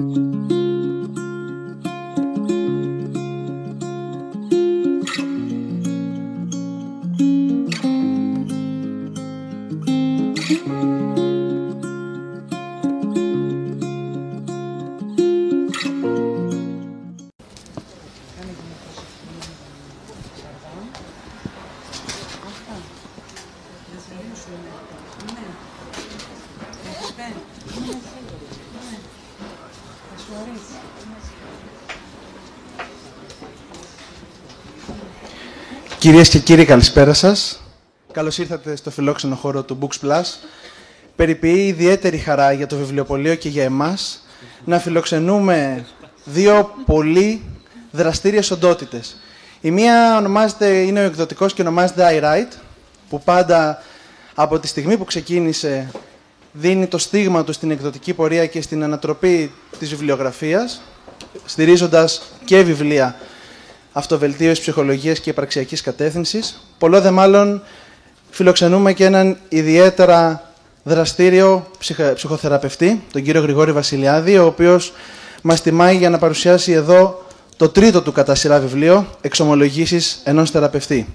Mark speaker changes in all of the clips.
Speaker 1: Música Κυρίες και κύριοι, καλησπέρα σας. Καλώς ήρθατε στο φιλόξενο χώρο του Books Plus. Περιποιεί ιδιαίτερη χαρά για το βιβλιοπωλείο και για εμάς να φιλοξενούμε δύο πολύ δραστήριες οντότητες. Η μία ονομάζεται, είναι ο εκδοτικός και ονομάζεται iWrite, που πάντα από τη στιγμή που ξεκίνησε δίνει το στίγμα του στην εκδοτική πορεία και στην ανατροπή της βιβλιογραφίας, στηρίζοντας και βιβλία αυτοβελτίωση ψυχολογίας και υπαρξιακής κατεύθυνσης. Πολλό δε μάλλον φιλοξενούμε και έναν ιδιαίτερα δραστήριο ψυχοθεραπευτή, τον κύριο Γρηγόρη Βασιλιάδη, ο οποίος μας τιμάει για να παρουσιάσει εδώ το τρίτο του κατά σειρά βιβλίο, «Εξομολογήσεις ενός θεραπευτή».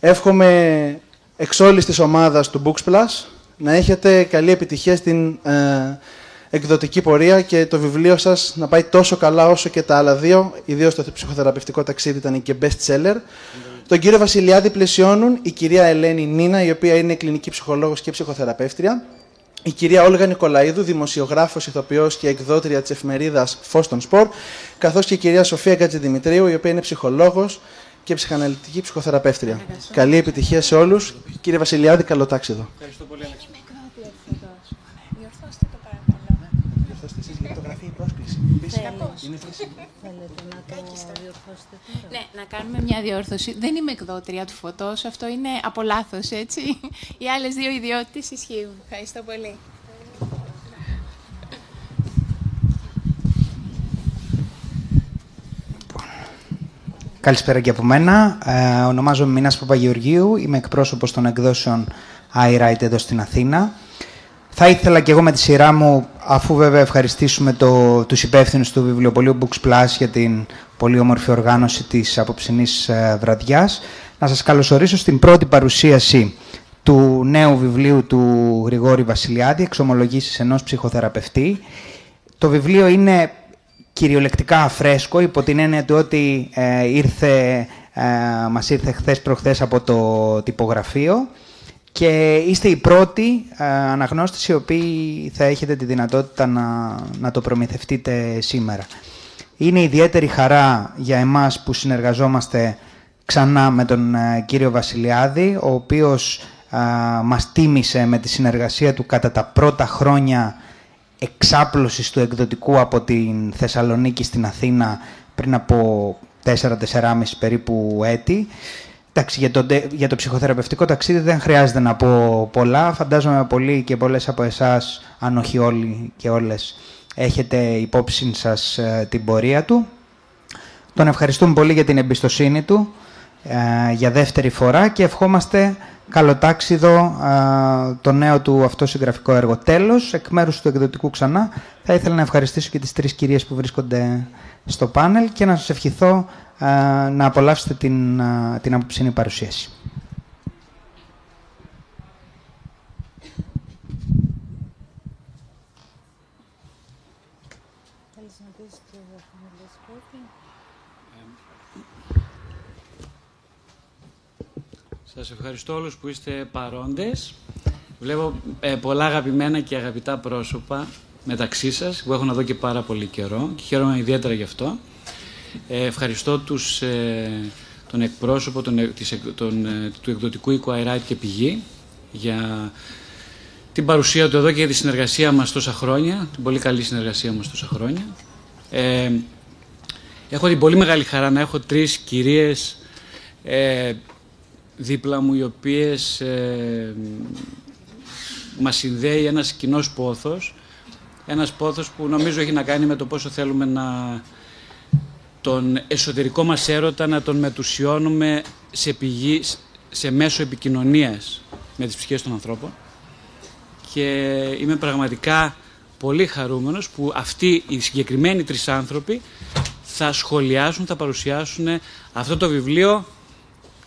Speaker 1: Εύχομαι εξ όλης της ομάδας του Books Plus να έχετε καλή επιτυχία στην ε, εκδοτική πορεία και το βιβλίο σας να πάει τόσο καλά όσο και τα άλλα δύο, ιδίως το ψυχοθεραπευτικό ταξίδι ήταν και best seller. Τον κύριο Βασιλιάδη πλαισιώνουν η κυρία Ελένη Νίνα, η οποία είναι κλινική ψυχολόγος και ψυχοθεραπεύτρια, η κυρία Όλγα Νικολαίδου, δημοσιογράφος, ηθοποιός και εκδότρια της εφημερίδας Φως των Σπορ, καθώς και η κυρία Σοφία Γκατζηδημητρίου, η οποία είναι ψυχολόγος και ψυχαναλυτική ψυχοθεραπεύτρια. Καλή επιτυχία σε όλους. Κύριε Βασιλιάδη, καλό τάξιδο.
Speaker 2: Ευχαριστώ πολύ,
Speaker 3: Θέλετε να το διορθώσετε τώρα.
Speaker 2: Ναι, να κάνουμε μια διόρθωση. Δεν είμαι εκδότρια του φωτός, αυτό είναι από λάθος, έτσι. Οι άλλες δύο ιδιότητες ισχύουν. Ευχαριστώ πολύ.
Speaker 4: Καλησπέρα και από μένα. Ε, ονομάζομαι Μινάς Παπαγεωργίου. Είμαι εκπρόσωπος των εκδόσεων iWrite εδώ στην Αθήνα. Θα ήθελα και εγώ με τη σειρά μου, αφού βέβαια ευχαριστήσουμε το, τους υπεύθυνους του βιβλιοπολίου Books Plus για την πολύ όμορφη οργάνωση της απόψινής ε, βραδιάς, να σας καλωσορίσω στην πρώτη παρουσίαση του νέου βιβλίου του Γρηγόρη Βασιλιάδη, «Εξομολογήσεις ενός ψυχοθεραπευτή». Το βιβλίο είναι κυριολεκτικά φρέσκο, υπό την έννοια του ότι ε, ήρθε, ε, μας ήρθε χθες προχθές από το τυπογραφείο και είστε οι πρώτοι ε, αναγνώστες οι οποίοι θα έχετε τη δυνατότητα να, να το προμηθευτείτε σήμερα. Είναι ιδιαίτερη χαρά για εμάς που συνεργαζόμαστε ξανά με τον ε, κύριο Βασιλιάδη, ο οποίος ε, μας τίμησε με τη συνεργασία του κατά τα πρώτα χρόνια εξάπλωσης του εκδοτικού από την Θεσσαλονίκη στην Αθήνα πριν από 4-4,5 περίπου έτη Εντάξει, για το, για το ψυχοθεραπευτικό ταξίδι δεν χρειάζεται να πω πολλά. Φαντάζομαι πολλοί και πολλές από εσάς, αν όχι όλοι και όλες, έχετε υπόψη σας ε, την πορεία του. Τον ευχαριστούμε πολύ για την εμπιστοσύνη του ε, για δεύτερη φορά και ευχόμαστε καλοτάξιδο ε, το νέο του αυτό συγγραφικό έργο. Τέλος, εκ μέρους του εκδοτικού ξανά, θα ήθελα να ευχαριστήσω και τις τρεις κυρίες που βρίσκονται στο πάνελ και να σας ευχηθώ να απολαύσετε την, την απόψινή παρουσίαση.
Speaker 5: Σας ευχαριστώ όλους που είστε παρόντες. Βλέπω ε, πολλά αγαπημένα και αγαπητά πρόσωπα μεταξύ σας που έχω εδώ και πάρα πολύ καιρό και χαίρομαι ιδιαίτερα γι' αυτό. Ε, ευχαριστώ τους, ε, τον εκπρόσωπο τον, ε, της, τον, του εκδοτικού οίκου Αεράιτ και Πηγή για την παρουσία του εδώ και για τη συνεργασία μας τόσα χρόνια, την πολύ καλή συνεργασία μας τόσα χρόνια. Ε, έχω την πολύ μεγάλη χαρά να έχω τρεις κυρίες ε, δίπλα μου οι οποίες ε, μας συνδέει ένας κοινός πόθος ένας πόθος που νομίζω έχει να κάνει με το πόσο θέλουμε να τον εσωτερικό μας έρωτα να τον μετουσιώνουμε σε, πηγή, σε μέσο επικοινωνίας με τις ψυχές των ανθρώπων και είμαι πραγματικά πολύ χαρούμενος που αυτοί οι συγκεκριμένοι τρεις άνθρωποι θα σχολιάσουν, θα παρουσιάσουν αυτό το βιβλίο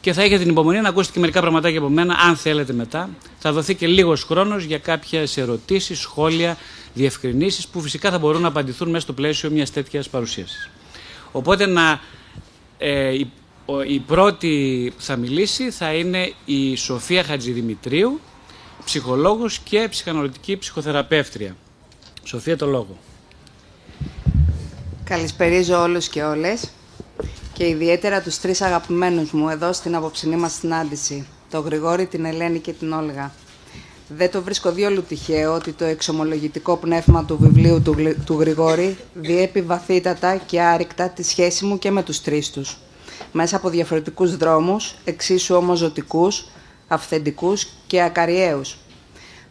Speaker 5: και θα έχετε την υπομονή να ακούσετε και μερικά πραγματάκια από μένα, αν θέλετε μετά. Θα δοθεί και λίγος χρόνος για κάποιες ερωτήσεις, σχόλια, διευκρινήσεις που φυσικά θα μπορούν να απαντηθούν μέσα στο πλαίσιο μιας τέτοιας παρουσίασης. Οπότε να, ε, η, η πρώτη που θα μιλήσει θα είναι η Σοφία Χατζηδημητρίου, ψυχολόγος και ψυχαναλυτική ψυχοθεραπεύτρια. Σοφία, το λόγο.
Speaker 6: Καλησπερίζω όλους και όλες και ιδιαίτερα τους τρεις αγαπημένους μου εδώ στην απόψινή μας συνάντηση, το Γρηγόρη, την Ελένη και την Όλγα. Δεν το βρίσκω διόλου τυχαίο ότι το εξομολογητικό πνεύμα του βιβλίου του, του Γρηγόρη διέπει βαθύτατα και άρρηκτα τη σχέση μου και με τους τρεις τους. Μέσα από διαφορετικούς δρόμους, εξίσου όμως ζωτικούς, αυθεντικούς και ακαριαίους.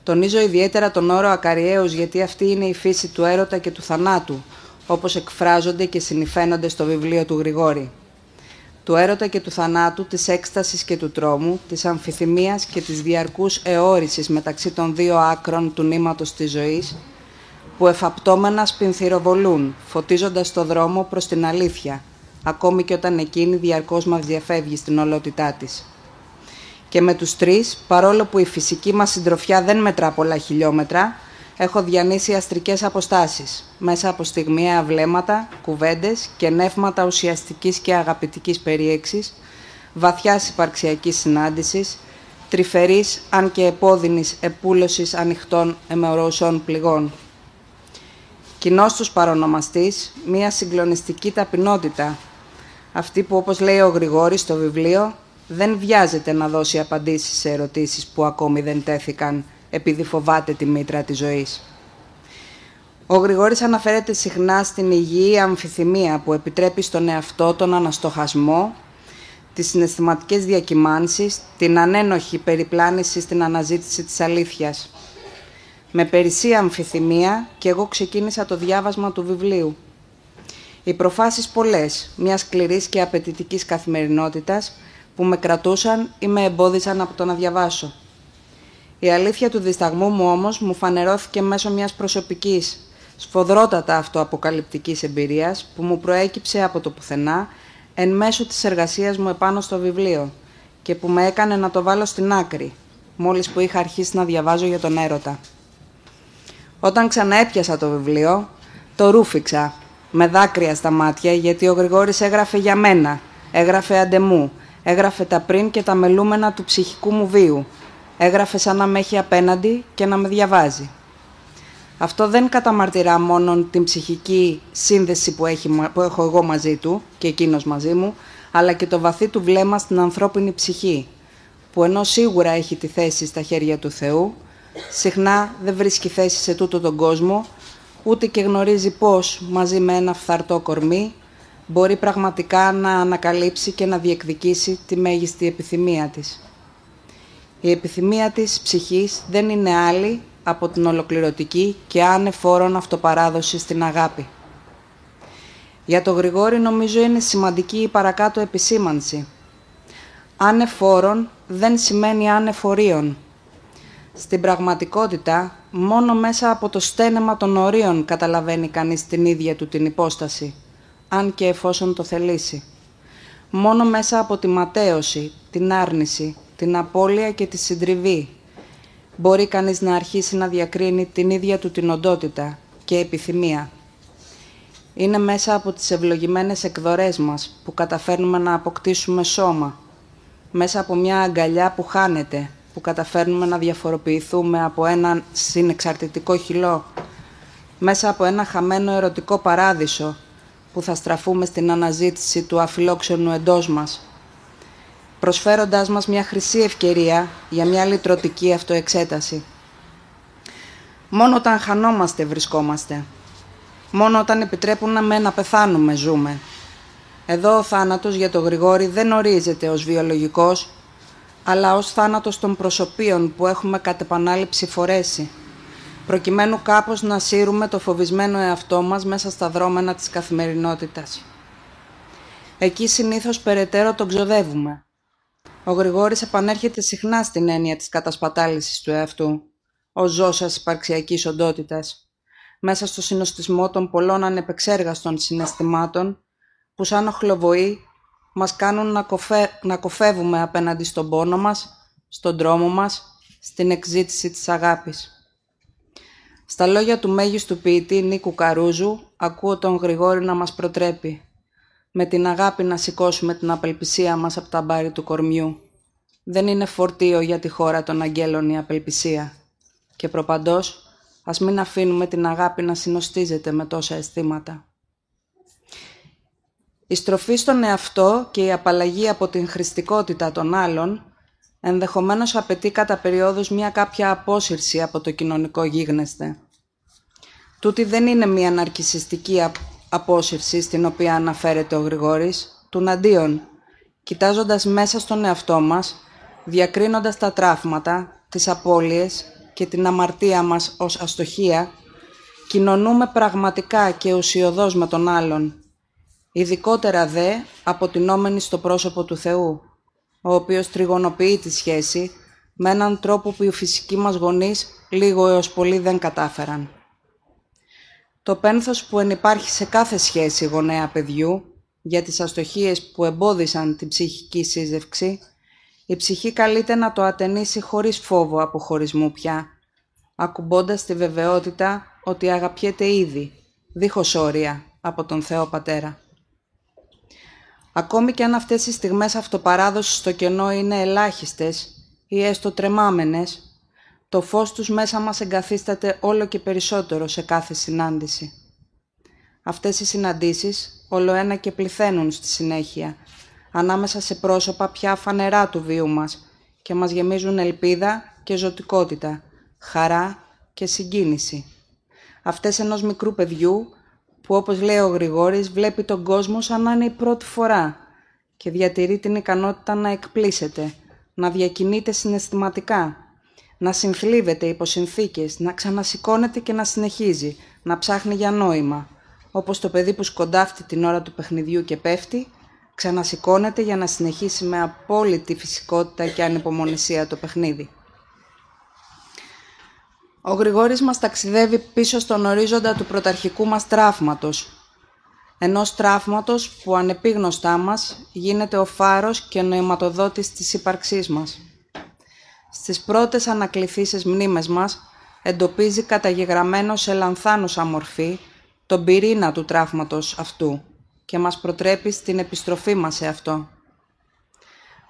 Speaker 6: Τονίζω ιδιαίτερα τον όρο ακαριαίους γιατί αυτή είναι η φύση του έρωτα και του θανάτου, όπως εκφράζονται και συνηφαίνονται στο βιβλίο του Γρηγόρη. Του έρωτα και του θανάτου, της έκστασης και του τρόμου, της αμφιθυμίας και της διαρκούς εώρησης μεταξύ των δύο άκρων του νήματος της ζωής, που εφαπτώμενα σπινθυροβολούν, φωτίζοντας το δρόμο προς την αλήθεια, ακόμη και όταν εκείνη διαρκώς μας διαφεύγει στην ολότητά της. Και με τους τρεις, παρόλο που η φυσική μας συντροφιά δεν μετρά πολλά χιλιόμετρα, έχω διανύσει αστρικές αποστάσεις, μέσα από στιγμιαία βλέμματα, κουβέντες και νεύματα ουσιαστικής και αγαπητικής περίεξης, βαθιάς υπαρξιακής συνάντησης, τρυφερής αν και επώδυνης επούλωσης ανοιχτών εμεωρώσεων πληγών. Κοινός τους παρονομαστής, μία συγκλονιστική ταπεινότητα, αυτή που όπως λέει ο Γρηγόρης στο βιβλίο, δεν βιάζεται να δώσει απαντήσεις σε ερωτήσεις που ακόμη δεν τέθηκαν επειδή φοβάται τη μήτρα της ζωής. Ο Γρηγόρης αναφέρεται συχνά στην υγιή αμφιθυμία που επιτρέπει στον εαυτό τον αναστοχασμό, τις συναισθηματικές διακυμάνσεις, την ανένοχη περιπλάνηση στην αναζήτηση της αλήθειας. Με περισσία αμφιθυμία και εγώ ξεκίνησα το διάβασμα του βιβλίου. Οι προφάσεις πολλές, μια σκληρής και απαιτητικής καθημερινότητας, που με κρατούσαν ή με εμπόδισαν από το να διαβάσω. Η αλήθεια του δισταγμού μου όμως μου φανερώθηκε μέσω μιας προσωπικής, σφοδρότατα αυτοαποκαλυπτικής εμπειρίας που μου προέκυψε από το πουθενά εν μέσω της εργασίας μου επάνω στο βιβλίο και που με έκανε να το βάλω στην άκρη, μόλις που είχα αρχίσει να διαβάζω για τον έρωτα. Όταν ξαναέπιασα το βιβλίο, το ρούφηξα, με δάκρυα στα μάτια, γιατί ο Γρηγόρης έγραφε για μένα, έγραφε αντεμού, έγραφε τα πριν και τα μελούμενα του ψυχικού μου βίου, Έγραφε σαν να με έχει απέναντι και να με διαβάζει. Αυτό δεν καταμαρτυρά μόνο την ψυχική σύνδεση που, έχει, που έχω εγώ μαζί του και εκείνος μαζί μου, αλλά και το βαθύ του βλέμμα στην ανθρώπινη ψυχή, που ενώ σίγουρα έχει τη θέση στα χέρια του Θεού, συχνά δεν βρίσκει θέση σε τούτο τον κόσμο, ούτε και γνωρίζει πώς, μαζί με ένα φθαρτό κορμί, μπορεί πραγματικά να ανακαλύψει και να διεκδικήσει τη μέγιστη επιθυμία της. Η επιθυμία της ψυχής δεν είναι άλλη από την ολοκληρωτική και άνεφόρον αυτοπαράδοση στην αγάπη. Για το Γρηγόρη νομίζω είναι σημαντική η παρακάτω επισήμανση. Άνεφόρον δεν σημαίνει άνεφορίων. Στην πραγματικότητα, μόνο μέσα από το στένεμα των ορίων καταλαβαίνει κανείς την ίδια του την υπόσταση, αν και εφόσον το θελήσει. Μόνο μέσα από τη ματέωση, την άρνηση, την απώλεια και τη συντριβή. Μπορεί κανείς να αρχίσει να διακρίνει την ίδια του την οντότητα και επιθυμία. Είναι μέσα από τις ευλογημένες εκδορές μας που καταφέρνουμε να αποκτήσουμε σώμα. Μέσα από μια αγκαλιά που χάνεται, που καταφέρνουμε να διαφοροποιηθούμε από έναν συνεξαρτητικό χυλό. Μέσα από ένα χαμένο ερωτικό παράδεισο που θα στραφούμε στην αναζήτηση του αφιλόξενου εντός μας προσφέροντάς μας μια χρυσή ευκαιρία για μια λυτρωτική αυτοεξέταση. Μόνο όταν χανόμαστε βρισκόμαστε. Μόνο όταν επιτρέπουν να με να πεθάνουμε ζούμε. Εδώ ο θάνατος για τον Γρηγόρη δεν ορίζεται ως βιολογικός, αλλά ως θάνατος των προσωπίων που έχουμε κατ' επανάληψη φορέσει, προκειμένου κάπως να σύρουμε το φοβισμένο εαυτό μας μέσα στα δρόμενα της καθημερινότητας. Εκεί συνήθως περαιτέρω τον ξοδεύουμε, ο Γρηγόρης επανέρχεται συχνά στην έννοια της κατασπατάλησης του εαυτού, ως ζώσας υπαρξιακής οντότητας. μέσα στο συνοστισμό των πολλών ανεπεξέργαστων συναισθημάτων που σαν οχλοβοή μας κάνουν να, κοφε... να κοφεύουμε απέναντι στον πόνο μας, στον δρόμο μας, στην εξήτηση της αγάπης. Στα λόγια του μέγιστου ποιητή Νίκου Καρούζου ακούω τον Γρηγόρη να μας προτρέπει με την αγάπη να σηκώσουμε την απελπισία μας από τα μπάρι του κορμιού. Δεν είναι φορτίο για τη χώρα των αγγέλων η απελπισία. Και προπαντός, ας μην αφήνουμε την αγάπη να συνοστίζεται με τόσα αισθήματα. Η στροφή στον εαυτό και η απαλλαγή από την χρηστικότητα των άλλων ενδεχομένως απαιτεί κατά περιόδους μια κάποια απόσυρση από το κοινωνικό γίγνεσθε. Τούτη δεν είναι μια ναρκισιστική απόσυρση στην οποία αναφέρεται ο Γρηγόρης, του αντίον, κοιτάζοντας μέσα στον εαυτό μας, διακρίνοντας τα τραύματα, τις απώλειες και την αμαρτία μας ως αστοχία, κοινωνούμε πραγματικά και ουσιοδός με τον άλλον, ειδικότερα δε αποτινόμενοι στο πρόσωπο του Θεού, ο οποίος τριγωνοποιεί τη σχέση με έναν τρόπο που οι φυσικοί μας γονείς λίγο έως πολύ δεν κατάφεραν. Το πένθος που ενυπάρχει σε κάθε σχέση γονέα παιδιού για τις αστοχίες που εμπόδισαν την ψυχική σύζευξη, η ψυχή καλείται να το ατενίσει χωρίς φόβο αποχωρισμού πια, ακουμπώντας τη βεβαιότητα ότι αγαπιέται ήδη, δίχως όρια, από τον Θεό Πατέρα. Ακόμη και αν αυτές οι στιγμές αυτοπαράδοσης στο κενό είναι ελάχιστες ή έστω τρεμάμενες, το φως τους μέσα μας εγκαθίσταται όλο και περισσότερο σε κάθε συνάντηση. Αυτές οι συναντήσεις όλο ένα και πληθαίνουν στη συνέχεια, ανάμεσα σε πρόσωπα πια φανερά του βίου μας και μας γεμίζουν ελπίδα και ζωτικότητα, χαρά και συγκίνηση. Αυτές ενός μικρού παιδιού που όπως λέει ο Γρηγόρης βλέπει τον κόσμο σαν να είναι η πρώτη φορά και διατηρεί την ικανότητα να εκπλήσεται, να διακινείται συναισθηματικά, να συνθλίβεται υπό συνθήκες, να ξανασηκώνεται και να συνεχίζει, να ψάχνει για νόημα, όπως το παιδί που σκοντάφτει την ώρα του παιχνιδιού και πέφτει, ξανασηκώνεται για να συνεχίσει με απόλυτη φυσικότητα και ανυπομονησία το παιχνίδι. Ο Γρηγόρης μας ταξιδεύει πίσω στον ορίζοντα του πρωταρχικού μας τραύματος. Ενός τραύματος που ανεπίγνωστά μας γίνεται ο φάρος και νοηματοδότης της ύπαρξής μας. Στις πρώτες ανακληθήσεις μνήμες μας εντοπίζει καταγεγραμμένο σε λανθάνουσα μορφή τον πυρήνα του τραύματος αυτού και μας προτρέπει στην επιστροφή μας σε αυτό.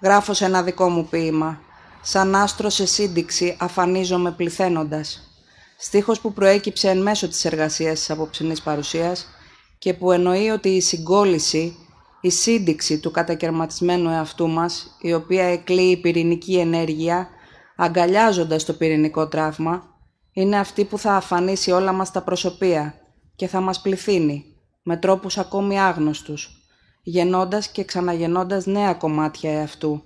Speaker 6: Γράφω σε ένα δικό μου ποίημα σαν άστρο σε σύνδεξη αφανίζομαι πληθαίνοντας. Στίχος που προέκυψε εν μέσω της εργασίας της απόψινής παρουσίας και που εννοεί ότι η συγκόλληση, η σύνδεξη του κατακαιρματισμένου εαυτού μας, η οποία εκλείει πυρηνική ενέργεια, αγκαλιάζοντας το πυρηνικό τραύμα, είναι αυτή που θα αφανίσει όλα μας τα προσωπία και θα μας πληθύνει, με τρόπους ακόμη άγνωστους, γεννώντας και ξαναγεννώντας νέα κομμάτια εαυτού,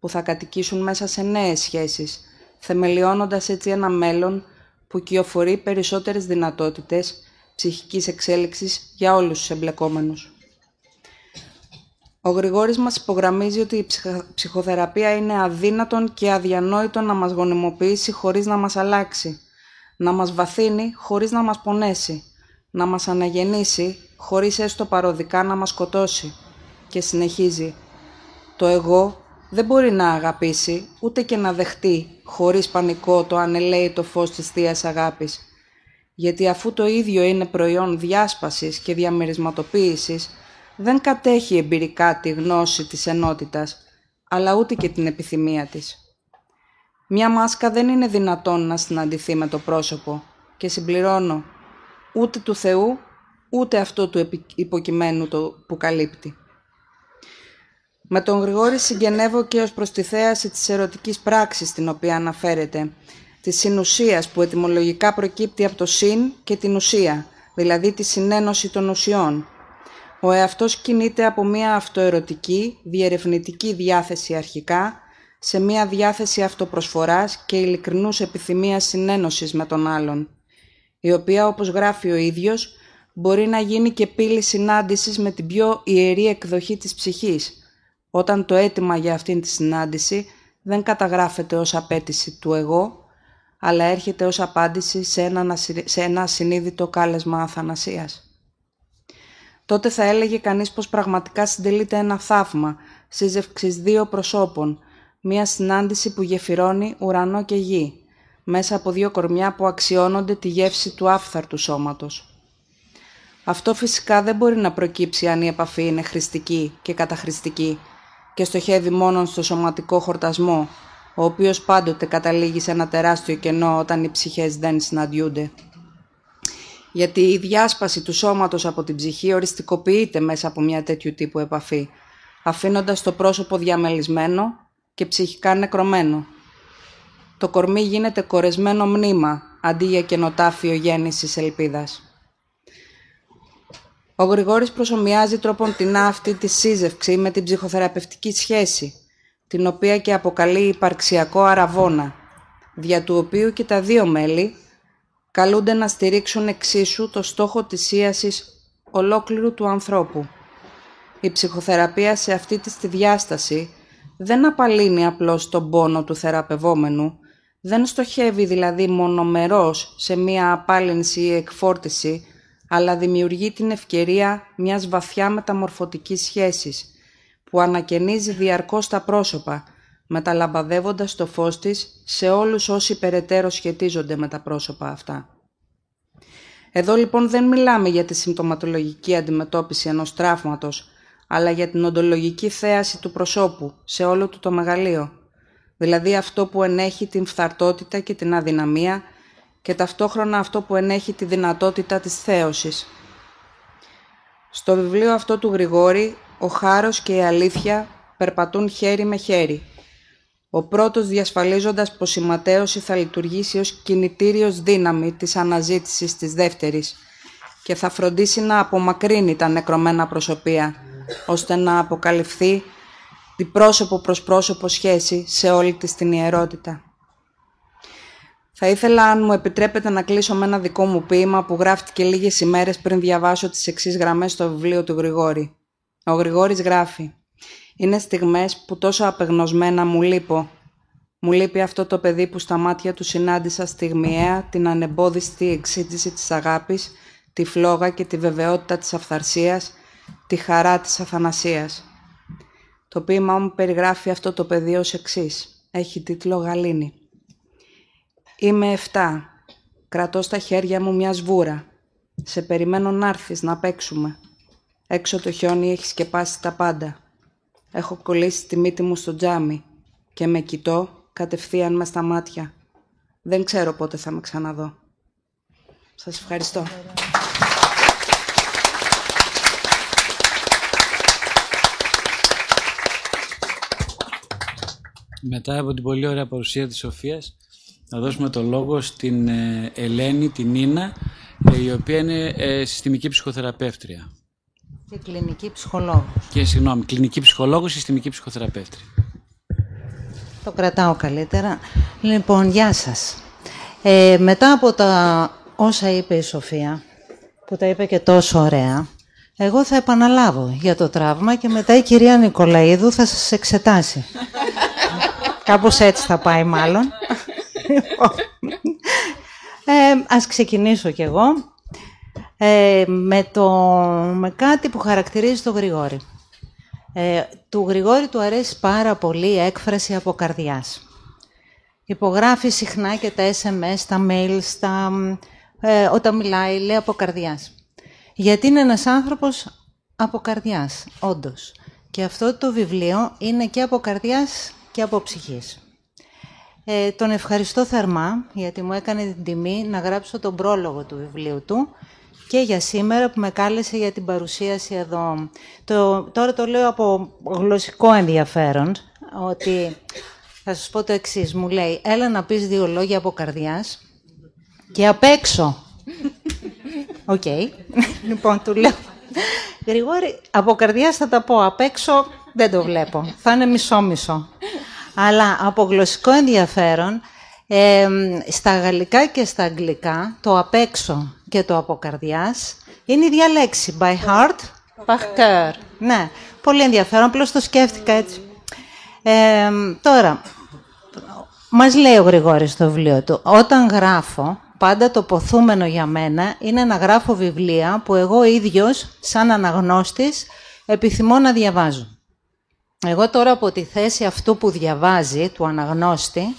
Speaker 6: που θα κατοικήσουν μέσα σε νέες σχέσεις, θεμελιώνοντας έτσι ένα μέλλον που κυοφορεί περισσότερες δυνατότητες ψυχικής εξέλιξης για όλους τους εμπλεκόμενους. Ο Γρηγόρης μας υπογραμμίζει ότι η ψυχοθεραπεία είναι αδύνατον και αδιανόητο να μας γονιμοποιήσει χωρίς να μας αλλάξει, να μας βαθύνει χωρίς να μας πονέσει, να μας αναγεννήσει χωρίς έστω παροδικά να μας σκοτώσει. Και συνεχίζει «Το εγώ δεν μπορεί να αγαπήσει, ούτε και να δεχτεί, χωρίς πανικό, το ανελαίητο φως της Θείας Αγάπης. Γιατί αφού το ίδιο είναι προϊόν διάσπασης και διαμερισματοποίησης, δεν κατέχει εμπειρικά τη γνώση της ενότητας, αλλά ούτε και την επιθυμία της. Μια μάσκα δεν είναι δυνατόν να συναντηθεί με το πρόσωπο και συμπληρώνω ούτε του Θεού, ούτε αυτό του υποκειμένου το που καλύπτει. Με τον Γρηγόρη συγγενεύω και ως προς τη θέαση της ερωτικής πράξης την οποία αναφέρεται, της συνουσίας που ετυμολογικά προκύπτει από το συν και την ουσία, δηλαδή τη συνένωση των ουσιών. Ο εαυτός κινείται από μια αυτοερωτική, διερευνητική διάθεση αρχικά, σε μια διάθεση αυτοπροσφοράς και ειλικρινούς επιθυμίας συνένωσης με τον άλλον, η οποία όπως γράφει ο ίδιος μπορεί να γίνει και πύλη συνάντησης με την πιο ιερή εκδοχή της ψυχής, όταν το αίτημα για αυτήν τη συνάντηση δεν καταγράφεται ως απέτηση του εγώ, αλλά έρχεται ως απάντηση σε ένα, σε ένα ασυνείδητο κάλεσμα αθανασίας. Τότε θα έλεγε κανείς πως πραγματικά συντελείται ένα θαύμα, σύζευξης δύο προσώπων, μία συνάντηση που γεφυρώνει ουρανό και γη, μέσα από δύο κορμιά που αξιώνονται τη γεύση του άφθαρτου σώματος. Αυτό φυσικά δεν μπορεί να προκύψει αν η επαφή είναι χρηστική και καταχρηστική και στοχεύει μόνο στο σωματικό χορτασμό, ο οποίος πάντοτε καταλήγει σε ένα τεράστιο κενό όταν οι ψυχές δεν συναντιούνται. Γιατί η διάσπαση του σώματος από την ψυχή οριστικοποιείται μέσα από μια τέτοιου τύπου επαφή, αφήνοντας το πρόσωπο διαμελισμένο και ψυχικά νεκρωμένο. Το κορμί γίνεται κορεσμένο μνήμα, αντί για καινοτάφιο γέννησης ελπίδας. Ο Γρηγόρης προσωμιάζει τρόπον την αυτή τη σύζευξη με την ψυχοθεραπευτική σχέση, την οποία και αποκαλεί υπαρξιακό αραβόνα, δια του οποίου και τα δύο μέλη καλούνται να στηρίξουν εξίσου το στόχο της ίασης ολόκληρου του ανθρώπου. Η ψυχοθεραπεία σε αυτή τη διάσταση δεν απαλύνει απλώς τον πόνο του θεραπευόμενου, δεν στοχεύει δηλαδή μονομερός σε μία απάλυνση ή εκφόρτιση, αλλά δημιουργεί την ευκαιρία μιας βαθιά μεταμορφωτικής σχέσης, που ανακαινίζει διαρκώς τα πρόσωπα, μεταλαμπαδεύοντας το φως της σε όλους όσοι περαιτέρω σχετίζονται με τα πρόσωπα αυτά. Εδώ λοιπόν δεν μιλάμε για τη συμπτωματολογική αντιμετώπιση ενός τραύματος, αλλά για την οντολογική θέαση του προσώπου σε όλο του το μεγαλείο, δηλαδή αυτό που ενέχει την φθαρτότητα και την αδυναμία και ταυτόχρονα αυτό που ενέχει τη δυνατότητα της θέωσης. Στο βιβλίο αυτό του Γρηγόρη, ο χάρος και η αλήθεια περπατούν χέρι με χέρι. Ο πρώτος διασφαλίζοντας πως η ματέωση θα λειτουργήσει ως κινητήριος δύναμη της αναζήτησης της δεύτερης και θα φροντίσει να απομακρύνει τα νεκρωμένα προσωπία, ώστε να αποκαλυφθεί τη πρόσωπο προς πρόσωπο σχέση σε όλη της την ιερότητα. Θα ήθελα, αν μου επιτρέπετε, να κλείσω με ένα δικό μου ποίημα που γράφτηκε λίγες ημέρες πριν διαβάσω τις εξής γραμμές στο βιβλίο του Γρηγόρη. Ο Γρηγόρης γράφει «Είναι στιγμές που τόσο απεγνωσμένα μου λείπω. Μου λείπει αυτό το παιδί που στα μάτια του συνάντησα στιγμιαία την ανεμπόδιστη εξήτηση της αγάπης, τη φλόγα και τη βεβαιότητα της αυθαρσίας, τη χαρά της αθανασίας. Το ποίημά μου περιγράφει αυτό το παιδί ως εξής. Έχει τίτλο «Γαλήνη». Είμαι εφτά. Κρατώ στα χέρια μου μια σβούρα. Σε περιμένω να έρθεις να παίξουμε. Έξω το χιόνι έχει σκεπάσει τα πάντα. Έχω κολλήσει τη μύτη μου στο τζάμι και με κοιτώ κατευθείαν με στα μάτια. Δεν ξέρω πότε θα με ξαναδώ. Σας ευχαριστώ.
Speaker 5: Μετά από την πολύ ωραία παρουσία της Σοφίας, να δώσουμε το λόγο στην ε, Ελένη, την Νίνα, ε, η οποία είναι ε, συστημική ψυχοθεραπεύτρια.
Speaker 3: Και κλινική ψυχολόγος.
Speaker 5: Και συγγνώμη, κλινική ψυχολόγος, συστημική ψυχοθεραπεύτρια.
Speaker 3: Το κρατάω καλύτερα. Λοιπόν, γεια σας. μετά από τα όσα είπε η Σοφία, που τα είπε και τόσο ωραία, εγώ θα επαναλάβω για το τραύμα και μετά η κυρία Νικολαίδου θα σας εξετάσει. Κάπως έτσι θα πάει μάλλον. ε, ας ξεκινήσω κι εγώ ε, με, το, με κάτι που χαρακτηρίζει τον Γρηγόρη. Ε, του Γρηγόρη του αρέσει πάρα πολύ η έκφραση από καρδιάς. Υπογράφει συχνά και τα SMS, τα mail, τα, ε, όταν μιλάει, λέει από καρδιάς. Γιατί είναι ένας άνθρωπος από καρδιάς, όντως. Και αυτό το βιβλίο είναι και από καρδιάς και από ψυχής. Ε, τον ευχαριστώ θερμά γιατί μου έκανε την τιμή να γράψω τον πρόλογο του βιβλίου του και για σήμερα που με κάλεσε για την παρουσίαση εδώ. Το, τώρα το λέω από γλωσσικό ενδιαφέρον, ότι θα σας πω το εξής. Μου λέει, έλα να πεις δύο λόγια από καρδιάς και απ' έξω. OK. Okay. λοιπόν, του λέω, Γρηγόρη, από καρδιάς θα τα πω, απ' έξω δεν το βλέπω. Θα είναι μισό-μισό αλλά από γλωσσικό ενδιαφέρον, στα γαλλικά και στα αγγλικά, το απ' έξω και το από καρδιάς είναι η ίδια λέξη. By heart, by cœur. Ναι, πολύ ενδιαφέρον, απλώς το σκέφτηκα έτσι. τώρα, μας λέει ο Γρηγόρης στο βιβλίο του, όταν γράφω, πάντα το ποθούμενο για μένα είναι να γράφω βιβλία που εγώ ίδιος, σαν αναγνώστης, επιθυμώ να διαβάζω. Εγώ τώρα από τη θέση αυτού που διαβάζει, του αναγνώστη,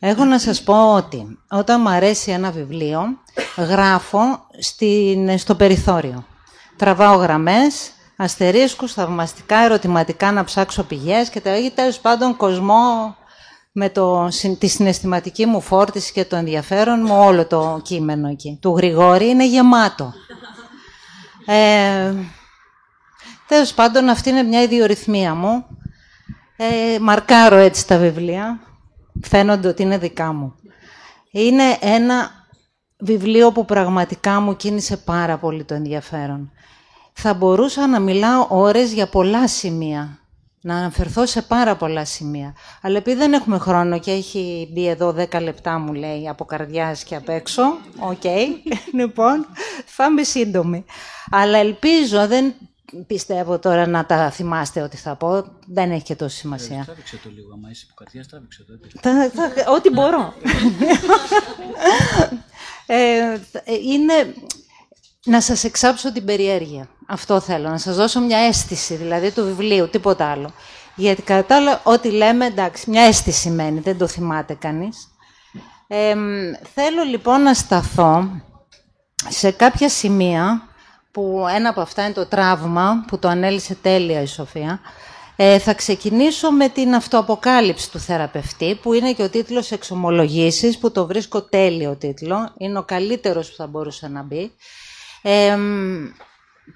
Speaker 3: έχω να σας πω ότι όταν μου αρέσει ένα βιβλίο, γράφω στην, στο περιθώριο. Τραβάω γραμμές, αστερίσκους, θαυμαστικά, ερωτηματικά να ψάξω πηγές και τα έχει τέλος πάντων κοσμό με το, τη συναισθηματική μου φόρτιση και το ενδιαφέρον μου όλο το κείμενο εκεί. Του Γρηγόρη είναι γεμάτο. Ε, τέλος πάντων αυτή είναι μια ιδιορυθμία μου. Ε, μαρκάρω έτσι τα βιβλία. Φαίνονται ότι είναι δικά μου. Είναι ένα βιβλίο που πραγματικά μου κίνησε πάρα πολύ το ενδιαφέρον. Θα μπορούσα να μιλάω ώρες για πολλά σημεία να αναφερθώ σε πάρα πολλά σημεία. Αλλά επειδή δεν έχουμε χρόνο και έχει μπει εδώ 10 λεπτά, μου λέει, από καρδιάς και απ' έξω, ok, okay. λοιπόν, θα είμαι σύντομη. Αλλά ελπίζω, δεν πιστεύω τώρα να τα θυμάστε ότι θα πω, δεν έχει και τόση σημασία.
Speaker 5: Τράβηξε το λίγο, άμα είσαι από καρδιάς, τράβηξε το.
Speaker 3: Ό,τι μπορώ. ε, είναι να σας εξάψω την περιέργεια. Αυτό θέλω, να σας δώσω μια αίσθηση, δηλαδή του βιβλίου, τίποτα άλλο. Γιατί κατά άλλο, ό,τι λέμε, εντάξει, μια αίσθηση μένει, δεν το θυμάται κανείς. θέλω λοιπόν να σταθώ σε κάποια σημεία, που ένα από αυτά είναι το τραύμα, που το ανέλησε τέλεια η Σοφία. Ε, θα ξεκινήσω με την αυτοαποκάλυψη του θεραπευτή, που είναι και ο τίτλος «Εξομολογήσεις», που το βρίσκω τέλειο τίτλο. Είναι ο καλύτερος που θα μπορούσε να μπει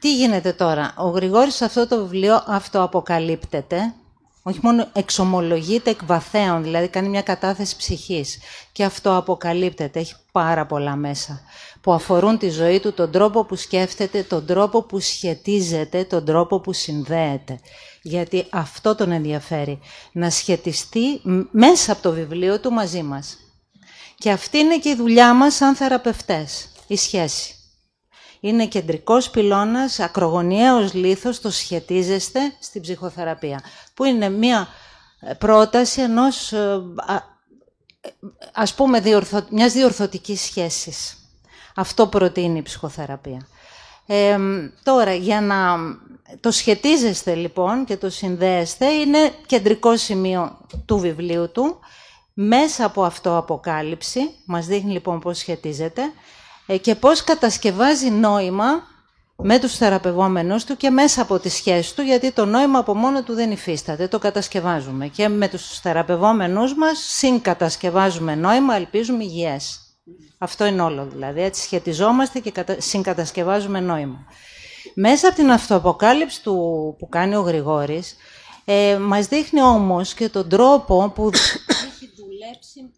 Speaker 3: τι γίνεται τώρα; Ο Γρηγόρης σε αυτό το βιβλίο αυτοαποκαλύπτεται, όχι μόνο εξομολογείται εκ βαθέων, δηλαδή κάνει μια κατάθεση ψυχής και αυτοαποκαλύπτεται, έχει πάρα πολλά μέσα που αφορούν τη ζωή του, τον τρόπο που σκέφτεται, τον τρόπο που σχετίζεται, τον τρόπο που συνδέεται. Γιατί αυτό τον ενδιαφέρει, να σχετιστεί μέσα από το βιβλίο του μαζί μας. Και αυτή είναι και η δουλειά μας σαν θεραπευτές, η σχέση είναι κεντρικός πυλώνας, ακρογωνιαίος λίθος, το σχετίζεστε στην ψυχοθεραπεία. Που είναι μια ε, πρόταση ενός, ε, ας πούμε, διορθω, μιας διορθωτικής σχέσης. Αυτό προτείνει η ψυχοθεραπεία. Ε, τώρα, για να το σχετίζεστε λοιπόν και το συνδέεστε, είναι κεντρικό σημείο του βιβλίου του. Μέσα από αυτό αποκάλυψη, μας δείχνει λοιπόν πώς σχετίζεται, ε, και πώς κατασκευάζει νόημα με τους θεραπευόμενους του και μέσα από τη σχέση του, γιατί το νόημα από μόνο του δεν υφίσταται, το κατασκευάζουμε. Και με τους θεραπευόμενους μας συγκατασκευάζουμε νόημα, ελπίζουμε υγιές. Αυτό είναι όλο δηλαδή, έτσι σχετιζόμαστε και συγκατασκευάζουμε νόημα. Μέσα από την αυτοαποκάλυψη του, που κάνει ο Γρηγόρης, ε, μας δείχνει όμως και τον τρόπο που έχει δουλέψει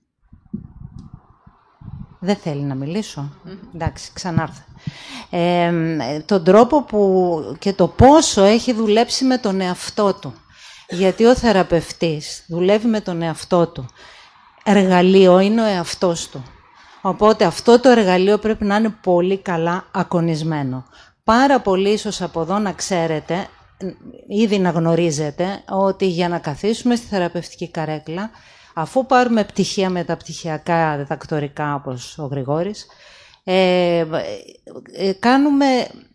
Speaker 3: δεν θέλει να μιλήσω. Εντάξει, ξανάρθα. Ε, τον τρόπο που και το πόσο έχει δουλέψει με τον εαυτό του. Γιατί ο θεραπευτής δουλεύει με τον εαυτό του. Εργαλείο είναι ο εαυτός του. Οπότε αυτό το εργαλείο πρέπει να είναι πολύ καλά ακονισμένο. Πάρα πολύ ίσως από εδώ να ξέρετε, ήδη να γνωρίζετε, ότι για να καθίσουμε στη θεραπευτική καρέκλα Αφού πάρουμε πτυχία μεταπτυχιακά διδακτορικά, όπως ο Γρηγόρης, ε, ε, κάνουμε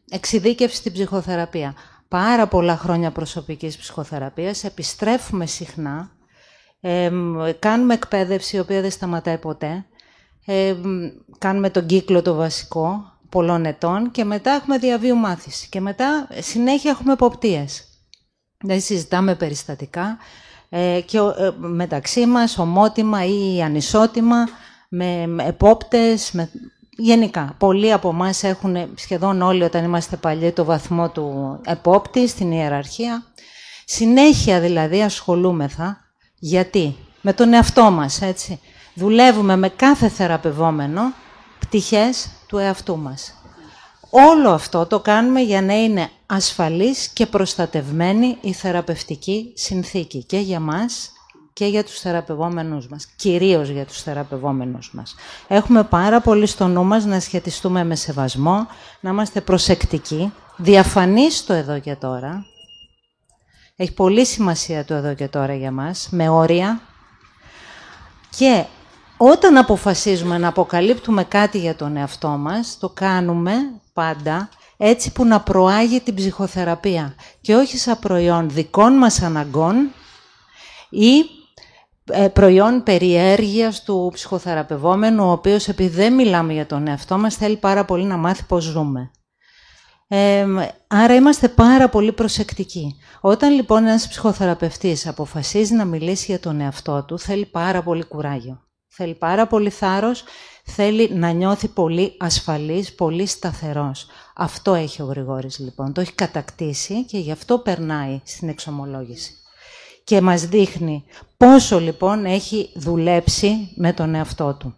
Speaker 3: εξειδίκευση στην ψυχοθεραπεία. Πάρα πολλά χρόνια προσωπικής ψυχοθεραπείας, επιστρέφουμε συχνά, ε, κάνουμε εκπαίδευση η οποία δεν σταματάει ποτέ, ε, κάνουμε τον κύκλο το βασικό πολλών ετών και μετά έχουμε διαβίου μάθηση και μετά συνέχεια έχουμε εποπτείες. Δηλαδή συζητάμε περιστατικά, ε, και ε, μεταξύ μας ομότιμα ή ανισότιμα, με επόπτες, με... γενικά. Πολλοί από εμάς έχουν, σχεδόν όλοι όταν είμαστε παλιοί, το βαθμό του επόπτη στην ιεραρχία. Συνέχεια δηλαδή ασχολούμεθα. Γιατί; Με τον εαυτό μας, έτσι. Δουλεύουμε με κάθε θεραπευόμενο πτυχές του εαυτού μας. Όλο αυτό το κάνουμε για να είναι ασφαλής και προστατευμένη η θεραπευτική συνθήκη και για μας και για τους θεραπευόμενους μας, κυρίως για τους θεραπευόμενους μας. Έχουμε πάρα πολύ στο νου μας να σχετιστούμε με σεβασμό, να είμαστε προσεκτικοί, διαφανείς το εδώ και τώρα. Έχει πολύ σημασία το εδώ και τώρα για μας, με όρια. Και όταν αποφασίζουμε να αποκαλύπτουμε κάτι για τον εαυτό μας, το κάνουμε πάντα έτσι που να προάγει την ψυχοθεραπεία και όχι σαν προϊόν δικών μας αναγκών ή ε, προϊόν περιέργειας του ψυχοθεραπευόμενου, ο οποίος επειδή δεν μιλάμε για τον εαυτό μας, θέλει πάρα πολύ να μάθει πώς ζούμε. Ε, άρα είμαστε πάρα πολύ προσεκτικοί. Όταν λοιπόν ένας ψυχοθεραπευτής αποφασίζει να μιλήσει για τον εαυτό του, θέλει πάρα πολύ κουράγιο. Θέλει πάρα πολύ θάρρος, θέλει να νιώθει πολύ ασφαλής, πολύ σταθερός. Αυτό έχει ο Γρηγόρης λοιπόν, το έχει κατακτήσει και γι' αυτό περνάει στην εξομολόγηση. Και μας δείχνει πόσο λοιπόν έχει δουλέψει με τον εαυτό του.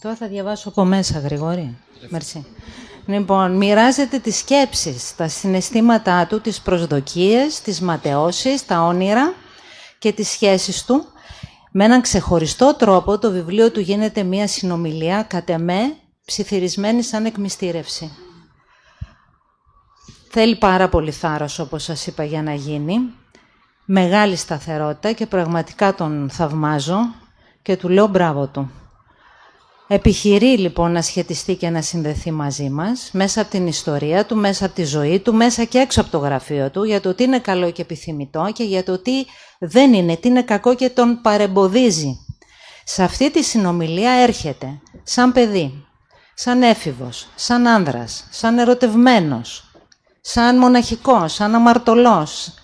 Speaker 3: Τώρα θα διαβάσω από μέσα, Γρηγόρη. Μερσή. Λοιπόν, μοιράζεται τις σκέψεις, τα συναισθήματά του, τις προσδοκίες, τις ματαιώσεις, τα όνειρα και τις σχέσεις του. Με έναν ξεχωριστό τρόπο το βιβλίο του γίνεται μία συνομιλία, κατ' εμέ, ψιθυρισμένη σαν εκμυστήρευση. Θέλει πάρα πολύ θάρρος, όπως σας είπα, για να γίνει. Μεγάλη σταθερότητα και πραγματικά τον θαυμάζω και του λέω μπράβο του. Επιχειρεί λοιπόν να σχετιστεί και να συνδεθεί μαζί μας, μέσα από την ιστορία του, μέσα από τη ζωή του, μέσα και έξω από το γραφείο του, για το τι είναι καλό και επιθυμητό και για το τι δεν είναι, τι είναι κακό και τον παρεμποδίζει. Σε αυτή τη συνομιλία έρχεται σαν παιδί, σαν έφηβος, σαν άνδρας, σαν ερωτευμένος, σαν μοναχικός, σαν αμαρτωλός,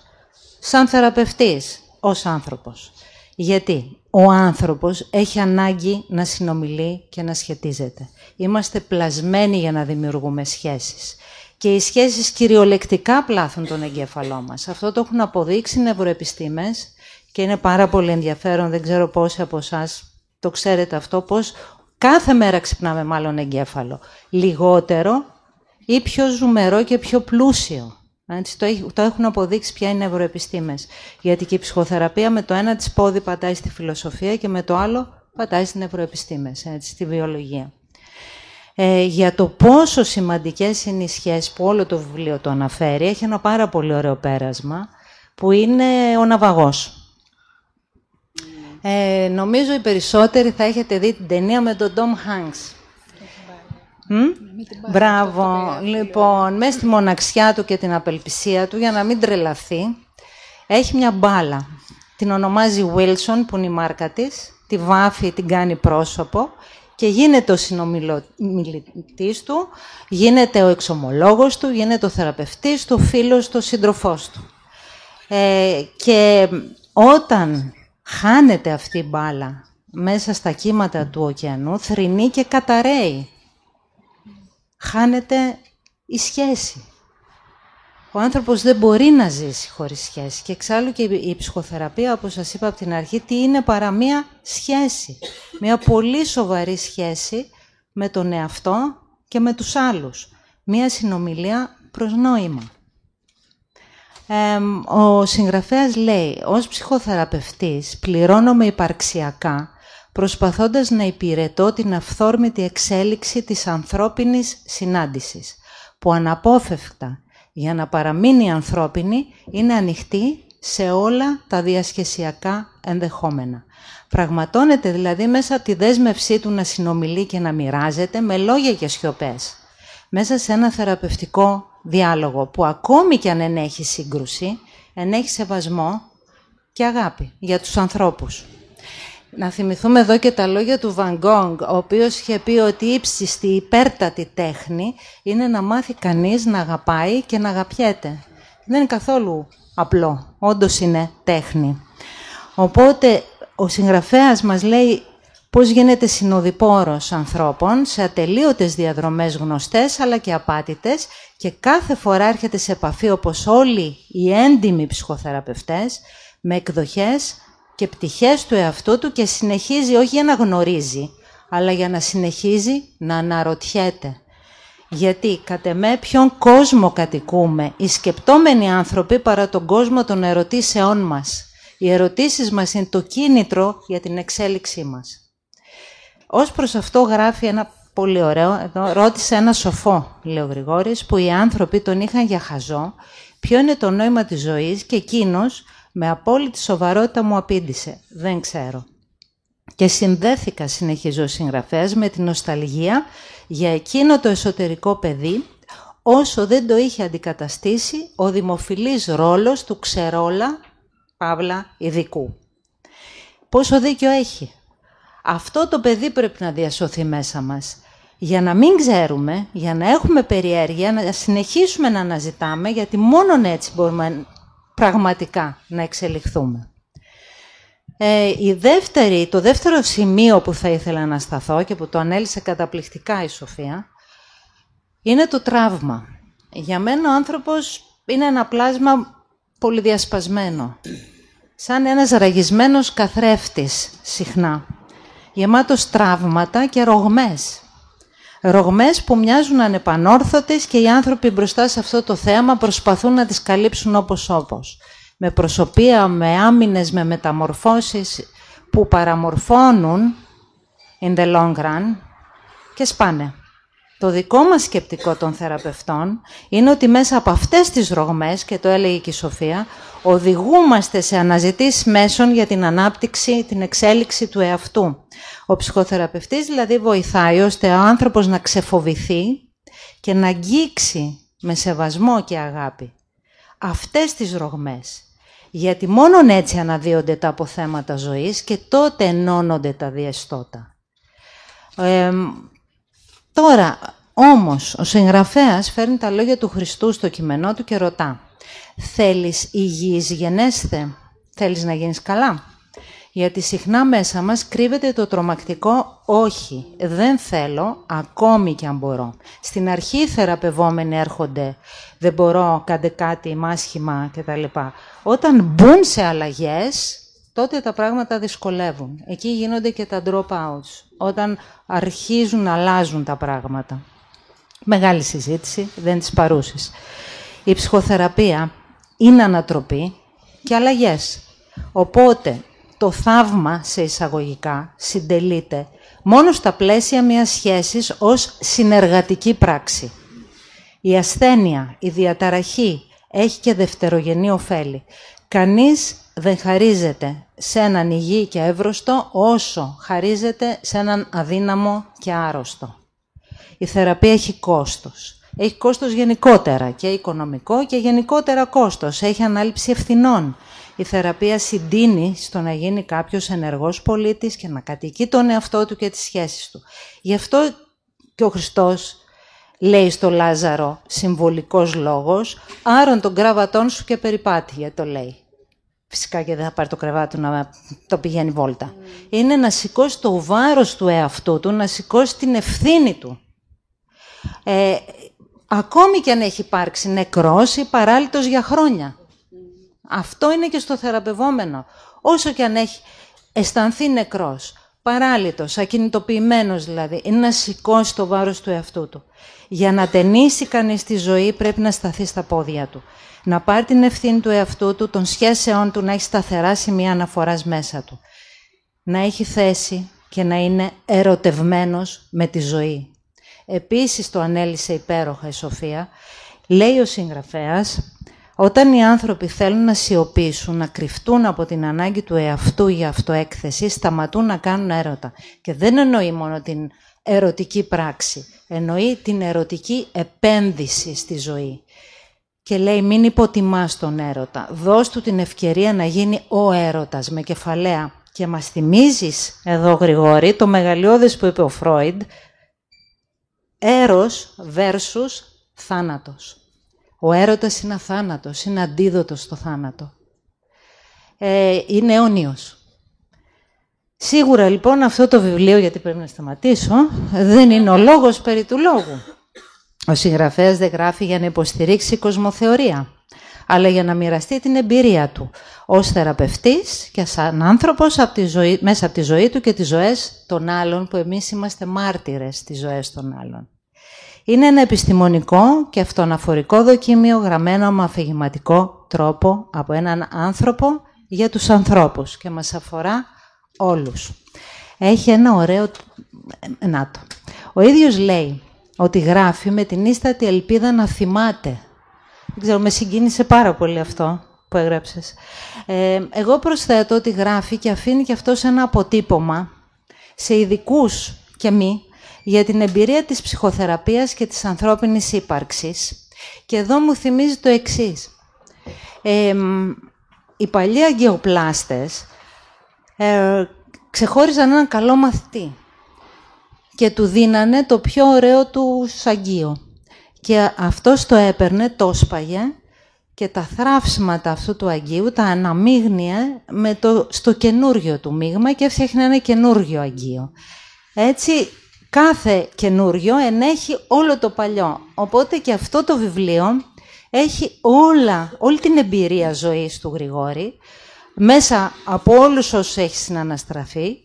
Speaker 3: σαν θεραπευτής, ως άνθρωπος. Γιατί ο άνθρωπος έχει ανάγκη να συνομιλεί και να σχετίζεται. Είμαστε πλασμένοι για να δημιουργούμε σχέσεις. Και οι σχέσεις κυριολεκτικά πλάθουν τον εγκέφαλό μας. Αυτό το έχουν αποδείξει οι νευροεπιστήμες και είναι πάρα πολύ ενδιαφέρον, δεν ξέρω πόσοι από εσάς το ξέρετε αυτό, πως κάθε μέρα ξυπνάμε μάλλον εγκέφαλο. Λιγότερο ή πιο ζουμερό και πιο πλούσιο. Έτσι, το, έχουν αποδείξει πια οι νευροεπιστήμες. Γιατί και η ψυχοθεραπεία με το ένα της πόδι πατάει στη φιλοσοφία και με το άλλο πατάει στις νευροεπιστήμες, έτσι, στη βιολογία. Ε, για το πόσο σημαντικές είναι οι σχέσεις που όλο το βιβλίο το αναφέρει, έχει ένα πάρα πολύ ωραίο πέρασμα, που είναι ο ναυαγός. Ε, νομίζω οι περισσότεροι θα έχετε δει την ταινία με τον Tom Hanks. Μπράβο. Λοιπόν, μέσα στη μοναξιά του και την απελπισία του, για να μην τρελαθεί, έχει μια μπάλα. Την ονομάζει Wilson, που είναι η μάρκα της, τη βάφει, την κάνει πρόσωπο και γίνεται ο συνομιλητής του, γίνεται ο εξομολόγος του, γίνεται ο θεραπευτής του, ο φίλος του, ο σύντροφός του. Ε, και όταν χάνεται αυτή η μπάλα μέσα στα κύματα του ωκεανού, θρυνεί και καταραίει χάνεται η σχέση. Ο άνθρωπος δεν μπορεί να ζήσει χωρίς σχέση. Και εξάλλου και η ψυχοθεραπεία, όπως σας είπα από την αρχή, τι είναι παρά μία σχέση. Μία πολύ σοβαρή σχέση με τον εαυτό και με τους άλλους. Μία συνομιλία προς νόημα. ο συγγραφέας λέει, ως ψυχοθεραπευτής πληρώνομαι υπαρξιακά προσπαθώντας να υπηρετώ την αυθόρμητη εξέλιξη της ανθρώπινης συνάντησης, που αναπόφευκτα για να παραμείνει ανθρώπινη είναι ανοιχτή σε όλα τα διασχεσιακά ενδεχόμενα. Πραγματώνεται δηλαδή μέσα από τη δέσμευσή του να συνομιλεί και να μοιράζεται με λόγια και σιωπές. Μέσα σε ένα θεραπευτικό διάλογο που ακόμη και αν ενέχει σύγκρουση, ενέχει σεβασμό και αγάπη για τους ανθρώπους. Να θυμηθούμε εδώ και τα λόγια του Βαν Γκόγκ, ο οποίος είχε πει ότι η ύψιστη υπέρτατη τέχνη είναι να μάθει κανείς να αγαπάει και να αγαπιέται. Δεν είναι καθόλου απλό, όντως είναι τέχνη. Οπότε ο συγγραφέας μας λέει πώς γίνεται συνοδοιπόρος ανθρώπων σε ατελείωτες διαδρομές γνωστές αλλά και απάτητες και κάθε φορά έρχεται σε επαφή όπως όλοι οι έντιμοι ψυχοθεραπευτές με εκδοχές και πτυχές του εαυτού του και συνεχίζει όχι για να γνωρίζει, αλλά για να συνεχίζει να αναρωτιέται. Γιατί κατ' εμέ ποιον κόσμο κατοικούμε, οι σκεπτόμενοι άνθρωποι παρά τον κόσμο των ερωτήσεών μας. Οι ερωτήσεις μας είναι το κίνητρο για την εξέλιξή μας. Ως προς αυτό γράφει ένα πολύ ωραίο, εδώ ρώτησε ένα σοφό, λέει ο Γρηγόρης, που οι άνθρωποι τον είχαν για χαζό, ποιο είναι το νόημα της ζωής και εκείνος με απόλυτη σοβαρότητα μου απήντησε. Δεν ξέρω. και συνδέθηκα, συνεχίζω ο συγγραφέας, με την νοσταλγία για εκείνο το εσωτερικό παιδί, όσο δεν το είχε αντικαταστήσει ο δημοφιλής ρόλος του ξερόλα, παύλα, ειδικού. Πόσο δίκιο έχει; Αυτό το παιδί πρέπει να διασωθεί μέσα μας. Για να μην ξέρουμε, για να έχουμε περιέργεια, να συνεχίσουμε να αναζητάμε, γιατί μόνο έτσι μπορούμε πραγματικά να εξελιχθούμε. Ε, η δεύτερη, το δεύτερο σημείο που θα ήθελα να σταθώ και που το ανέλησε καταπληκτικά η Σοφία, είναι το τραύμα. Για μένα ο άνθρωπος είναι ένα πλάσμα πολυδιασπασμένο. Σαν ένας ραγισμένος καθρέφτης συχνά. Γεμάτος τραύματα και ρογμές. Ρογμές που μοιάζουν ανεπανόρθωτες και οι άνθρωποι μπροστά σε αυτό το θέαμα προσπαθούν να τις καλύψουν όπως όπως με προσωπία, με άμυνες, με μεταμορφώσεις που παραμορφώνουν in the long run και σπάνε. Το δικό μας σκεπτικό των θεραπευτών είναι ότι μέσα από αυτές τις ρογμές, και το έλεγε και η Σοφία, οδηγούμαστε σε αναζητήσεις μέσων για την ανάπτυξη, την εξέλιξη του εαυτού. Ο ψυχοθεραπευτής δηλαδή βοηθάει ώστε ο άνθρωπος να ξεφοβηθεί και να αγγίξει με σεβασμό και αγάπη αυτές τις ρογμές. Γιατί μόνον έτσι αναδύονται τα αποθέματα ζωής και τότε ενώνονται τα διαστότα. τώρα, όμως, ο συγγραφέας φέρνει τα λόγια του Χριστού στο κειμενό του και ρωτά «Θέλεις υγιής γενέστε, θέλεις να γίνεις καλά» γιατί συχνά μέσα μας κρύβεται το τρομακτικό «όχι, δεν θέλω, ακόμη κι αν μπορώ». Στην αρχή οι θεραπευόμενοι έρχονται «δεν μπορώ, κάντε κάτι, μάσχημα» κτλ. Όταν μπουν σε αλλαγές, τότε τα πράγματα δυσκολεύουν. Εκεί γίνονται και τα drop-outs, όταν αρχίζουν να αλλάζουν τα πράγματα. Μεγάλη συζήτηση, δεν τις παρούσεις. Η ψυχοθεραπεία είναι ανατροπή και αλλαγές. Οπότε το θαύμα, σε εισαγωγικά, συντελείται μόνο στα πλαίσια μιας σχέσης ως συνεργατική πράξη. Η ασθένεια, η διαταραχή έχει και δευτερογενή ωφέλη. Κανείς δεν χαρίζεται σε έναν υγιή και εύρωστο όσο χαρίζεται σε έναν αδύναμο και άρρωστο. Η θεραπεία έχει κόστος. Έχει κόστος γενικότερα και οικονομικό και γενικότερα κόστος. Έχει ανάληψη ευθυνών η θεραπεία συντείνει στο να γίνει κάποιος ενεργός πολίτης και να κατοικεί τον εαυτό του και τις σχέσεις του. Γι' αυτό και ο Χριστός λέει στο Λάζαρο συμβολικός λόγος, άρον τον κράβατόν σου και περιπάτη, γιατί το λέει. Φυσικά και δεν θα πάρει το κρεβάτι του να το πηγαίνει βόλτα. Είναι να σηκώσει το βάρος του εαυτού του, να σηκώσει την ευθύνη του. Ε, ακόμη και αν έχει υπάρξει νεκρός ή παράλυτος για χρόνια. Αυτό είναι και στο θεραπευόμενο. Όσο και αν έχει αισθανθεί νεκρός, παράλυτος, ακινητοποιημένος δηλαδή, είναι να σηκώσει το βάρος του εαυτού του. Για να ταινίσει κανείς τη ζωή πρέπει να σταθεί στα πόδια του. Να πάρει την ευθύνη του εαυτού του, των σχέσεών του, να έχει σταθερά σημεία αναφοράς μέσα του. Να έχει θέση και να είναι ερωτευμένος με τη ζωή. Επίσης το ανέλησε υπέροχα η Σοφία, λέει ο συγγραφέας όταν οι άνθρωποι θέλουν να σιωπήσουν, να κρυφτούν από την ανάγκη του εαυτού για αυτοέκθεση, σταματούν να κάνουν έρωτα. Και δεν εννοεί μόνο την ερωτική πράξη, εννοεί την ερωτική επένδυση στη ζωή. Και λέει μην υποτιμάς τον έρωτα, δώσ' του την ευκαιρία να γίνει ο έρωτας με κεφαλαία. Και μας θυμίζεις εδώ Γρηγόρη το μεγαλειώδες που είπε ο Φρόιντ, έρος versus θάνατος. Ο έρωτας είναι αθάνατος, είναι αντίδοτος στο θάνατο. Ε, είναι αιώνιος. Σίγουρα λοιπόν αυτό το βιβλίο, γιατί πρέπει να σταματήσω, δεν είναι ο λόγος περί του λόγου. Ο συγγραφέας δεν γράφει για να υποστηρίξει κοσμοθεωρία, αλλά για να μοιραστεί την εμπειρία του ως θεραπευτής και σαν άνθρωπος από τη ζωή, μέσα από τη ζωή του και τις ζωές των άλλων, που εμείς είμαστε μάρτυρες στις ζωές των άλλων. Είναι ένα επιστημονικό και αυτοαναφορικό δοκίμιο γραμμένο με αφηγηματικό τρόπο από έναν άνθρωπο για τους ανθρώπους και μας αφορά όλους. Έχει ένα ωραίο... Να το. Ο ίδιος λέει ότι γράφει με την ίστατη ελπίδα να θυμάται. Δεν ξέρω, με συγκίνησε πάρα πολύ αυτό που έγραψες. Ε, εγώ προσθέτω ότι γράφει και αφήνει και αυτό σε ένα αποτύπωμα σε ειδικούς και μη για την εμπειρία της ψυχοθεραπείας και της ανθρώπινης ύπαρξης. Και εδώ μου θυμίζει το εξής. οι παλιοί αγκαιοπλάστες ε, ξεχώριζαν έναν καλό μαθητή και του δίνανε το πιο ωραίο τους σαγγείο. Και αυτός το έπαιρνε, το σπαγε και τα θράψματα αυτού του Αγγείου τα αναμείγνυε με το, στο καινούργιο του μείγμα και έφτιαχνε ένα καινούργιο Αγγείο. Έτσι, κάθε καινούργιο ενέχει όλο το παλιό. Οπότε και αυτό το βιβλίο έχει όλα, όλη την εμπειρία ζωής του Γρηγόρη, μέσα από όλους όσους έχει συναναστραφεί,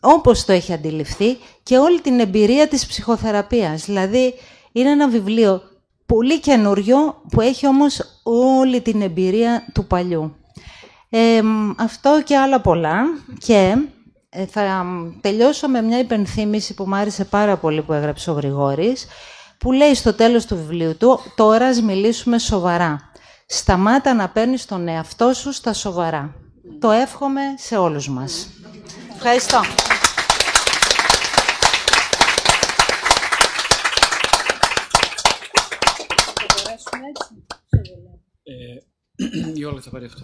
Speaker 3: όπως το έχει αντιληφθεί και όλη την εμπειρία της ψυχοθεραπείας. Δηλαδή, είναι ένα βιβλίο πολύ καινούριο που έχει όμως όλη την εμπειρία του παλιού. αυτό και άλλα πολλά. Και ε, θα τελειώσω με μια υπενθύμηση που μου άρεσε πάρα πολύ που έγραψε ο Γρηγόρης, που λέει στο τέλος του βιβλίου του «Τώρα ας μιλήσουμε σοβαρά. Σταμάτα να παίρνεις τον εαυτό σου στα σοβαρά». Το εύχομαι σε όλους μας. Ευχαριστώ.
Speaker 5: Η Όλγα θα πάρει αυτό.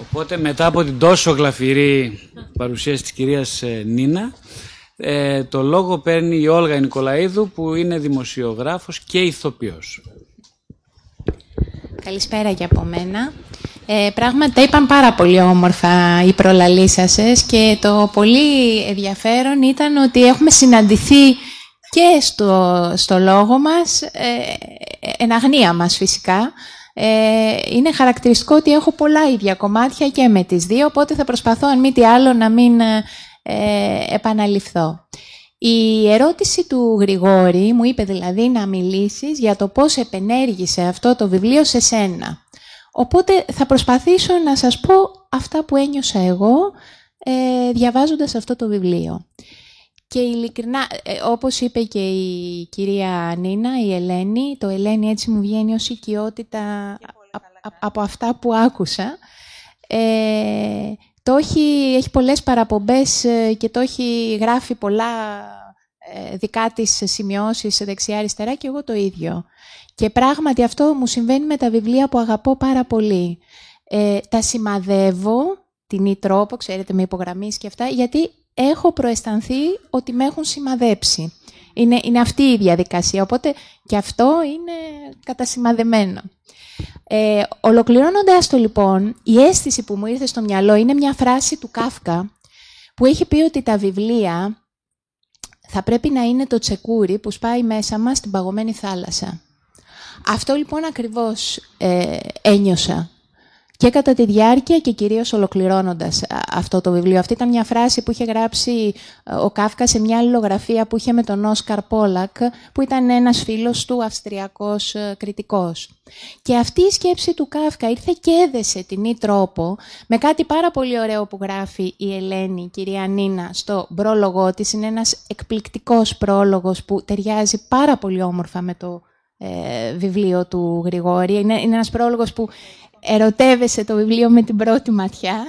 Speaker 5: Οπότε μετά από την τόσο γλαφυρή παρουσίαση της κυρίας ε, Νίνα, ε, το λόγο παίρνει η Όλγα Νικολαίδου που είναι δημοσιογράφος και ηθοποιός.
Speaker 2: Καλησπέρα και από μένα. Ε, πράγματα είπαν πάρα πολύ όμορφα οι προλαλήσασες και το πολύ ενδιαφέρον ήταν ότι έχουμε συναντηθεί και στο, στο λόγο μας, ε, εν αγνία μας φυσικά, ε, είναι χαρακτηριστικό ότι έχω πολλά ίδια κομμάτια και με τις δύο, οπότε θα προσπαθώ αν μη τι άλλο να μην ε, επαναληφθώ. Η ερώτηση του Γρηγόρη μου είπε δηλαδή να μιλήσεις για το πώς επενέργησε αυτό το βιβλίο σε σένα. Οπότε θα προσπαθήσω να σας πω αυτά που ένιωσα εγώ ε, διαβάζοντας αυτό το βιβλίο. Και ειλικρινά, ε, όπως είπε και η κυρία Νίνα, η Ελένη, το Ελένη έτσι μου βγαίνει ως οικειότητα από αυτά που άκουσα. Ε, το έχει, έχει πολλές παραπομπές ε, και το έχει γράφει πολλά ε, δικά της σημειώσεις δεξιά-αριστερά και εγώ το ίδιο. Και πράγματι αυτό μου συμβαίνει με τα βιβλία που αγαπώ πάρα πολύ. Ε, τα σημαδεύω, την ή τρόπο, ξέρετε, με υπογραμμίσεις και αυτά, γιατί έχω προαισθανθεί ότι με έχουν σημαδέψει. Είναι, είναι αυτή η διαδικασία, οπότε και αυτό είναι κατασημαδεμένο. Ε, ολοκληρώνοντας το λοιπόν, η αίσθηση που μου ήρθε στο μυαλό είναι μια φράση του Κάφκα που έχει πει ότι τα βιβλία θα πρέπει να είναι το τσεκούρι που σπάει μέσα μας στην παγωμένη θάλασσα. Αυτό λοιπόν ακριβώς ε, ένιωσα και κατά τη διάρκεια και κυρίως ολοκληρώνοντας αυτό το βιβλίο. Αυτή ήταν μια φράση που είχε γράψει ε, ο Κάφκα σε μια αλληλογραφία που είχε με τον Όσκαρ Πόλακ, που ήταν ένας φίλος του αυστριακός ε, κριτικός. Και αυτή η σκέψη του Κάφκα ήρθε και έδεσε την ή τρόπο με κάτι πάρα πολύ ωραίο που γράφει η Ελένη, η κυρία Νίνα, στο πρόλογό της. Είναι ένας εκπληκτικός πρόλογος που ταιριάζει πάρα πολύ όμορφα με το ε, βιβλίο του Γρηγόρη. Είναι, είναι ένας πρόλογος που ερωτεύεσαι το βιβλίο με την πρώτη ματιά.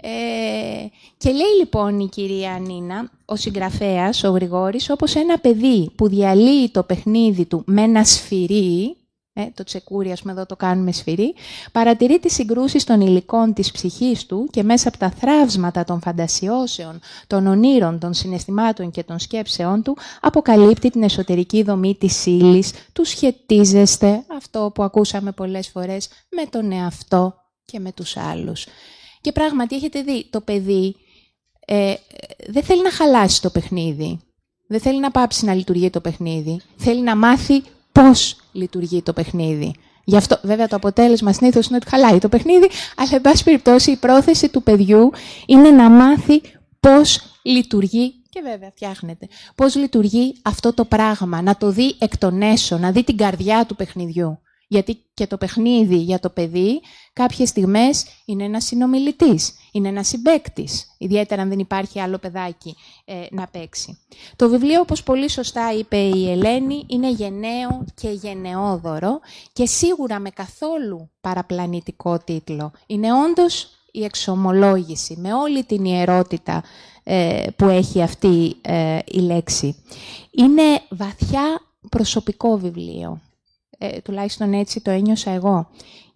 Speaker 2: Ε, και λέει λοιπόν η κυρία Νίνα, ο συγγραφέας, ο Γρηγόρης, όπως ένα παιδί που διαλύει το παιχνίδι του με ένα σφυρί, ε, το τσεκούρι, ας πούμε, εδώ το κάνουμε σφυρί, παρατηρεί τις συγκρούσεις των υλικών της ψυχής του και μέσα από τα θράψματα των φαντασιώσεων, των ονείρων, των συναισθημάτων και των σκέψεών του, αποκαλύπτει την εσωτερική δομή της ύλης, του σχετίζεστε, αυτό που ακούσαμε πολλές φορές, με τον εαυτό και με τους άλλους. Και πράγματι, έχετε δει, το παιδί ε, δεν θέλει να χαλάσει το παιχνίδι. Δεν θέλει να πάψει να λειτουργεί το παιχνίδι. Θέλει να μάθει πώς λειτουργεί το παιχνίδι. Γι' αυτό, βέβαια, το αποτέλεσμα συνήθως είναι ότι χαλάει το παιχνίδι, αλλά, εν πάση περιπτώσει, η πρόθεση του παιδιού είναι να μάθει πώς λειτουργεί και βέβαια φτιάχνεται. Πώς λειτουργεί αυτό το πράγμα, να το δει εκ των έσω, να δει την καρδιά του παιχνιδιού. Γιατί και το παιχνίδι για το παιδί κάποιες στιγμές είναι ένας συνομιλητής, είναι ένας συμπέκτης, ιδιαίτερα αν δεν υπάρχει άλλο παιδάκι ε, να παίξει. Το βιβλίο, όπως πολύ σωστά είπε η Ελένη, είναι γενναίο και γενναιόδωρο και σίγουρα με καθόλου παραπλανητικό τίτλο. Είναι όντως η εξομολόγηση, με όλη την ιερότητα ε, που έχει αυτή ε, η λέξη. Είναι βαθιά προσωπικό βιβλίο. Ε, τουλάχιστον έτσι το ένιωσα εγώ.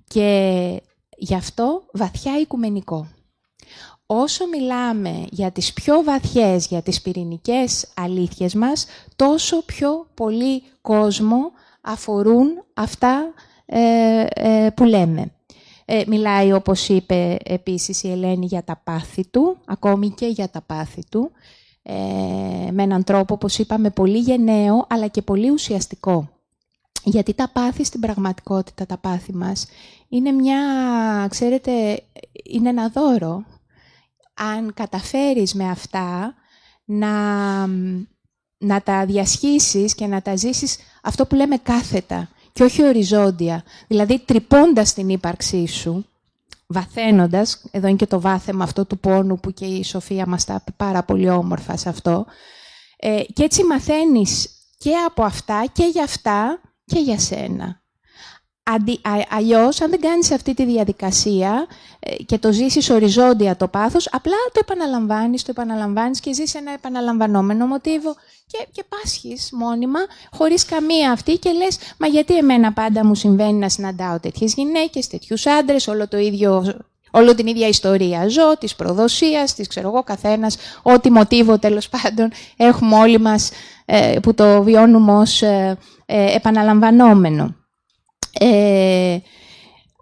Speaker 2: Και γι' αυτό βαθιά οικουμενικό. Όσο μιλάμε για τις πιο βαθιές, για τις πυρηνικές αλήθειες μας, τόσο πιο πολύ κόσμο αφορούν αυτά που λέμε. Ε, μιλάει, όπως είπε επίσης η Ελένη, για τα πάθη του, ακόμη και για τα πάθη του, ε, με έναν τρόπο, όπως είπαμε, πολύ γενναίο, αλλά και πολύ ουσιαστικό. Γιατί τα πάθη στην πραγματικότητα, τα πάθη μας, είναι μια, ξέρετε, είναι ένα δώρο. Αν καταφέρεις με αυτά να, να τα διασχίσεις και να τα ζήσεις αυτό που λέμε κάθετα, και όχι οριζόντια. Δηλαδή τρυπώντας την ύπαρξή σου, βαθαίνοντας, εδώ είναι και το βάθεμα αυτό του πόνου που και η Σοφία μας τα πει πάρα πολύ όμορφα σε αυτό, ε, και έτσι μαθαίνεις και από αυτά και για αυτά και για σένα. Αντι, αλλιώς, αν δεν κάνεις αυτή τη διαδικασία ε, και το ζήσεις οριζόντια το πάθος, απλά το επαναλαμβάνεις, το επαναλαμβάνεις και ζεις ένα επαναλαμβανόμενο μοτίβο και, και πάσχεις μόνιμα, χωρίς καμία αυτή και λες, μα γιατί εμένα πάντα μου συμβαίνει να συναντάω τέτοιες γυναίκες, τέτοιους άντρες, όλο το ίδιο Όλο την ίδια ιστορία ζω, της προδοσίας, της ξέρω εγώ καθένας, ό,τι μοτίβο τέλος πάντων έχουμε όλοι μας ε, που το βιώνουμε ως ε, επαναλαμβανόμενο. Ε,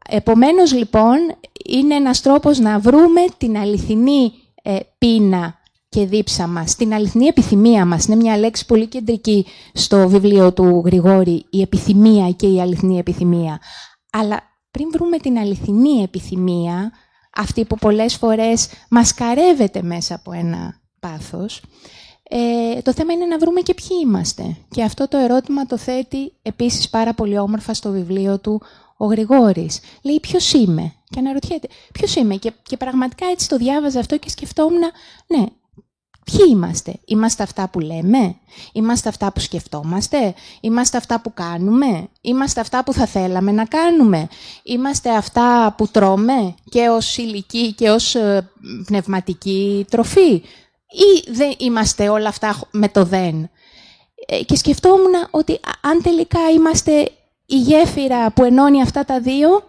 Speaker 2: επομένως λοιπόν είναι ένας τρόπος να βρούμε την αληθινή ε, πείνα και δίψα μας, την αληθινή επιθυμία μας. Είναι μια λέξη πολύ κεντρική στο βιβλίο του Γρηγόρη, η επιθυμία και η αληθινή επιθυμία. Αλλά πριν βρούμε την αληθινή επιθυμία, αυτή που πολλές φορές μασκαρεύεται μέσα από ένα πάθος, ε, το θέμα είναι να βρούμε και ποιοι είμαστε. Και αυτό το ερώτημα το θέτει επίσης πάρα πολύ όμορφα στο βιβλίο του ο Γρηγόρης. Λέει ποιος είμαι; Και αναρωτιέται ποιος είμαι; Και, και πραγματικά έτσι το διάβαζα αυτό και σκεφτόμουν, ναι, ποιοι είμαστε; Είμαστε αυτά που λέμε; Είμαστε αυτά που σκεφτόμαστε; Είμαστε αυτά που κάνουμε; Είμαστε αυτά που θα θέλαμε να κάνουμε; Είμαστε αυτά που τρώμε και ως ηλική και ως ε, πνευματική τροφή; Ή δεν είμαστε όλα αυτά με το δεν. Ε, και σκεφτόμουν ότι αν τελικά είμαστε η γέφυρα που ενώνει αυτά τα δύο,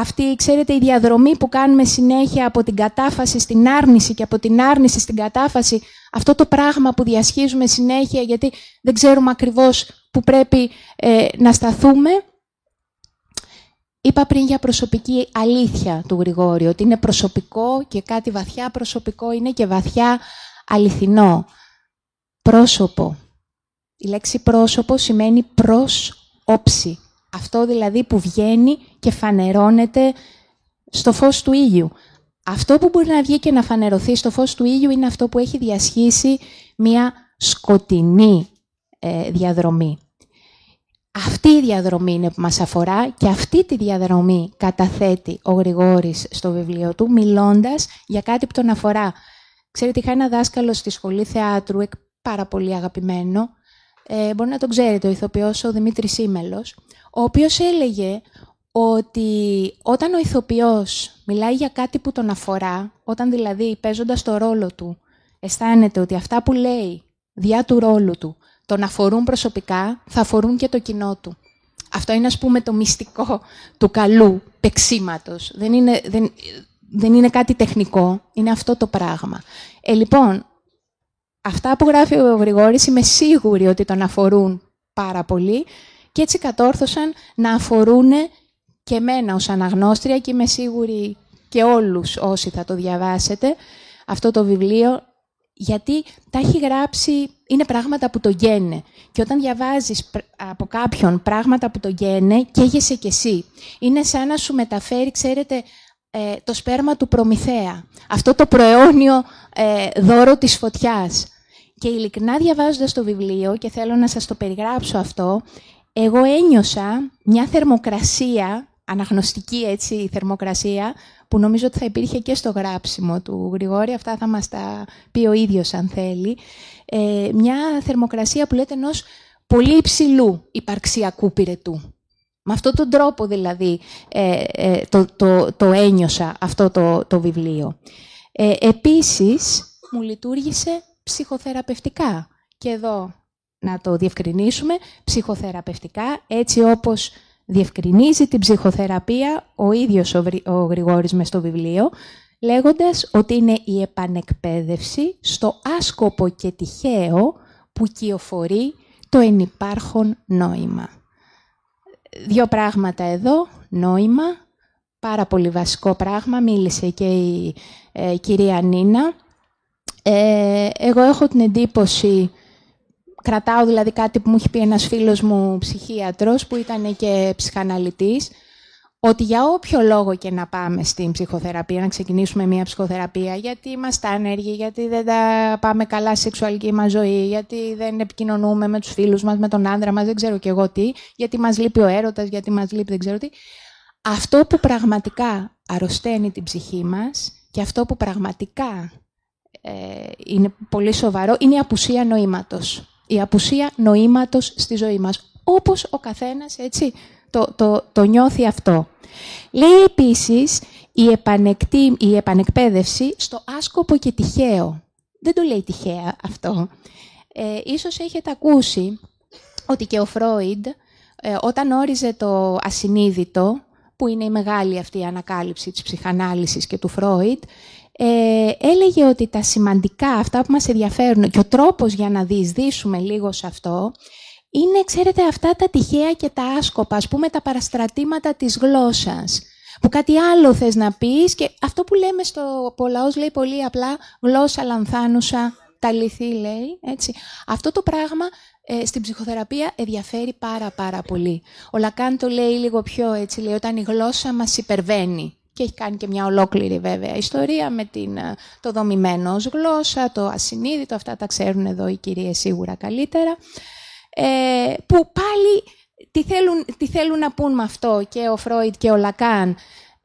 Speaker 2: αυτή, ξέρετε, η διαδρομή που κάνουμε συνέχεια από την κατάφαση στην άρνηση και από την άρνηση στην κατάφαση, αυτό το πράγμα που διασχίζουμε συνέχεια γιατί δεν ξέρουμε ακριβώς που πρέπει ε, να σταθούμε, Είπα πριν για προσωπική αλήθεια του Γρηγόρη, ότι είναι προσωπικό και κάτι βαθιά προσωπικό είναι και βαθιά αληθινό. Πρόσωπο. Η λέξη πρόσωπο σημαίνει προς όψη. Αυτό δηλαδή που βγαίνει και φανερώνεται στο φως του ήλιου. Αυτό που μπορεί να βγει και να φανερωθεί στο φως του ήλιου είναι αυτό που έχει διασχίσει μια σκοτεινή ε, διαδρομή. Αυτή η διαδρομή είναι που μας αφορά και αυτή τη διαδρομή καταθέτει ο Γρηγόρης στο βιβλίο του, μιλώντας για κάτι που τον αφορά. Ξέρετε, είχα ένα δάσκαλο στη σχολή θεάτρου, πάρα πολύ αγαπημένο, ε, μπορεί να τον ξέρετε, ο ηθοποιός ο Δημήτρης Σίμελος, ο οποίος έλεγε ότι όταν ο ηθοποιός μιλάει για κάτι που τον αφορά, όταν δηλαδή παίζοντας το ρόλο του, αισθάνεται ότι αυτά που λέει διά του ρόλου του τον αφορούν προσωπικά, θα αφορούν και το κοινό του. Αυτό είναι, ας πούμε, το μυστικό του καλού πεξίματος. Δεν είναι, δεν, δεν είναι κάτι τεχνικό, είναι αυτό το πράγμα. Ε, λοιπόν, αυτά που γράφει ο Γρηγόρης είμαι σίγουρη ότι τον αφορούν πάρα πολύ και έτσι κατόρθωσαν να αφορούν και εμένα ως αναγνώστρια και είμαι σίγουρη και όλους όσοι θα το διαβάσετε αυτό το βιβλίο γιατί τα έχει γράψει, είναι πράγματα που το γένε. Και όταν διαβάζεις από κάποιον πράγματα που το γένε, καίγεσαι κι εσύ. Είναι σαν να σου μεταφέρει, ξέρετε, ε, το σπέρμα του Προμηθέα. Αυτό το προαιώνιο ε, δώρο της φωτιάς. Και ειλικρινά διαβάζοντας το βιβλίο, και θέλω να σας το περιγράψω αυτό, εγώ ένιωσα μια θερμοκρασία, αναγνωστική έτσι θερμοκρασία, που νομίζω ότι θα υπήρχε και στο γράψιμο του Γρηγόρη, αυτά θα μας τα πει ο ίδιος αν θέλει, ε, μια θερμοκρασία που λέτε ενός πολύ υψηλού υπαρξιακού πυρετού. Με αυτόν τον τρόπο δηλαδή ε, ε, το, το, το ένιωσα αυτό το, το βιβλίο. Ε, επίσης, μου λειτουργήσε ψυχοθεραπευτικά. Και εδώ να το διευκρινίσουμε, ψυχοθεραπευτικά, έτσι όπως διευκρινίζει την ψυχοθεραπεία ο ίδιος ο, ο Γρηγόρης μες στο βιβλίο, λέγοντας ότι είναι η επανεκπαίδευση στο άσκοπο και τυχαίο που κυοφορεί το ενυπάρχον νόημα. Δύο πράγματα εδώ, νόημα, πάρα πολύ βασικό πράγμα, μίλησε και η ε, κυρία Νίνα. Ε, εγώ έχω την εντύπωση, κρατάω δηλαδή κάτι που μου έχει πει ένας φίλος μου ψυχίατρος, που ήταν και ψυχαναλυτής, ότι για όποιο λόγο και να πάμε στην ψυχοθεραπεία, να ξεκινήσουμε μια ψυχοθεραπεία, γιατί είμαστε άνεργοι, γιατί δεν τα πάμε καλά στη σεξουαλική μας ζωή, γιατί δεν επικοινωνούμε με τους φίλους μας, με τον άντρα μας, δεν ξέρω και εγώ τι, γιατί μας λείπει ο έρωτας, γιατί μας λείπει δεν ξέρω τι. Αυτό που πραγματικά αρρωσταίνει την ψυχή μας και αυτό που πραγματικά ε, είναι πολύ σοβαρό είναι η απουσία νοήματος. Η απουσία νοήματος στη ζωή μας. Όπως ο καθένας έτσι το, το, το νιώθει αυτό. Λέει επίσης η, επανεκτή, η επανεκπαίδευση στο άσκοπο και τυχαίο. Δεν το λέει τυχαία αυτό. Ε, ίσως έχετε ακούσει ότι και ο Φρόιντ ε, όταν όριζε το ασυνείδητο, που είναι η μεγάλη αυτή ανακάλυψη της ψυχανάλυσης και του Φρόιντ, ε, έλεγε ότι τα σημαντικά, αυτά που μας ενδιαφέρουν και ο τρόπος για να διεισδύσουμε λίγο σε αυτό, είναι, ξέρετε, αυτά τα τυχαία και τα άσκοπα, ας πούμε, τα παραστρατήματα της γλώσσας. Που κάτι άλλο θες να πεις και αυτό που λέμε στο Πολαός λέει πολύ απλά γλώσσα λανθάνουσα, τα λυθή λέει, έτσι. Αυτό το πράγμα ε, στην ψυχοθεραπεία ενδιαφέρει πάρα πάρα πολύ. Ο Λακάν το λέει λίγο πιο έτσι, λέει όταν η γλώσσα μας υπερβαίνει. Και έχει κάνει και μια ολόκληρη βέβαια ιστορία με την, ε, το δομημένο ως γλώσσα, το ασυνείδητο, αυτά τα ξέρουν εδώ οι κυρίες σίγουρα καλύτερα. Ε, που πάλι τι θέλουν, τι θέλουν να πούν με αυτό και ο Φρόιτ και ο Λακάν,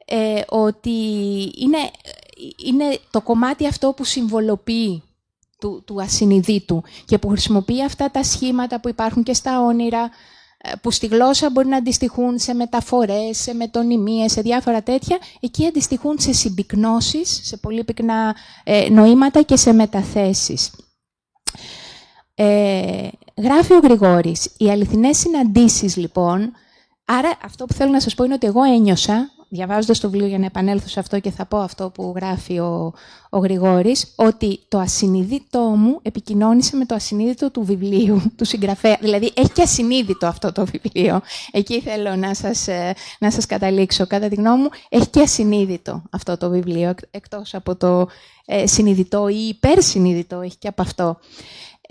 Speaker 2: ε, ότι είναι, είναι το κομμάτι αυτό που συμβολοποιεί του, του ασυνειδήτου και που χρησιμοποιεί αυτά τα σχήματα που υπάρχουν και στα όνειρα, ε, που στη γλώσσα μπορεί να αντιστοιχούν σε μεταφορές, σε μετωνυμίες, σε διάφορα τέτοια, εκεί αντιστοιχούν σε συμπυκνώσεις, σε πολύ πυκνά ε, νοήματα και σε μεταθέσεις. Ε, γράφει ο Γρηγόρης, οι αληθινές συναντήσεις λοιπόν, άρα αυτό που θέλω να σας πω είναι ότι εγώ ένιωσα, διαβάζοντας το βιβλίο για να επανέλθω σε αυτό και θα πω αυτό που γράφει ο, ο Γρηγόρης, ότι το ασυνείδητό μου επικοινώνησε με το ασυνείδητο του βιβλίου, του συγγραφέα. Δηλαδή έχει και ασυνείδητο αυτό το βιβλίο. Εκεί θέλω να σας, ε, να σας καταλήξω. Κατά τη γνώμη μου, έχει και ασυνείδητο αυτό το βιβλίο, εκτός από το ε, συνειδητό ή υπερσυνειδητό, έχει και από αυτό.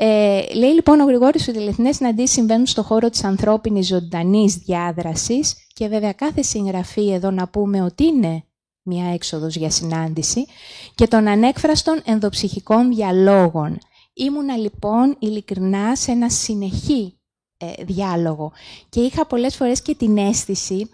Speaker 2: Ε, λέει λοιπόν ο Γρηγόρης ότι οι αληθινές συναντήσεις συμβαίνουν στον χώρο της ανθρώπινης ζωντανής διάδρασης και βέβαια κάθε συγγραφή εδώ να πούμε ότι είναι μια έξοδος για συνάντηση και των ανέκφραστων ενδοψυχικών διαλόγων. Ήμουνα λοιπόν ειλικρινά σε ένα συνεχή ε, διάλογο και είχα πολλές φορές και την αίσθηση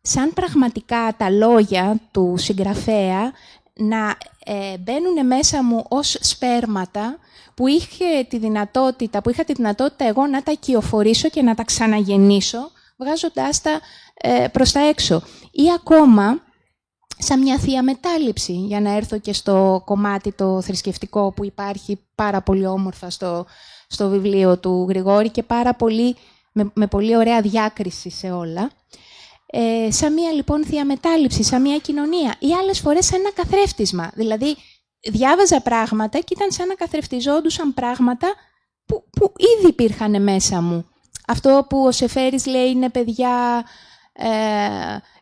Speaker 2: σαν πραγματικά τα λόγια του συγγραφέα να ε, μπαίνουν μέσα μου ως σπέρματα που είχε τη δυνατότητα, που είχα τη δυνατότητα εγώ να τα κυοφορήσω και να τα ξαναγεννήσω, βγάζοντάς τα ε, προς τα έξω. Ή ακόμα σαν μια θεία μετάληψη, για να έρθω και στο κομμάτι το θρησκευτικό που υπάρχει πάρα πολύ όμορφα στο, στο βιβλίο του Γρηγόρη και πάρα πολύ, με, με πολύ ωραία διάκριση σε όλα. Ε, σαν μια λοιπόν θεία μετάληψη, σαν μια κοινωνία ή άλλες φορές σαν ένα καθρέφτισμα. Δηλαδή διάβαζα πράγματα και ήταν σαν να καθρεφτιζόντουσαν πράγματα που, που ήδη υπήρχαν μέσα μου. Αυτό που ο Σεφέρης λέει είναι παιδιά, ε,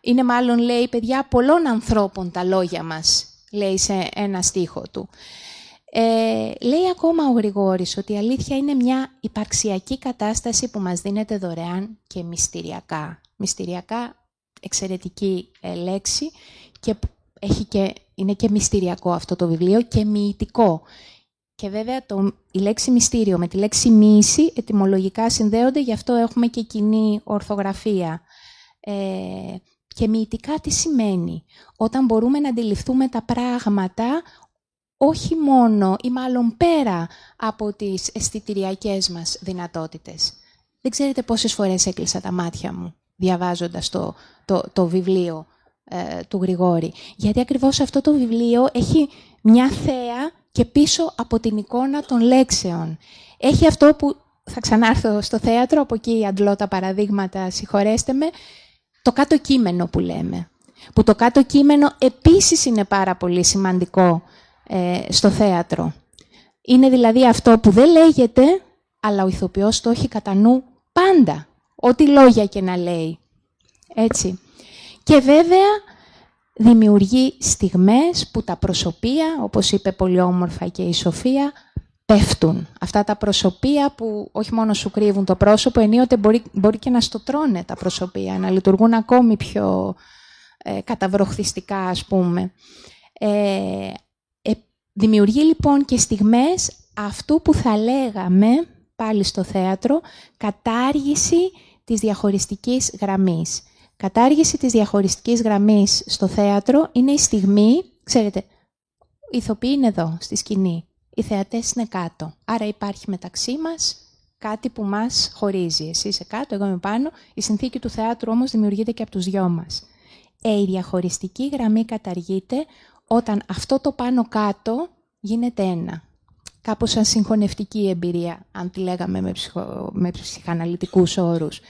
Speaker 2: είναι μάλλον λέει παιδιά πολλών ανθρώπων τα λόγια μας, λέει σε ένα στίχο του. Ε, λέει ακόμα ο Γρηγόρης ότι η αλήθεια είναι μια υπαρξιακή κατάσταση που μας δίνεται δωρεάν και μυστηριακά. Μυστηριακά, εξαιρετική ε, λέξη και έχει και, είναι και μυστηριακό αυτό το βιβλίο και μυητικό. Και βέβαια το, η λέξη μυστήριο με τη λέξη μύση ετυμολογικά συνδέονται, γι' αυτό έχουμε και κοινή ορθογραφία. Ε, και μυητικά τι σημαίνει; Όταν μπορούμε να αντιληφθούμε τα πράγματα όχι μόνο ή μάλλον πέρα από τις αισθητηριακές μας δυνατότητες. Δεν ξέρετε πόσες φορές έκλεισα τα μάτια μου διαβάζοντας το, το, το βιβλίο ε, του Γρηγόρη. Γιατί ακριβώς αυτό το βιβλίο έχει μια θέα και πίσω από την εικόνα των λέξεων. Έχει αυτό που θα ξανάρθω στο θέατρο, από εκεί αντλώ τα παραδείγματα, συγχωρέστε με, το κάτω κείμενο που λέμε. Που το κάτω κείμενο επίσης είναι πάρα πολύ σημαντικό ε, στο θέατρο. Είναι δηλαδή αυτό που δεν λέγεται, αλλά ο ηθοποιός το έχει κατά νου πάντα. Ό,τι λόγια και να λέει. Έτσι. Και βέβαια δημιουργεί στιγμές που τα προσωπία, όπως είπε πολύ όμορφα και η Σοφία, πέφτουν. Αυτά τα προσωπία που όχι μόνο σου κρύβουν το πρόσωπο, ενίοτε μπορεί, μπορεί και να στο τρώνε τα προσωπία, να λειτουργούν ακόμη πιο ε, καταβροχθιστικά, ας πούμε. Ε, ε, δημιουργεί λοιπόν και στιγμές αυτού που θα λέγαμε, πάλι στο θέατρο, κατάργηση της διαχωριστικής γραμμής. Κατάργηση της διαχωριστικής γραμμής στο θέατρο είναι η στιγμή, ξέρετε, οι ηθοποιοί είναι εδώ, στη σκηνή οι θεατές είναι κάτω. Άρα υπάρχει μεταξύ μας κάτι που μας χωρίζει. Εσύ είσαι κάτω, εγώ είμαι πάνω. Η συνθήκη του θεάτρου όμως δημιουργείται και από τους δυο μας. Ε, η διαχωριστική γραμμή καταργείται όταν αυτό το πάνω κάτω γίνεται ένα. Κάπως σαν συγχωνευτική εμπειρία, αν τη λέγαμε με, ψυχο, με ψυχαναλυτικούς όρους.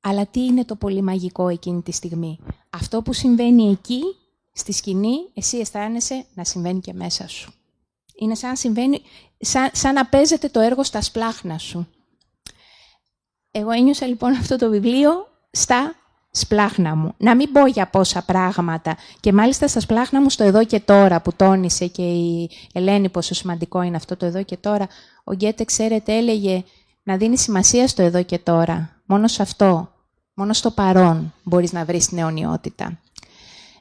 Speaker 2: Αλλά τι είναι το πολύ μαγικό εκείνη τη στιγμή; Αυτό που συμβαίνει εκεί, στη σκηνή, εσύ αισθάνεσαι να συμβαίνει και μέσα σου. Είναι σαν, συμβαίνει, σαν, σαν να παίζεται το έργο στα σπλάχνα σου. Εγώ ένιωσα λοιπόν αυτό το βιβλίο στα σπλάχνα μου. Να μην πω για πόσα πράγματα. Και μάλιστα στα σπλάχνα μου στο εδώ και τώρα που τόνισε και η Ελένη πόσο σημαντικό είναι αυτό το εδώ και τώρα. Ο Γκέτε, ξέρετε, έλεγε να δίνει σημασία στο εδώ και τώρα. Μόνο σε αυτό, μόνο στο παρόν μπορείς να βρεις την αιωνιότητα.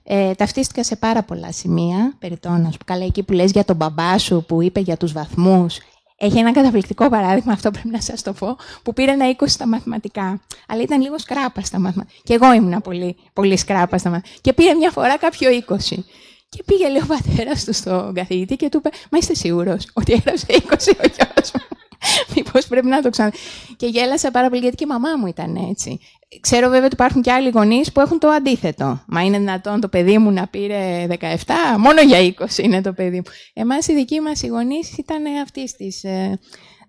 Speaker 2: Ε, ταυτίστηκα σε πάρα πολλά σημεία, περιττώνα, που καλά εκεί που λες για τον μπαμπά σου που είπε για τους βαθμούς. Έχει ένα καταπληκτικό παράδειγμα, αυτό πρέπει να σας το πω, που πήρε ένα 20 στα μαθηματικά. Αλλά ήταν λίγο σκράπα στα μαθηματικά. Και εγώ ήμουν πολύ, πολύ σκράπα στα μαθηματικά. Και πήρε μια φορά κάποιο 20. Και πήγε, λέει, ο πατέρας του στον καθηγητή και του είπε: Μα είστε σίγουρος ότι έγραψε 20 ο γιος μου; Μήπως πρέπει να το ξανά. Και γέλασα πάρα πολύ γιατί και η μαμά μου ήταν έτσι. Ξέρω βέβαια ότι υπάρχουν και άλλοι γονείς που έχουν το αντίθετο. Μα είναι δυνατόν το παιδί μου να πήρε 17, μόνο για 20 είναι το παιδί μου. Εμάς οι δικοί μας οι γονείς ήταν αυτής της. Ε,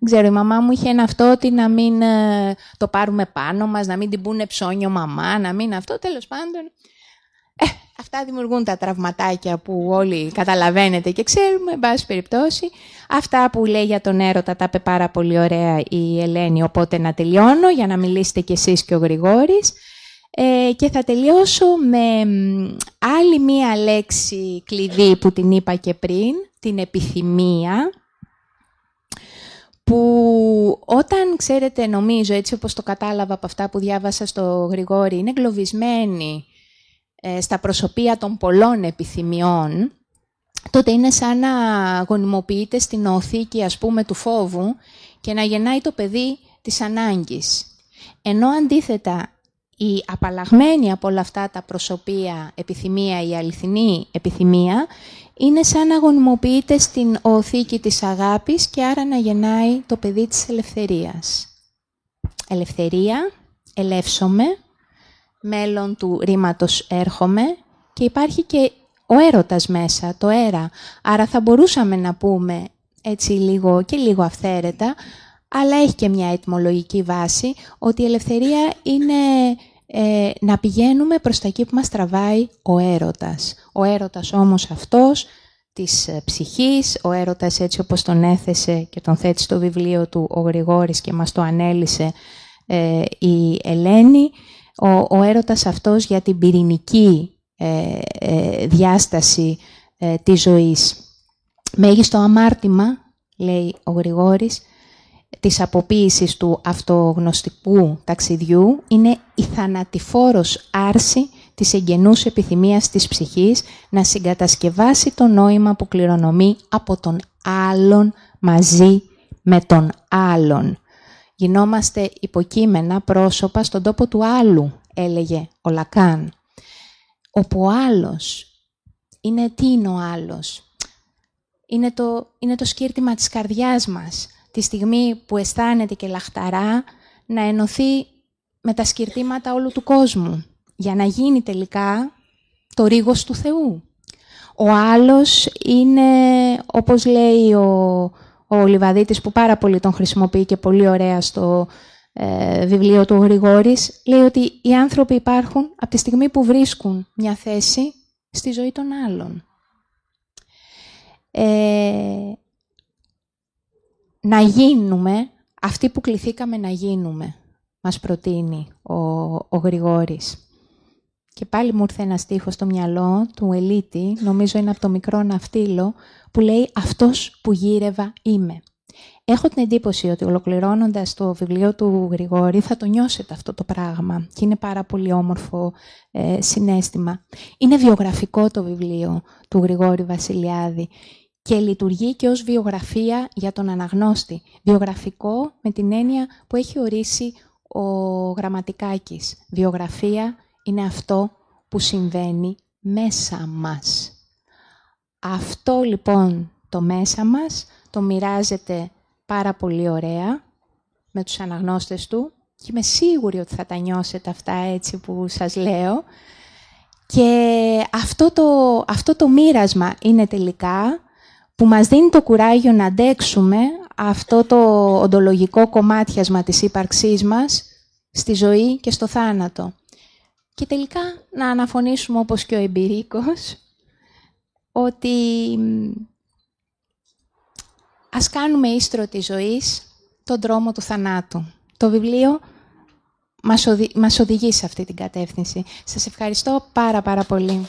Speaker 2: ξέρω, η μαμά μου είχε ένα αυτό ότι να μην ε, το πάρουμε πάνω μας, να μην την πούνε ψώνιο μαμά, να μην αυτό. Τέλος πάντων, ε, αυτά δημιουργούν τα τραυματάκια που όλοι καταλαβαίνετε και ξέρουμε, εν πάση περιπτώσει. Αυτά που λέει για τον έρωτα τα είπε πάρα πολύ ωραία η Ελένη, οπότε να τελειώνω για να μιλήσετε κι εσείς και ο Γρηγόρης. Ε, και θα τελειώσω με άλλη μία λέξη κλειδί που την είπα και πριν, την επιθυμία, που όταν, ξέρετε, νομίζω, έτσι όπως το κατάλαβα από αυτά που διάβασα στο Γρηγόρη, είναι εγκλωβισμένη ε, στα προσωπία των πολλών επιθυμιών, τότε είναι σαν να γονιμοποιείται στην οθήκη, ας πούμε, του φόβου και να γεννάει το παιδί της ανάγκης. Ενώ αντίθετα η απαλλαγμένη από όλα αυτά τα προσωπία επιθυμία, η αληθινή επιθυμία, είναι σαν να γονιμοποιείται στην οθήκη της αγάπης και άρα να γεννάει το παιδί της ελευθερίας. Ελευθερία, ελεύσομαι, μέλλον του ρήματος έρχομαι και υπάρχει και ο έρωτας μέσα, το έρα. Άρα θα μπορούσαμε να πούμε έτσι λίγο και λίγο αυθαίρετα, αλλά έχει και μια ετοιμολογική βάση, ότι η ελευθερία είναι ε, να πηγαίνουμε προς τα εκεί που μας τραβάει ο έρωτας. Ο έρωτας όμως αυτός της ε, ψυχής, ο έρωτας έτσι όπως τον έθεσε και τον θέτει στο βιβλίο του ο Γρηγόρης και μας το ανέλησε ε, η Ελένη, ο, ο έρωτας αυτός για την πυρηνική ε, ε, διάσταση ε, της ζωής. Μέγιστο αμάρτημα, λέει ο Γρηγόρης, της αποποίησης του αυτογνωστικού ταξιδιού είναι η θανατηφόρος άρση της εγγενούς επιθυμίας της ψυχής να συγκατασκευάσει το νόημα που κληρονομεί από τον άλλον μαζί με τον άλλον. Γινόμαστε υποκείμενα πρόσωπα στον τόπο του άλλου, έλεγε ο Λακάν. Όπου ο άλλος είναι τι είναι ο άλλος; Είναι το, είναι το σκύρτημα της καρδιάς μας. Τη στιγμή που αισθάνεται και λαχταρά να ενωθεί με τα σκυρτήματα όλου του κόσμου, για να γίνει τελικά το ρίγος του Θεού. Ο άλλος είναι, όπως λέει ο, ο Λιβαδίτης, που πάρα πολύ τον χρησιμοποιεί και πολύ ωραία στο ε, βιβλίο του Γρηγόρης, λέει ότι οι άνθρωποι υπάρχουν από τη στιγμή που βρίσκουν μια θέση στη ζωή των άλλων. Ε, να γίνουμε αυτοί που κληθήκαμε να γίνουμε, μας προτείνει ο, ο Γρηγόρης. Και πάλι μου ήρθε ένα στίχος στο μυαλό του Ελίτη, νομίζω είναι από το μικρό ναυτίλο, που λέει «Αυτός που γύρευα είμαι». Έχω την εντύπωση ότι ολοκληρώνοντας το βιβλίο του Γρηγόρη θα το νιώσετε αυτό το πράγμα και είναι πάρα πολύ όμορφο ε, συνέστημα. Είναι βιογραφικό το βιβλίο του Γρηγόρη Βασιλιάδη και λειτουργεί και ως βιογραφία για τον αναγνώστη. Βιογραφικό με την έννοια που έχει ορίσει ο Γραμματικάκης. Βιογραφία είναι αυτό που συμβαίνει μέσα μας. Αυτό λοιπόν το μέσα μας το μοιράζεται πάρα πολύ ωραία με τους αναγνώστες του και είμαι σίγουρη ότι θα τα νιώσετε αυτά έτσι που σας λέω. Και αυτό το, αυτό το μοίρασμα είναι τελικά που μας δίνει το κουράγιο να αντέξουμε αυτό το οντολογικό κομμάτιασμα της ύπαρξής μας στη ζωή και στο θάνατο. Και τελικά να αναφωνήσουμε όπως και ο εμπειρίκος ότι ας κάνουμε ίστρο της ζωής τον δρόμο του θανάτου. Το βιβλίο μας, μας οδηγεί σε αυτή την κατεύθυνση. Σας ευχαριστώ πάρα πάρα πολύ.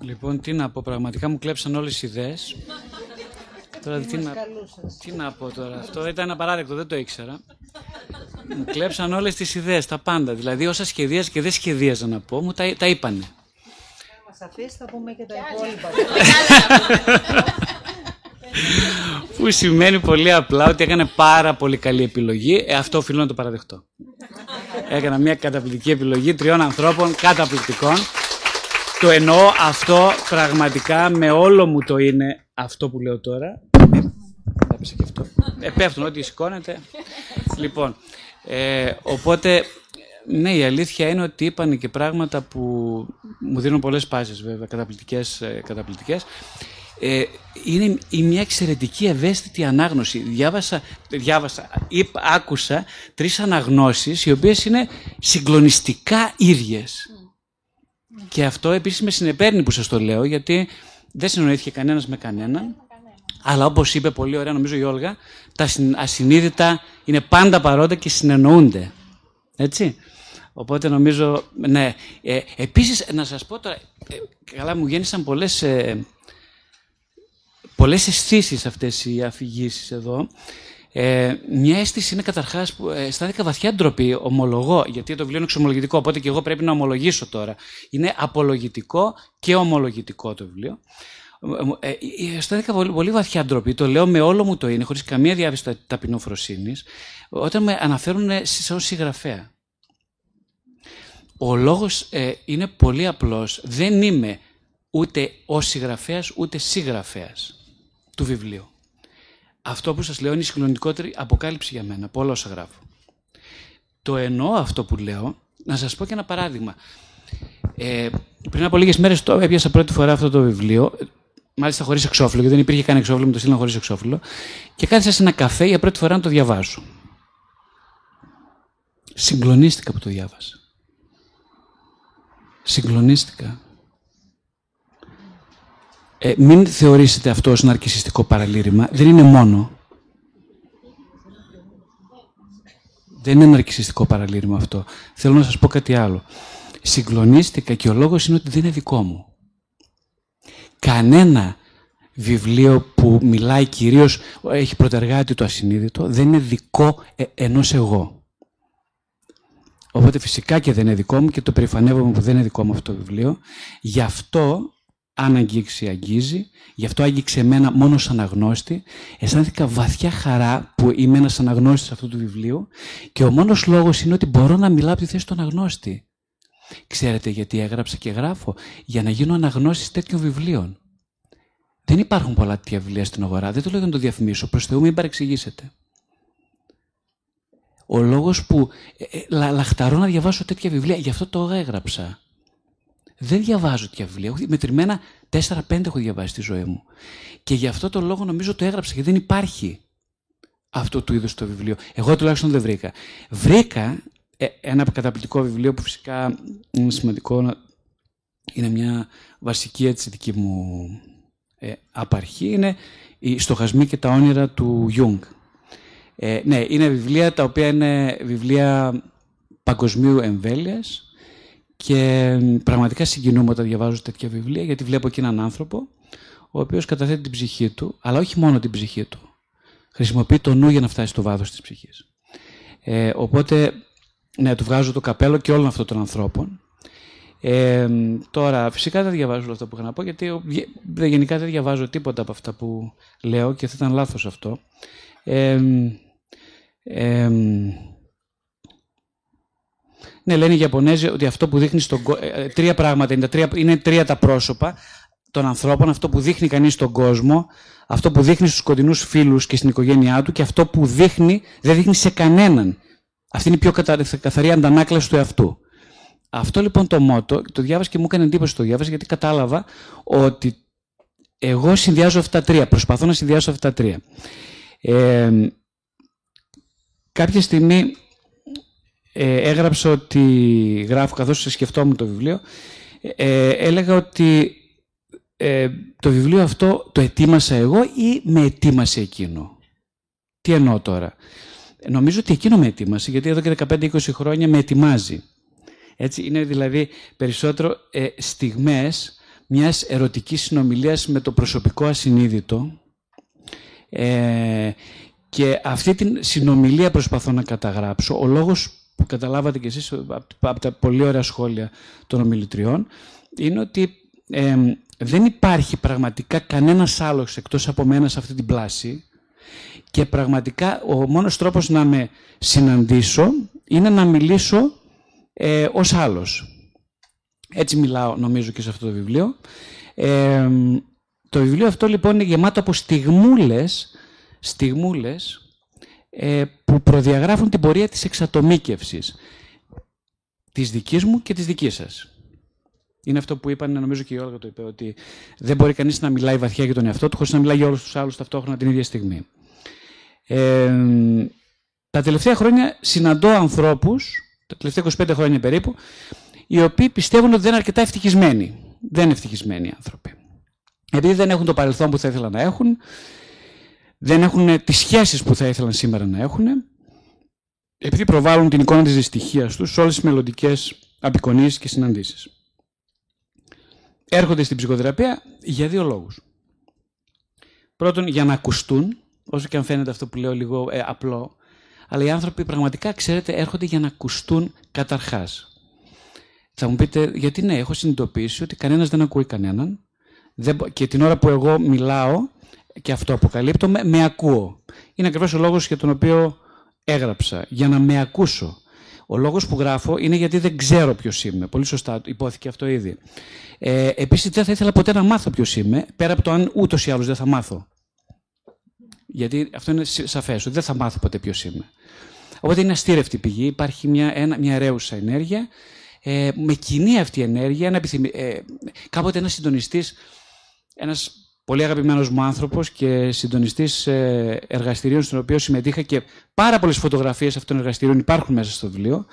Speaker 5: Λοιπόν, τι να πω, πραγματικά μου κλέψαν όλες οι ιδέες. Τώρα, τι, να, τι να πω τώρα, αυτό ήταν απαράδεκτο, δεν το ήξερα. Μου κλέψαν όλες τις ιδέες, τα πάντα. Δηλαδή όσα σχεδίαζα και δεν σχεδίαζα να πω, μου τα, τα είπανε.
Speaker 3: Μας αφήσεις, θα πούμε και τα υπόλοιπα.
Speaker 5: Που σημαίνει πολύ απλά ότι έκανε πάρα πολύ καλή επιλογή. Ε, αυτό οφείλω να το παραδεχτώ. Έκανα μια καταπληκτική επιλογή τριών ανθρώπων καταπληκτικών. Το εννοώ αυτό πραγματικά με όλο μου το είναι αυτό που λέω τώρα. Έπεσε και αυτό. Ε, πέφτουν ό,τι σηκώνεται. λοιπόν, ε, οπότε, ναι, η αλήθεια είναι ότι είπαν και πράγματα που μου δίνουν πολλές πάσες βέβαια, καταπληκτικές. Ε, καταπληκτικές. Ε, είναι μια εξαιρετική ευαίσθητη ανάγνωση. Διάβασα, διάβασα είπα, άκουσα τρεις αναγνώσεις οι οποίες είναι συγκλονιστικά ίδιες. Και αυτό επίσης με συνεπέρνει που σας το λέω, γιατί δεν συνοήθηκε κανένας με κανέναν. Αλλά όπως είπε πολύ ωραία νομίζω η Όλγα, τα ασυνείδητα είναι πάντα παρόντα και συνεννοούνται. Έτσι. Οπότε νομίζω, ναι. Ε, επίσης, να σας πω τώρα, ε, καλά μου γέννησαν πολλές, ε, πολλές αισθήσεις αυτές οι αφηγήσεις εδώ. Ε, μια αίσθηση είναι καταρχάς που ε, αισθάνθηκα βαθιά ντροπή, ομολογώ, γιατί το βιβλίο είναι εξομολογητικό, οπότε και εγώ πρέπει να ομολογήσω τώρα. Είναι απολογητικό και ομολογητικό το βιβλίο. Ε, ε, αισθάνθηκα πολύ, πολύ βαθιά ντροπή, το λέω με όλο μου το είναι, χωρίς καμία διάβηση ταπεινοφροσύνης, όταν με αναφέρουν σαν συγγραφέα. Ο λόγος ε, είναι πολύ απλός. Δεν είμαι ούτε ο συγγραφέας, ούτε συγγραφέας του βιβλίου. Αυτό που σας λέω είναι η συγκλονικότερη αποκάλυψη για μένα, από όλα όσα γράφω. Το εννοώ αυτό που λέω, να σας πω και ένα παράδειγμα. Ε, πριν από λίγες μέρες το έπιασα πρώτη φορά αυτό το βιβλίο, μάλιστα χωρίς εξώφυλλο, γιατί δεν υπήρχε καν εξώφυλλο, μου το στείλαν χωρίς εξώφυλλο, και κάθισα σε ένα καφέ για πρώτη φορά να το διαβάσω. Συγκλονίστηκα που το διάβασα. Συγκλονίστηκα. Ε, μην θεωρήσετε αυτό ως ναρκισιστικό παραλήρημα. Δεν είναι μόνο. Δεν είναι ναρκισιστικό παραλήρημα αυτό. Θέλω να σας πω κάτι άλλο. Συγκλονίστηκα και ο λόγος είναι ότι δεν είναι δικό μου. Κανένα βιβλίο που μιλάει κυρίως, έχει προτεργάτη το ασυνείδητο, δεν είναι δικό ε, ενός εγώ. Οπότε φυσικά και δεν είναι δικό μου και το περηφανεύομαι που δεν είναι δικό μου αυτό το βιβλίο. Γι' αυτό αν αγγίξει, αγγίζει. Γι' αυτό άγγιξε εμένα μόνο σαν αναγνώστη. Αισθάνθηκα βαθιά χαρά που είμαι ένας αναγνώστης αυτού του βιβλίου και ο μόνος λόγος είναι ότι μπορώ να μιλάω από τη θέση του αναγνώστη. Ξέρετε γιατί έγραψα και γράφω, για να γίνω αναγνώστης τέτοιων βιβλίων. Δεν υπάρχουν πολλά τέτοια βιβλία στην αγορά. Δεν το λέω για να το διαφημίσω. Προς Θεού, μην παρεξηγήσετε. Ο λόγος που ε, ε, λαχταρώ να διαβάσω τέτοια βιβλία, γι' αυτό το έγραψα. Δεν διαβάζω τέτοια βιβλία. Μετρημένα 4-5 έχω διαβάσει στη ζωή μου. Και γι' αυτό το λόγο νομίζω το έγραψα, γιατί δεν υπάρχει αυτό του είδους το βιβλίο. Εγώ τουλάχιστον δεν βρήκα. Βρήκα ε, ένα καταπληκτικό βιβλίο που φυσικά είναι σημαντικό να είναι μια βασική έτσι δική μου ε, απαρχή, είναι οι στοχασμοί και τα όνειρα του Γιούγκ. Ε, ναι, είναι βιβλία τα οποία είναι βιβλία παγκοσμίου εμβέλειας και πραγματικά συγκινούμαι όταν διαβάζω τέτοια βιβλία γιατί βλέπω εκεί έναν άνθρωπο ο οποίος καταθέτει την ψυχή του, αλλά όχι μόνο την ψυχή του. Χρησιμοποιεί το νου για να φτάσει στο βάθος της ψυχής. Ε, οπότε, ναι, του βγάζω το καπέλο και όλων αυτών των ανθρώπων ε, τώρα, φυσικά δεν διαβάζω όλα αυτά που είχα να πω, γιατί γενικά δεν διαβάζω τίποτα από αυτά που λέω και θα ήταν λάθος αυτό. Ε, ε, ναι, λένε οι Ιαπωνέζοι ότι αυτό που δείχνει στον κόσμο. Ε, τρία πράγματα είναι, τα τρία, είναι τρία τα πρόσωπα των ανθρώπων. Αυτό που δείχνει κανείς στον κόσμο, αυτό που δείχνει στους κοντινούς φίλους και στην οικογένειά του και αυτό που δείχνει, δεν δείχνει σε κανέναν. Αυτή είναι η πιο καθαρή αντανάκλαση του εαυτού. Αυτό λοιπόν το μότο, το διάβασα και μου έκανε εντύπωση το διάβασα γιατί κατάλαβα ότι εγώ συνδυάζω αυτά τα τρία, προσπαθώ να συνδυάσω αυτά τα τρία. Ε, κάποια στιγμή ε, έγραψα ότι γράφω καθώς σκεφτόμουν το βιβλίο, ε, έλεγα ότι ε, το βιβλίο αυτό το ετοίμασα εγώ ή με ετοίμασε εκείνο. Τι εννοώ τώρα; Νομίζω ότι εκείνο με ετοίμασε, γιατί εδώ και 15-20 χρόνια με ετοιμάζει. Έτσι, είναι δηλαδή περισσότερο ε, στιγμές μιας ερωτικής συνομιλίας με το προσωπικό ασυνείδητο ε, και αυτή την συνομιλία προσπαθώ να καταγράψω. Ο λόγος που καταλάβατε κι εσείς από τα πολύ ωραία σχόλια των ομιλητριών είναι ότι ε, δεν υπάρχει πραγματικά κανένας άλλος εκτός από μένα σε αυτή την πλάση και πραγματικά ο μόνος τρόπος να με συναντήσω είναι να μιλήσω ε, ως άλλος. Έτσι μιλάω νομίζω και σε αυτό το βιβλίο. Ε, το βιβλίο αυτό λοιπόν είναι γεμάτο από στιγμούλες, στιγμούλες ε, που προδιαγράφουν την πορεία της εξατομίκευσης της δικής μου και της δικής σας. Είναι αυτό που είπαν, νομίζω και η Όλγα το είπε, ότι δεν μπορεί κανείς να μιλάει βαθιά για τον εαυτό του χωρίς να μιλάει για όλους τους άλλους ταυτόχρονα την ίδια στιγμή. Ε, τα τελευταία χρόνια συναντώ ανθρώπους τα τελευταία 25 χρόνια περίπου, οι οποίοι πιστεύουν ότι δεν είναι αρκετά ευτυχισμένοι. Δεν είναι ευτυχισμένοι οι άνθρωποι. Επειδή δεν έχουν το παρελθόν που θα ήθελαν να έχουν, δεν έχουν τις σχέσεις που θα ήθελαν σήμερα να έχουν, επειδή προβάλλουν την εικόνα της δυστυχίας τους σε όλες τις μελλοντικές απεικονίσεις και συναντήσεις. Έρχονται στην ψυχοθεραπεία για δύο λόγους. Πρώτον, για να ακουστούν, όσο και αν φαίνεται αυτό που λέω λίγο ε, απλό, αλλά οι άνθρωποι πραγματικά, ξέρετε, έρχονται για να ακουστούν καταρχάς. Θα μου πείτε, γιατί ναι, έχω συνειδητοποιήσει ότι κανένας δεν ακούει κανέναν. Και την ώρα που εγώ μιλάω και αυτό αποκαλύπτω, με, με ακούω. Είναι ακριβώς ο λόγος για τον οποίο έγραψα, για να με ακούσω. Ο λόγος που γράφω είναι γιατί δεν ξέρω ποιος είμαι. Πολύ σωστά υπόθηκε αυτό ήδη. Ε, Επίσης, δεν θα ήθελα ποτέ να μάθω ποιος είμαι, πέρα από το αν ούτως ή άλλως δεν θα μάθω. Γιατί αυτό είναι σαφές, ότι δεν θα μάθω ποτέ ποιος είμαι. Οπότε είναι αστήρευτη πηγή, υπάρχει μια, ένα, μια ρέουσα ενέργεια. Ε, με κοινή αυτή η ενέργεια, ένα ε, κάποτε ένας συντονιστής, ένας πολύ αγαπημένος μου άνθρωπος και συντονιστής ε, εργαστηρίων, στον οποίο συμμετείχα και πάρα πολλές φωτογραφίες αυτών των εργαστηρίων υπάρχουν μέσα στο βιβλίο.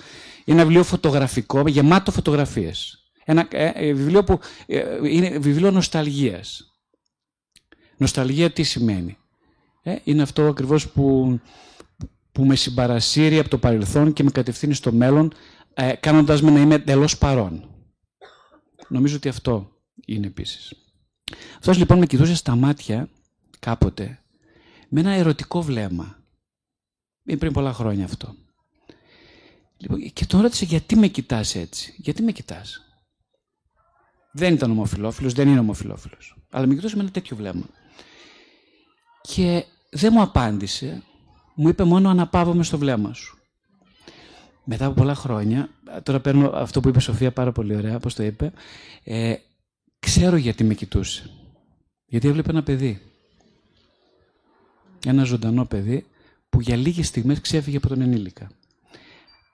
Speaker 5: Είναι ένα βιβλίο φωτογραφικό, γεμάτο φωτογραφίες. Ένα ε, ε, βιβλίο που ε, είναι βιβλίο νοσταλγίας. Νοσταλγία τι σημαίνει; Είναι αυτό ακριβώς που που με συμπαρασύρει από το παρελθόν και με κατευθύνει στο μέλλον, ε, κάνοντας με να είμαι εντελώς παρόν. Νομίζω ότι αυτό είναι επίσης. Αυτός λοιπόν με κοιτούσε στα μάτια κάποτε με ένα ερωτικό βλέμμα. Είναι πριν πολλά χρόνια αυτό. Λοιπόν, και τον ρώτησε γιατί με κοιτάς έτσι; Γιατί με κοιτάς; Δεν ήταν ομοφιλόφιλος, δεν είναι ομοφιλόφιλος. Αλλά με κοιτούσε με ένα τέτοιο βλέμμα. Και δεν μου απάντησε μου είπε μόνο αναπαύομαι στο βλέμμα σου. Μετά από πολλά χρόνια, τώρα παίρνω αυτό που είπε η Σοφία πάρα πολύ ωραία, όπως το είπε, ε, ξέρω γιατί με κοιτούσε. Γιατί έβλεπε ένα παιδί. Ένα ζωντανό παιδί που για λίγες στιγμές ξέφυγε από τον ενήλικα.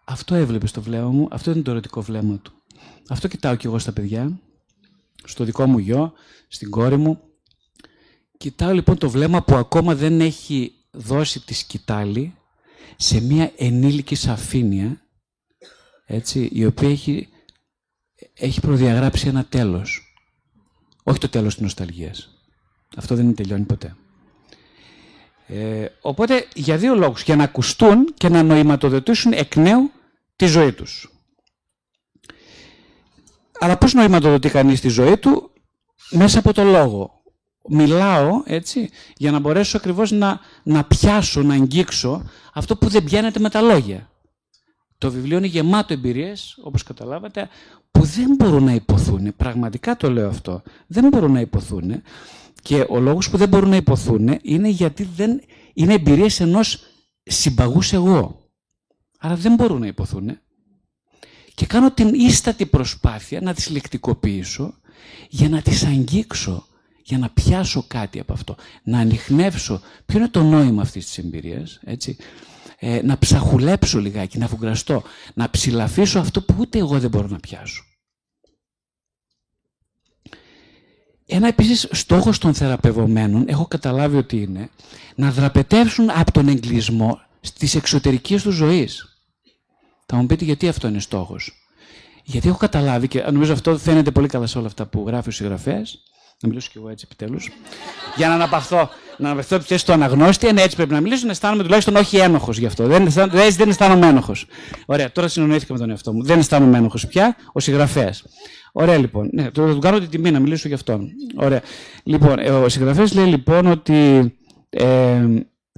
Speaker 5: Αυτό έβλεπε στο βλέμμα μου, αυτό είναι το ερωτικό βλέμμα του. Αυτό κοιτάω κι εγώ στα παιδιά, στο δικό μου γιο, στην κόρη μου. Κοιτάω λοιπόν το βλέμμα που ακόμα δεν έχει δώσει τη σκητάλη σε μια ενήλικη σαφήνεια, έτσι, η οποία έχει, έχει προδιαγράψει ένα τέλος. Όχι το τέλος της νοσταλγίας. Αυτό δεν τελειώνει ποτέ. Ε, οπότε για δύο λόγους. Για να ακουστούν και να νοηματοδοτήσουν εκ νέου τη ζωή τους. Αλλά πώς νοηματοδοτεί κανείς τη ζωή του; Μέσα από το λόγο. Μιλάω έτσι για να μπορέσω ακριβώς να, να πιάσω, να αγγίξω αυτό που δεν πιάνεται με τα λόγια. Το βιβλίο είναι γεμάτο εμπειρίες, όπως καταλάβατε, που δεν μπορούν να υποθούν. Πραγματικά το λέω αυτό. Δεν μπορούν να υποθούν. Και ο λόγος που δεν μπορούν να υποθούν είναι γιατί δεν είναι εμπειρίες ενός συμπαγούς εγώ. Άρα δεν μπορούν να υποθούν. Και κάνω την ίστατη προσπάθεια να τις λεκτικοποιήσω για να τις αγγίξω, για να πιάσω κάτι από αυτό. Να ανοιχνεύσω ποιο είναι το νόημα αυτής της εμπειρίας, έτσι; Ε, να ψαχουλέψω λιγάκι, να φουγκραστώ, να ψηλαφίσω αυτό που ούτε εγώ δεν μπορώ να πιάσω. Ένα επίσης στόχος των θεραπευομένων, έχω καταλάβει ότι είναι, να δραπετεύσουν από τον εγκλισμό στις εξωτερικές τους ζωής. Θα μου πείτε γιατί αυτό είναι στόχος. Γιατί έχω καταλάβει και νομίζω αυτό φαίνεται πολύ καλά σε όλα αυτά που γράφει ο συγγραφέας. Να μιλήσω κι εγώ έτσι επιτέλους. Για να αναπαυθώ, να αναπαυθώ τη θέση του αναγνώστη, είναι έτσι πρέπει να μιλήσω, να αισθάνομαι τουλάχιστον όχι ένοχος γι' αυτό. Δεν, δεν, δεν αισθάνομαι ένοχος. Ωραία, τώρα συνονίθηκα με τον εαυτό μου. Δεν αισθάνομαι ένοχος πια, ο συγγραφέας. Ωραία λοιπόν. Ναι, το, το κάνω την τιμή να μιλήσω γι' αυτόν. Ωραία. Λοιπόν, ε, ο συγγραφέας λέει λοιπόν ότι ε,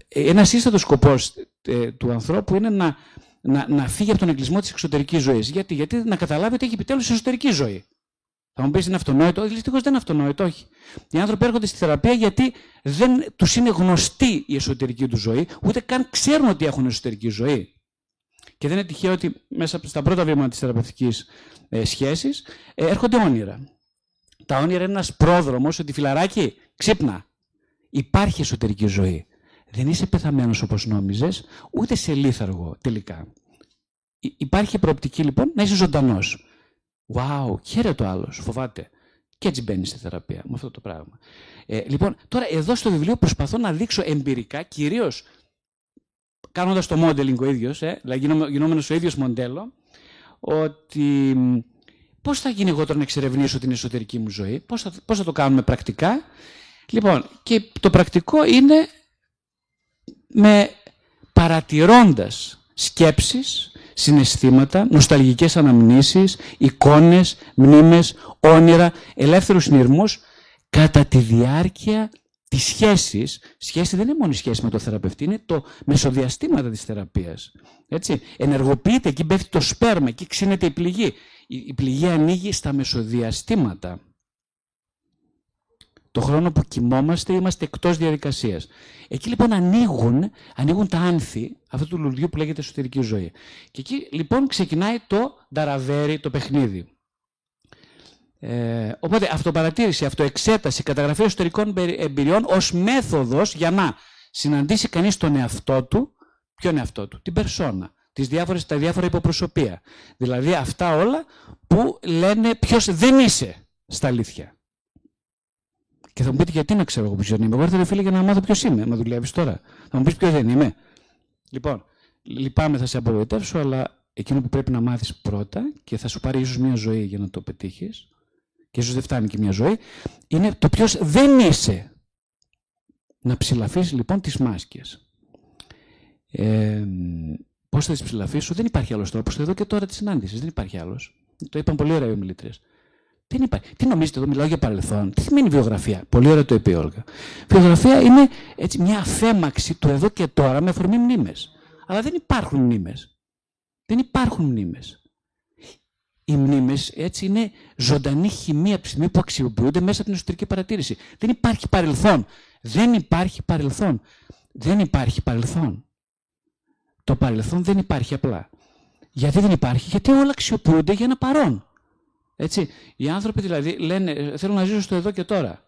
Speaker 5: ένας σύστατο σκοπός ε, του ανθρώπου είναι να, να, να φύγει από τον εγκλισμό της εξωτερικής ζωής. Γιατί; Γιατί να καταλάβει ότι έχει επιτέλους εσωτερική ζωή. Θα μου πεις είναι αυτονόητο; Δυστυχώς δεν είναι αυτονόητο, όχι. Οι άνθρωποι έρχονται στη θεραπεία γιατί δεν τους είναι γνωστή η εσωτερική τους ζωή, ούτε καν ξέρουν ότι έχουν εσωτερική ζωή. Και δεν είναι τυχαίο ότι μέσα στα πρώτα βήματα της θεραπευτικής ε, σχέσης ε, έρχονται όνειρα. Τα όνειρα είναι ένας πρόδρομος ότι φιλαράκι, ξύπνα. Υπάρχει εσωτερική ζωή. Δεν είσαι πεθαμένος όπως νόμιζες, ούτε σε λίθαργο τελικά. Υπάρχει προοπτική λοιπόν να είσαι ζωντανός. Wow, χαίρεται ο άλλο, φοβάται. Και έτσι μπαίνει στη θεραπεία με αυτό το πράγμα. Ε, λοιπόν, τώρα εδώ στο βιβλίο προσπαθώ να δείξω εμπειρικά, κυρίως κάνοντας το modeling ο ίδιος, ε, δηλαδή γινόμενος ο ίδιος μοντέλο, ότι πώς θα γίνει εγώ τώρα να εξερευνήσω την εσωτερική μου ζωή, πώς θα, πώς θα το κάνουμε πρακτικά. Λοιπόν, και το πρακτικό είναι με παρατηρώντας σκέψεις, συναισθήματα, νοσταλγικές αναμνήσεις, εικόνες, μνήμες, όνειρα, ελεύθερους συνειρμούς κατά τη διάρκεια της σχέσης. Σχέση δεν είναι μόνο η σχέση με το θεραπευτή, είναι το μεσοδιαστήματα της θεραπείας. Έτσι. Ενεργοποιείται, εκεί πέφτει το σπέρμα, εκεί ξύνεται η πληγή. Η πληγή ανοίγει στα μεσοδιαστήματα. Το χρόνο που κοιμόμαστε είμαστε εκτός διαδικασίας. Εκεί λοιπόν ανοίγουν, ανοίγουν τα άνθη αυτού του λουλουδιού που λέγεται εσωτερική ζωή. Και εκεί λοιπόν ξεκινάει το νταραβέρι, το παιχνίδι. Ε, οπότε αυτοπαρατήρηση, αυτοεξέταση, καταγραφή εσωτερικών εμπειριών ως μέθοδος για να συναντήσει κανείς τον εαυτό του, ποιον εαυτό του, την περσόνα, τις διάφορες, τα διάφορα υποπροσωπεία. Δηλαδή αυτά όλα που λένε ποιος δεν είσαι στα αλήθεια. Και θα μου πείτε γιατί να ξέρω εγώ ποιος είμαι. Εγώ ήρθα φίλε για να μάθω ποιος είμαι. Μα δουλεύεις τώρα. Θα μου πεις ποιος δεν είμαι. Λοιπόν, λυπάμαι, θα σε απογοητεύσω, αλλά εκείνο που πρέπει να μάθεις πρώτα και θα σου πάρει ίσως μια ζωή για να το πετύχεις, και ίσως δεν φτάνει και μια ζωή, είναι το ποιος δεν είσαι. Να ψηλαφίσει λοιπόν τις μάσκες. Ε, Πώς θα τις ψηλαφίσω, δεν υπάρχει άλλος τρόπος. Εδώ και τώρα τη συνάντησης, δεν υπάρχει άλλος. Το είπαν πολύ ωραία οι ομιλήτρε. Δεν υπάρχει. Τι νομίζετε, εδώ μιλάω για παρελθόν. Τι σημαίνει βιογραφία; Πολύ ωραία το είπε η Όλγα. Βιογραφία είναι έτσι, μια αφέμαξη του εδώ και τώρα με αφορμή μνήμες. Αλλά δεν υπάρχουν μνήμες. Δεν υπάρχουν μνήμες. Οι μνήμες έτσι είναι ζωντανή χημεία από τη στιγμή που αξιοποιούνται μέσα από την εσωτερική παρατήρηση. Δεν υπάρχει παρελθόν. Δεν υπάρχει παρελθόν. Δεν υπάρχει παρελθόν. Το παρελθόν δεν υπάρχει απλά. Γιατί δεν υπάρχει, γιατί όλα αξιοποιούνται για ένα παρόν. Έτσι. Οι άνθρωποι δηλαδή λένε θέλω να ζήσω στο εδώ και τώρα.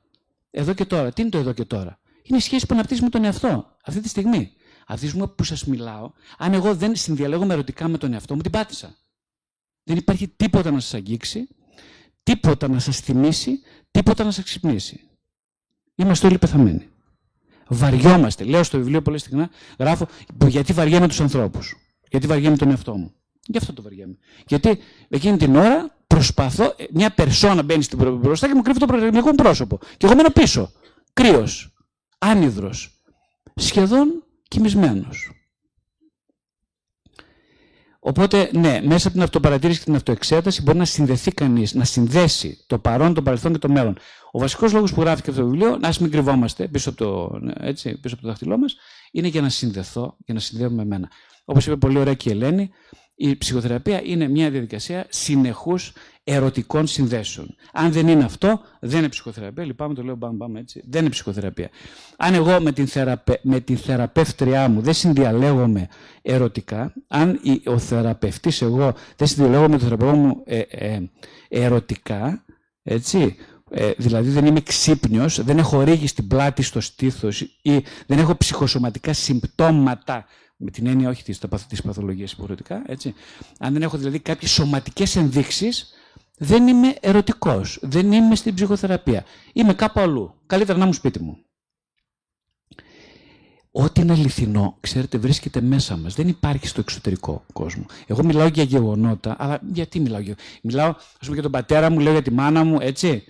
Speaker 5: εδώ και τώρα. Τι είναι το εδώ και τώρα. Είναι η σχέση που αναπτύσσει με τον εαυτό αυτή τη στιγμή. Αυτή τη στιγμή που σας μιλάω, αν εγώ δεν συνδιαλέγω ερωτικά με τον εαυτό μου, την πάτησα. Δεν υπάρχει τίποτα να σας αγγίξει, τίποτα να σας θυμίσει, τίποτα να σας ξυπνήσει. Είμαστε όλοι πεθαμένοι. Βαριόμαστε. Λέω στο βιβλίο πολύ συχνά, γράφω γιατί βαριέμαι τους ανθρώπους. Γιατί βαριέμαι τον εαυτό μου. Γι' αυτό το βαριέμαι. Γιατί εκείνη την ώρα προσπαθώ, μια περσόνα μπαίνει στην μπροστά και μου κρύβει το πραγματικό μου πρόσωπο. Και εγώ μένω πίσω. Κρύος, άνυδρος, σχεδόν κοιμισμένος. Οπότε, ναι, μέσα από την αυτοπαρατήρηση και την αυτοεξέταση μπορεί να συνδεθεί κανείς, να συνδέσει το παρόν, το παρελθόν και το μέλλον. Ο βασικός λόγος που γράφει και αυτό το βιβλίο, να μην κρυβόμαστε πίσω από το, έτσι, πίσω από το δάχτυλό μας, είναι για να συνδεθώ, για να συνδέουμε εμένα. Όπως είπε πολύ ωραία και η Ελένη, η ψυχοθεραπεία είναι μια διαδικασία συνεχούς ερωτικών συνδέσεων. Αν δεν είναι αυτό, δεν είναι ψυχοθεραπεία. Λυπάμαι, το λέω μπαμ, μπαμ έτσι. Δεν είναι ψυχοθεραπεία. Αν εγώ με την, θεραπε... με την θεραπεύτριά μου δεν συνδιαλέγομαι ερωτικά, αν ο θεραπευτής εγώ δεν συνδιαλέγομαι με τον θεραπευτή μου ε, ε, ερωτικά, έτσι, ε, δηλαδή δεν είμαι ξύπνιος, δεν έχω ρίγη στην πλάτη, στο στήθος ή δεν έχω ψυχοσωματικά συμπτώματα με την έννοια όχι της, της παθολογίας υποχρεωτικά, έτσι. Αν δεν έχω δηλαδή κάποιες σωματικές ενδείξεις, δεν είμαι ερωτικός, δεν είμαι στην ψυχοθεραπεία. Είμαι κάπου αλλού. Καλύτερα να είμαι σπίτι μου. Ό,τι είναι αληθινό, ξέρετε, βρίσκεται μέσα μας. Δεν υπάρχει στο εξωτερικό κόσμο. Εγώ μιλάω για γεγονότα, αλλά γιατί μιλάω για Μιλάω, ας πούμε, για τον πατέρα μου, λέω για τη μάνα μου, έτσι.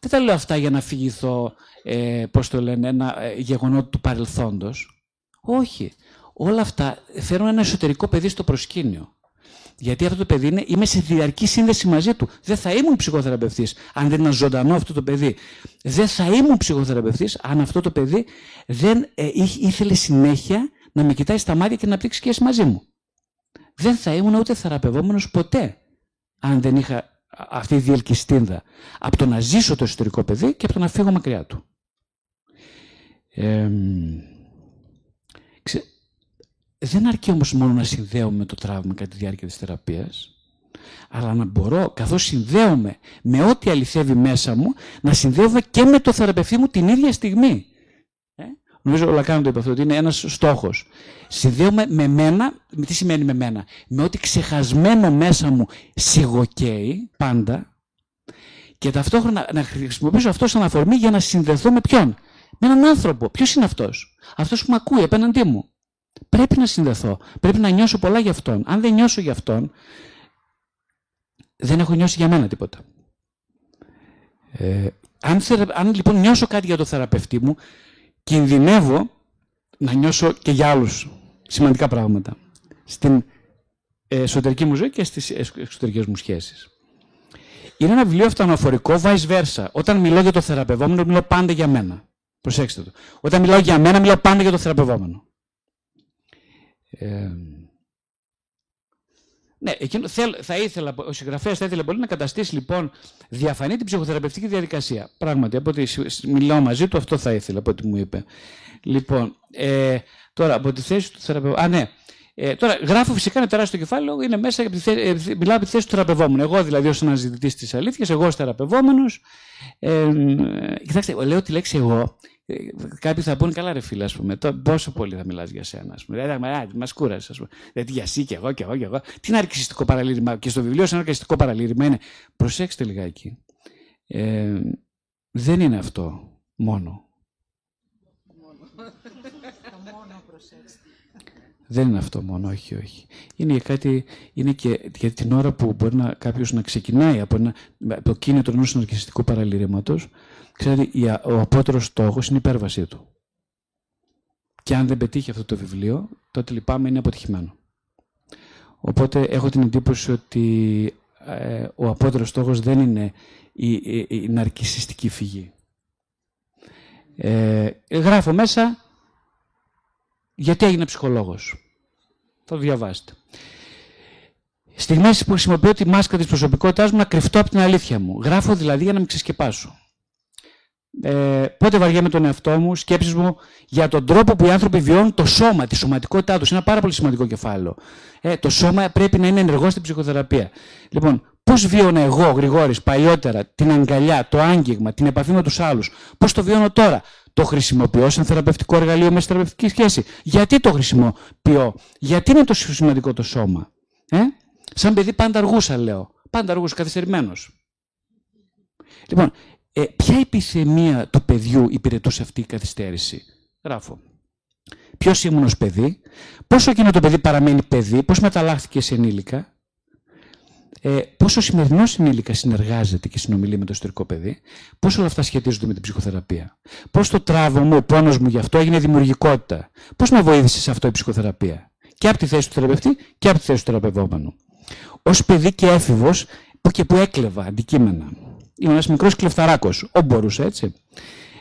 Speaker 5: Δεν τα λέω αυτά για να φυγηθώ, ε, πώς το λένε, ένα ε, γεγονότο του παρελθόντος. Όχι όλα αυτά φέρουν ένα εσωτερικό παιδί στο προσκήνιο. Γιατί αυτό το παιδί είναι, είμαι σε διαρκή σύνδεση μαζί του. Δεν θα ήμουν ψυχοθεραπευτής αν δεν ήταν ζωντανό αυτό το παιδί. Δεν θα ήμουν ψυχοθεραπευτής αν αυτό το παιδί δεν ε, ήθελε συνέχεια να με κοιτάει στα μάτια και να πτύξει σχέση μαζί μου. Δεν θα ήμουν ούτε θεραπευόμενος ποτέ αν δεν είχα αυτή η διελκυστίνδα από το να ζήσω το εσωτερικό παιδί και από το να φύγω μακριά του. Ε, δεν αρκεί όμως μόνο να συνδέομαι το τραύμα κατά τη διάρκεια της θεραπείας, αλλά να μπορώ, καθώς συνδέομαι με ό,τι αληθεύει μέσα μου, να συνδέομαι και με το θεραπευτή μου την ίδια στιγμή. Ε; Νομίζω όλα κάνουν το είπε αυτό, ότι είναι ένας στόχος. Συνδέομαι με μένα, με τι σημαίνει με μένα, με ό,τι ξεχασμένο μέσα μου σιγοκαίει πάντα και ταυτόχρονα να χρησιμοποιήσω αυτό σαν αφορμή για να συνδεθώ με ποιον; Με έναν άνθρωπο. Ποιος είναι αυτός; Αυτός που με ακούει απέναντί μου. Πρέπει να συνδεθώ. Πρέπει να νιώσω πολλά για αυτόν. Αν δεν νιώσω για αυτόν, δεν έχω νιώσει για μένα τίποτα. Ε, αν, αν λοιπόν νιώσω κάτι για το θεραπευτή μου, κινδυνεύω να νιώσω και για άλλους σημαντικά πράγματα. Στην εσωτερική μου ζωή και στις εξωτερικές μου σχέσεις. Είναι ένα βιβλίο αυτοαναφορικό vice versa. Όταν μιλώ για το θεραπευόμενο, μιλώ πάντα για μένα. Προσέξτε το. Όταν μιλάω για μένα, μιλάω πάντα για το θεραπευόμενο. Ε, ναι, εκείνο, θέλ, θα ήθελα, ο συγγραφέας θα ήθελε πολύ να καταστήσει λοιπόν διαφανή την ψυχοθεραπευτική διαδικασία. Πράγματι, από ότι μιλάω μαζί του, αυτό θα ήθελα από ό,τι μου είπε. Λοιπόν, ε, τώρα από τη θέση του θεραπευτικού. Α, ναι. Ε, τώρα, γράφω φυσικά ένα τεράστιο κεφάλαιο, είναι μέσα, ε, μιλάω από τη θέση του θεραπευόμενου. Εγώ δηλαδή, ως αναζητητής της αλήθειας, εγώ ως θεραπευόμενος. Ε, κοιτάξτε, λέω τη λέξη εγώ, ε, κάποιοι θα πούνε καλά, ρε φίλε, ας πούμε. πόσο πολύ θα μιλάς για σένα, ας πούμε. Δηλαδή, μα κούρασες, ας πούμε. Δηλαδή, για εσύ και εγώ και εγώ και εγώ. Τι είναι αρκιστικό παραλήρημα. Και στο βιβλίο, σαν αρκιστικό παραλήρημα είναι. Προσέξτε λιγάκι. Ε, δεν είναι αυτό μόνο. Δεν είναι αυτό μόνο, όχι, όχι. Είναι για κάτι, είναι και για την ώρα που μπορεί να, κάποιος να ξεκινάει από, ένα, από το κίνητρο ενός ναρκιστικού παραλήρηματος, ξέρετε, ο απότερος στόχος είναι η υπέρβασή του. Και αν δεν πετύχει αυτό το βιβλίο, τότε λυπάμαι είναι αποτυχημένο. Οπότε έχω την εντύπωση ότι ε, ο απότερος στόχος δεν είναι η, η, η ναρκισιστική φυγή. Ε, γράφω μέσα γιατί έγινε ψυχολόγος; Θα το διαβάσετε. Στιγμές που χρησιμοποιώ τη μάσκα της προσωπικότητάς μου να κρυφτώ από την αλήθεια μου. Γράφω δηλαδή για να μην ξεσκεπάσω. Ε, πότε βαριέμαι τον εαυτό μου, σκέψεις μου για τον τρόπο που οι άνθρωποι βιώνουν το σώμα, τη σωματικότητά τους. Είναι ένα πάρα πολύ σημαντικό κεφάλαιο. Ε, το σώμα πρέπει να είναι ενεργό στην ψυχοθεραπεία. Λοιπόν, Πώς βίωνα εγώ, Γρηγόρης, παλιότερα, την αγκαλιά, το άγγιγμα, την επαφή με τους άλλους; Πώς το βιώνω τώρα; Το χρησιμοποιώ σαν θεραπευτικό εργαλείο μέσα στη θεραπευτική σχέση; Γιατί το χρησιμοποιώ, Γιατί είναι τόσο σημαντικό το σώμα; Ε; Σαν παιδί πάντα αργούσα, λέω. Πάντα αργούσα, καθυστερημένος. Λοιπόν, ε, ποια επιθυμία του παιδιού υπηρετούσε αυτή η καθυστέρηση; Γράφω. Ποιος ήμουν ως παιδί, πόσο εκείνο το παιδί παραμένει παιδί, πώς μεταλλάχθηκε σε ενήλικα, ε, πόσο ο σημερινός ενήλικας συνεργάζεται και συνομιλεί με το ιστορικό παιδί, πόσο όλα αυτά σχετίζονται με την ψυχοθεραπεία. Πώς το τράβο μου, ο πόνος μου γι' αυτό έγινε δημιουργικότητα. Πώς με βοήθησε σε αυτό η ψυχοθεραπεία; Και από τη θέση του θεραπευτή και από τη θέση του θεραπευόμενου. Ω παιδί και έφηβος που και που έκλεβα αντικείμενα. Ήμουν ένα μικρός κλεφταράκος. Ό μπορούσε έτσι.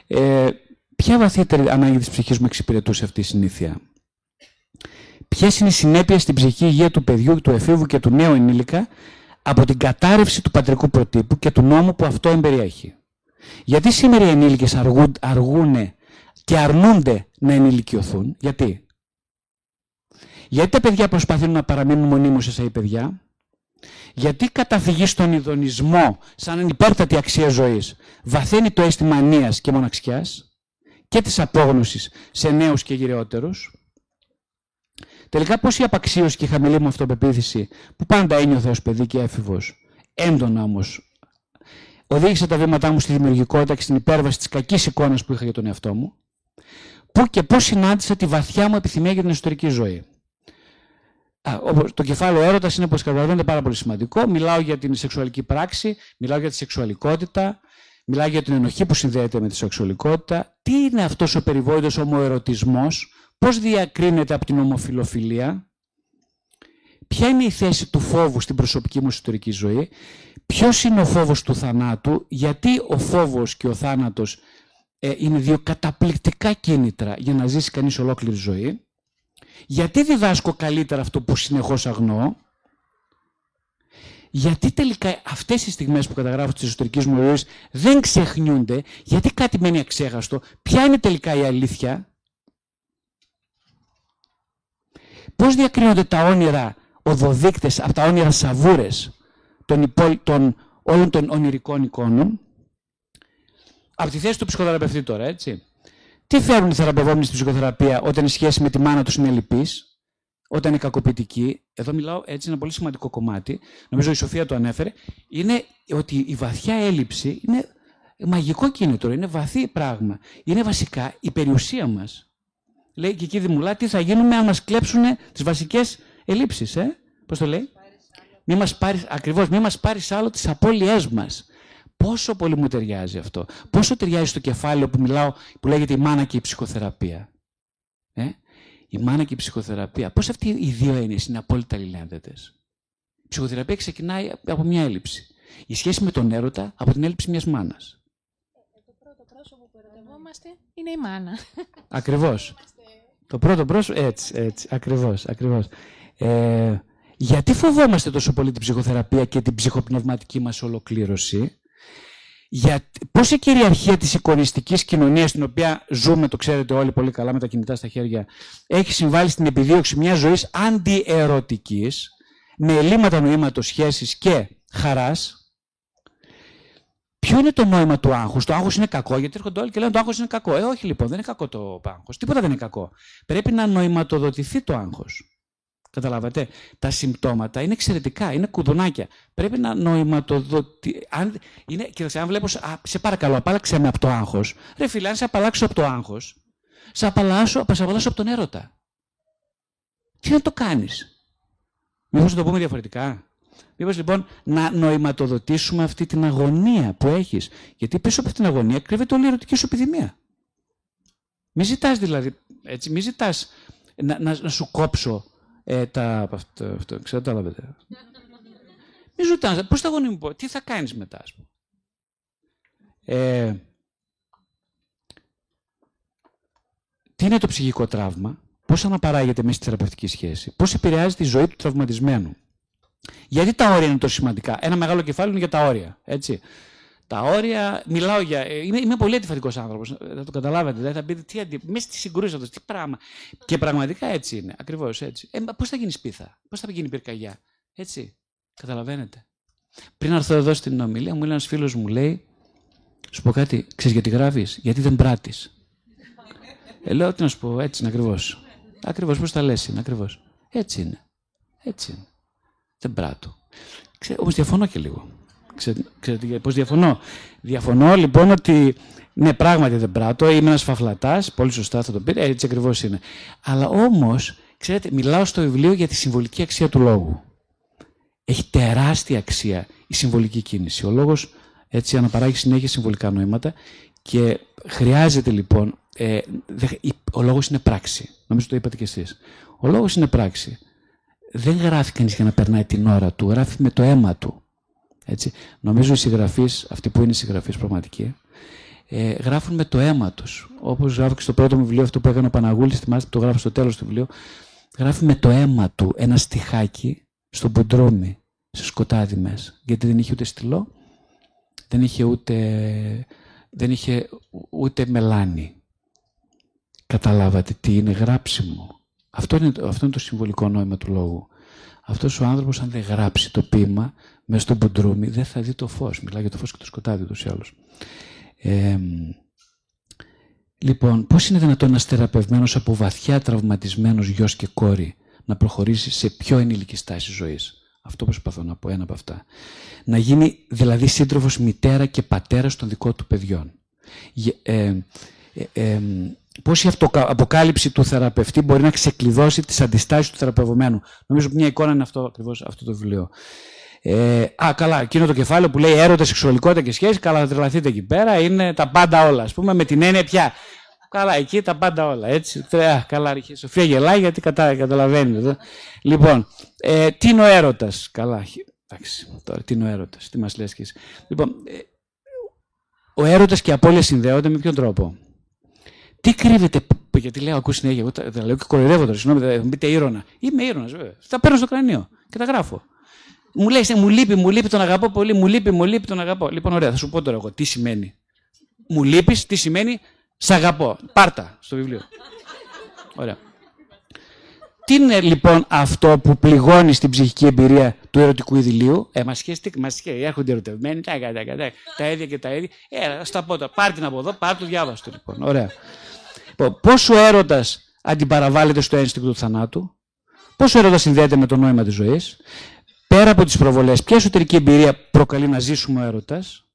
Speaker 5: Ε, ποια βαθύτερη ανάγκη της ψυχής μου εξυπηρετούσε αυτή η συνήθεια; Ποιες είναι οι συνέπειες στην ψυχική υγεία του παιδιού, του εφήβου και του νέου ενήλικα από την κατάρρευση του πατρικού προτύπου και του νόμου που αυτό εμπεριέχει; Γιατί σήμερα οι ενήλικες αργούν, αργούν και αρνούνται να ενηλικιωθούν; Γιατί; Γιατί τα παιδιά προσπαθούν να παραμείνουν μονίμως εσά οι παιδιά; Γιατί η καταφυγή στον ειδονισμό σαν ανυπέρτατη αξία ζωής; Βαθαίνει το αίσθημα ανίας και μοναξιάς και της απόγνωσης σε νέους και γυρεότερους; Τελικά πώς η απαξίωση και η χαμηλή μου αυτοπεποίθηση που πάντα ένιωθε ως παιδί και έφηβος, έντονα όμως, οδήγησε τα βήματά μου στη δημιουργικότητα και στην υπέρβαση της κακής εικόνας που είχα για τον εαυτό μου, που και πώς συνάντησα τη βαθιά μου επιθυμία για την ιστορική ζωή; Το κεφάλαιο έρωτας είναι, όπω καταλαβαίνετε, πάρα πολύ σημαντικό. Μιλάω για την σεξουαλική πράξη, μιλάω για τη σεξουαλικότητα, μιλάω για την ενοχή που συνδέεται με τη σεξουαλικότητα. Τι είναι αυτός ο περιβόητος ομοερωτισμός, πώς διακρίνεται από την ομοφιλοφιλία, ποια είναι η θέση του φόβου στην προσωπική μου ιστορική ζωή, ποιος είναι ο φόβος του θανάτου, γιατί ο φόβος και ο θάνατος ε, είναι δύο καταπληκτικά κίνητρα για να ζήσει κανείς ολόκληρη ζωή. Γιατί διδάσκω καλύτερα αυτό που συνεχώς αγνοώ. Γιατί τελικά αυτές οι στιγμές που καταγράφω της εσωτερικής μου ροής δεν ξεχνιούνται; Γιατί κάτι μένει αξέχαστο; Ποια είναι τελικά η αλήθεια; Πώς διακρίνονται τα όνειρα οδοδείκτες από τα όνειρα σαβούρες των, των όλων των ονειρικών εικόνων; Από τη θέση του ψυχοθεραπευτή τώρα, έτσι. Τι φέρουν οι θεραπευόμενοι στην ψυχοθεραπεία όταν η σχέση με τη μάνα τους είναι λυπής, όταν είναι κακοποιητική; Εδώ μιλάω έτσι ένα πολύ σημαντικό κομμάτι. Νομίζω η Σοφία το ανέφερε. Είναι ότι η βαθιά έλλειψη είναι μαγικό κίνητρο, είναι βαθύ πράγμα. Είναι βασικά η περιουσία μας. Λέει και εκεί Δημουλά, τι θα γίνουμε αν μας κλέψουν τις βασικές ελλείψεις. Ε; Πώς το λέει, Μη μας πάρεις, ακριβώς, μη μας πάρεις άλλο τις απώλειές μας. Πόσο πολύ μου ταιριάζει αυτό. Πόσο ταιριάζει στο κεφάλαιο που μιλάω, που λέγεται η μάνα και η ψυχοθεραπεία. Ε; Η μάνα και η ψυχοθεραπεία. Πώς αυτοί οι δύο έννοιες είναι απόλυτα αλληλένδετες. Η ψυχοθεραπεία ξεκινάει από μια έλλειψη. Η σχέση με τον έρωτα από την έλλειψη μιας μάνας.
Speaker 2: το πρώτο πρόσωπο που ερωτευόμαστε είναι η μάνα.
Speaker 5: Ακριβώς. το πρώτο πρόσωπο, έτσι, έτσι, ακριβώς, ακριβώς. Ε, γιατί φοβόμαστε τόσο πολύ την ψυχοθεραπεία και την ψυχοπνευματική μας ολοκλήρωση; Για πώς η κυριαρχία της εικονιστικής κοινωνίας στην οποία ζούμε, το ξέρετε όλοι πολύ καλά με τα κινητά στα χέρια, έχει συμβάλει στην επιδίωξη μιας ζωής αντιερωτικής, με ελλείμματα νοήματος σχέσης και χαράς, Ποιο είναι το νόημα του άγχους; Το άγχος είναι κακό, γιατί έρχονται όλοι και λένε το άγχος είναι κακό. Ε, όχι λοιπόν, δεν είναι κακό το άγχος. Τίποτα δεν είναι κακό. Πρέπει να νοηματοδοτηθεί το άγχος. Καταλάβατε; Τα συμπτώματα είναι εξαιρετικά, είναι κουδουνάκια. Πρέπει να νοηματοδοτη... Αν, είναι... Κοίταξε, αν βλέπω, α, σε παρακαλώ, απάλαξε με από το άγχος. Ρε φίλε, αν σε απαλλάξω από το άγχος, σε απαλλάσω, σε απαλλάσω από τον έρωτα. Τι να το κάνεις; Μήπως να το πούμε διαφορετικά; Μήπως λοιπόν να νοηματοδοτήσουμε αυτή την αγωνία που έχεις; Γιατί πίσω από αυτή την αγωνία κρύβεται όλη η ερωτική σου επιδημία. Μη ζητάς δηλαδή, έτσι, μη ζητάς να, να, να σου κόψω ε, τα, αυτό, αυτό, ξέρω, τα λάβετε. Μη ζουτάς, πώς θα γονεί μου πω, τι θα κάνεις μετά, ας πούμε. Ε, τι είναι το ψυχικό τραύμα, πώς αναπαράγεται μέσα στη θεραπευτική σχέση, πώς επηρεάζει τη ζωή του τραυματισμένου. Γιατί τα όρια είναι τόσο σημαντικά. Ένα μεγάλο κεφάλαιο είναι για τα όρια. Έτσι. Τα όρια, μιλάω για. Ε, είμαι, είμαι πολύ αντιφατικός άνθρωπος. Θα το καταλάβετε. Δεν θα πείτε τι αντι... Μέσα στη συγκρούση αυτό, τι πράγμα. Και πραγματικά έτσι είναι. Ακριβώς έτσι. Ε, Πώς θα γίνεις σπίθα, πώς θα γίνει πυρκαγιά. Έτσι. Καταλαβαίνετε. Πριν έρθω εδώ στην ομιλία, μου λέει ένας φίλος μου, λέει, σου πω κάτι, ξέρεις γιατί γράφεις, γιατί δεν πράττεις. Ε, λέω, τι να σου πω, έτσι είναι ακριβώς. Ακριβώς, πώς τα λες είναι, ακριβώς. Έτσι είναι. Έτσι είναι. Δεν πράττω. Όμως διαφωνώ και λίγο. Ξέρετε πώς διαφωνώ. Διαφωνώ λοιπόν ότι ναι, πράγματι δεν πράττω, είμαι ένας φαφλατάς, πολύ σωστά θα το πείτε, έτσι ακριβώς είναι. Αλλά όμως, ξέρετε, μιλάω στο βιβλίο για τη συμβολική αξία του λόγου. Έχει τεράστια αξία η συμβολική κίνηση. Ο λόγος έτσι αναπαράγει συνέχεια συμβολικά νοήματα και χρειάζεται λοιπόν. Ε, ο λόγος είναι πράξη. Νομίζω το είπατε κι εσείς. Ο λόγος είναι πράξη. Δεν γράφει κανείς για να περνάει την ώρα του, γράφει με το αίμα του. Έτσι. Νομίζω οι συγγραφείς, αυτοί που είναι συγγραφείς πραγματικοί, ε, γράφουν με το αίμα τους. Όπως γράφω και στο πρώτο μου βιβλίο, αυτό που έκανε ο Παναγούλης, θυμάστε το γράφω στο τέλος του βιβλίου. Γράφει με το αίμα του ένα στιχάκι στο μπουντρούμι, σε σκοτάδι μέσα. Γιατί δεν είχε ούτε στυλό, δεν είχε ούτε, δεν είχε ούτε μελάνι. Καταλάβατε τι είναι γράψιμο. Αυτό είναι, αυτό είναι το συμβολικό νόημα του λόγου. Αυτός ο άνθρωπος αν δεν γράψει το ποίημα μέσα στο μπουντρούμι δεν θα δει το φως. Μιλάει για το φως και το σκοτάδι ούτως ή άλλως. Ε, λοιπόν, πώς είναι δυνατόν ένας θεραπευμένος από βαθιά τραυματισμένος γιος και κόρη να προχωρήσει σε πιο ενήλικη στάση ζωής; Αυτό προσπαθώ να πω, ένα από αυτά. Να γίνει δηλαδή σύντροφος μητέρα και πατέρας των δικών του παιδιών. Ε, ε, ε, πώς η αποκάλυψη του θεραπευτή μπορεί να ξεκλειδώσει τις αντιστάσεις του θεραπευομένου. Νομίζω μια εικόνα είναι αυτό ακριβώς αυτό το βιβλίο. Ε, α, καλά, εκείνο το κεφάλαιο που λέει έρωτα, σεξουαλικότητα και σχέση, καλά θα τρελαθείτε εκεί πέρα, είναι τα πάντα όλα. Α πούμε με την έννοια πια. Καλά, εκεί τα πάντα όλα. Έτσι. Α, καλά, η Σοφία γελάει γιατί κατα, καταλαβαίνει. Εδώ. Λοιπόν, ε, τι είναι ο έρωτας; Καλά, εντάξει, τώρα τι είναι ο έρωτας, τι μας λες και εσύ. Λοιπόν, ε, ο έρωτας και η απώλεια συνδέονται με ποιον τρόπο; Τι κρύβεται, γιατί λέω, ακού συνέχεια, εγώ τα, λέω και κοροϊδεύω τώρα, συγγνώμη, θα μου πείτε ήρωνα. Είμαι ήρωνα, βέβαια. Τα παίρνω στο κρανίο και τα γράφω. Μου λέει, μου λείπει, μου λείπει, τον αγαπώ πολύ, μου λείπει, μου λείπει, τον αγαπώ. Λοιπόν, ωραία, θα σου πω τώρα εγώ τι σημαίνει. Μου λείπεις, τι σημαίνει, σ' αγαπώ. Πάρτα στο βιβλίο. Ωραία. Τι είναι λοιπόν αυτό που πληγώνει στην ψυχική εμπειρία του ερωτικού ειδηλίου. Ε, μας σχέση, μας σχέση, έρχονται ερωτευμένοι, τα, τα, τα, τα, τα ίδια και τα ίδια. Ε, στα πω τώρα, πάρ την από εδώ, πάρ το διάβαστο λοιπόν. Ωραία. Λοιπόν, πόσο έρωτας αντιπαραβάλλεται στο ένστικτο του θανάτου, πόσο έρωτας συνδέεται με το νόημα της ζωής, πέρα από τις προβολές, ποια εσωτερική εμπειρία προκαλεί να ζήσουμε ο έρωτας;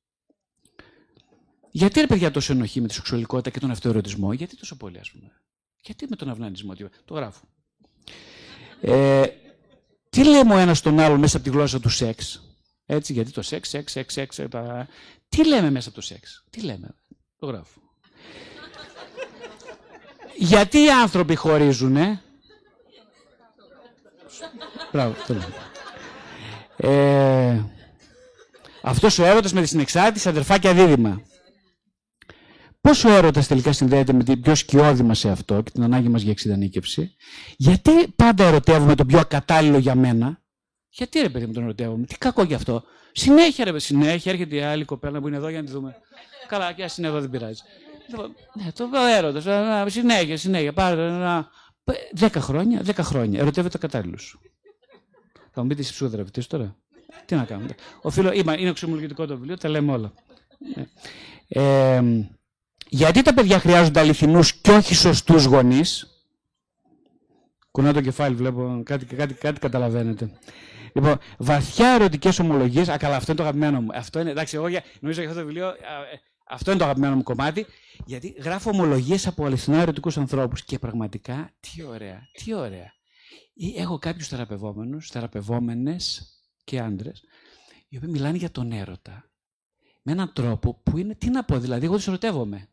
Speaker 5: Γιατί ρε παιδιά τόσο ενοχή με τη σεξουαλικότητα και τον αυτοερωτισμό, γιατί τόσο πολύ ας πούμε. Γιατί με τον αυνανισμό, το γράφω. Ε, τι λέμε ο ένας τον άλλο μέσα από τη γλώσσα του σεξ; Έτσι, γιατί το σεξ, σεξ, σεξ, σεξ. Τα... Τι λέμε μέσα από το σεξ; Τι λέμε; Το γράφω. γιατί οι άνθρωποι χωρίζουνε; Μπράβο, το λέμε. Ε, αυτός ο έρωτας με τη συνεξάρτηση αδερφάκια δίδυμα. Πόσο έρωτας τελικά συνδέεται με την πιο σκιώδη μας σε αυτό και την ανάγκη μας για εξειδανίκευση. Γιατί πάντα ερωτεύουμε τον πιο ακατάλληλο για μένα; Γιατί ρε παιδί μου τον ερωτεύουμε, τι κακό γι' αυτό; Συνέχεια ρε, συνέχεια έρχεται η άλλη κοπέλα που είναι εδώ για να τη δούμε. Καλά, και ας είναι εδώ δεν πειράζει. Ναι, το έρωτας, συνέχεια, συνέχεια. Πάρε ένα. Δέκα χρόνια, δέκα χρόνια. Ερωτεύεται κατάλληλου. Θα μου πείτε εσύ ψυχοδραβητή τώρα; Τι να κάνουμε. Οφείλω, είναι οξυμολογητικό το βιβλίο, τα λέμε όλα. Ε, γιατί τα παιδιά χρειάζονται αληθινούς και όχι σωστούς γονείς; Κουνά το κεφάλι, βλέπω. Κάτι, κάτι, κάτι καταλαβαίνετε. Λοιπόν, βαθιά ερωτικές ομολογίες. Α, καλά, αυτό είναι το αγαπημένο μου. Αυτό είναι, εντάξει, εγώ νομίζω για αυτό το βιβλίο. Ε, αυτό είναι το αγαπημένο μου κομμάτι. Γιατί γράφω ομολογίες από αληθινά ερωτικούς ανθρώπους. Και πραγματικά, τι ωραία, τι ωραία. Έχω κάποιους θεραπευόμενους, θεραπευόμενες και άντρες, οι οποίοι μιλάνε για τον έρωτα με έναν τρόπο που είναι, τι να πω, δηλαδή, εγώ τους ερωτεύομαι.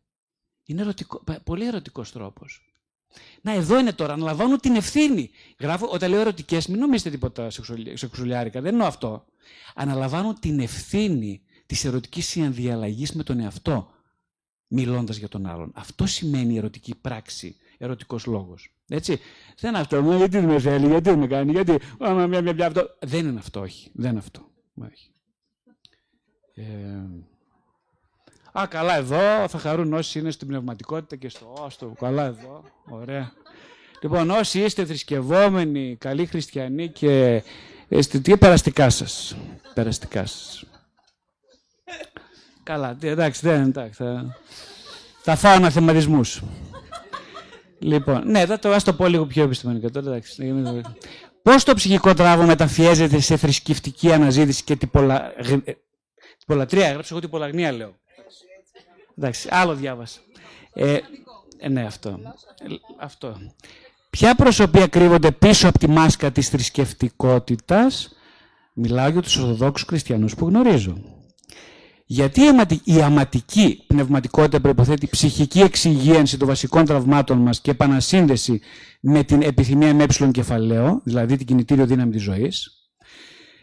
Speaker 5: Είναι ερωτικό, πολύ ερωτικός τρόπος. Να, εδώ είναι τώρα, αναλαμβάνω την ευθύνη. Γράφω, όταν λέω ερωτικές, μην νομίζετε τίποτα σεξουλιάρικα, δεν εννοώ αυτό. Αναλαμβάνω την ευθύνη της ερωτικής συνδιαλλαγής με τον εαυτό, μιλώντας για τον άλλον. Αυτό σημαίνει ερωτική πράξη, ερωτικός λόγος. Έτσι. Δεν είναι αυτό. Γιατί δεν με θέλει, γιατί δεν με κάνει, γιατί. Αυτό. Δεν είναι αυτό, όχι. Δεν είναι αυτό. Όχι. Ε, Α, καλά εδώ, θα χαρούν όσοι είναι στην πνευματικότητα και στο όστο. Καλά εδώ, ωραία. Λοιπόν, όσοι είστε θρησκευόμενοι, καλοί χριστιανοί και Αισθητή περαστικά σας. Περαστικά σας. Καλά, εντάξει, δεν εντάξει. Θα, θα φάω αναθεματισμούς. λοιπόν, ναι, θα το, ας το πω λίγο πιο επιστημονικά τώρα, εντάξει. Πώς το ψυχικό τράβο μεταφιέζεται σε θρησκευτική αναζήτηση και τυπολα... τυπολατρία, έγραψε εγώ τυπολαγνία λέω. Εντάξει, άλλο διάβασα. Ε, ε, ναι, αυτό. αυτό. Ποια προσωπία κρύβονται πίσω από τη μάσκα της θρησκευτικότητας; Μιλάω για τους Ορθοδόξους Χριστιανούς που γνωρίζω. Γιατί η αματική πνευματικότητα προϋποθέτει ψυχική εξυγίανση των βασικών τραυμάτων μας και επανασύνδεση με την επιθυμία με ε κεφαλαίο, δηλαδή την κινητήριο δύναμη της ζωής;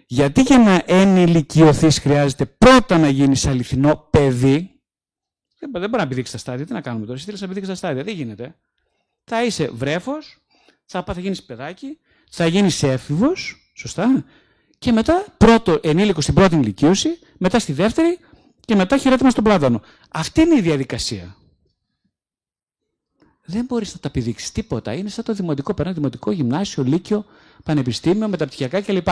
Speaker 5: Γιατί για να ενηλικιωθείς χρειάζεται πρώτα να γίνεις αληθινό παιδί. Δεν, μπορεί να επιδείξεις τα στάδια. Τι να κάνουμε τώρα. Εσύ θέλει να επιδείξεις τα στάδια. Δεν γίνεται. Θα είσαι βρέφος, θα, θα γίνεις παιδάκι, θα γίνεις έφηβος. Σωστά. Και μετά πρώτο ενήλικο στην πρώτη ηλικίωση, μετά στη δεύτερη και μετά χειρέτημα στον πλάτανο. Αυτή είναι η διαδικασία. Δεν μπορείς να τα επιδείξεις τίποτα. Είναι σαν το δημοτικό. Περνάει δημοτικό, γυμνάσιο, λύκειο, πανεπιστήμιο, μεταπτυχιακά κλπ.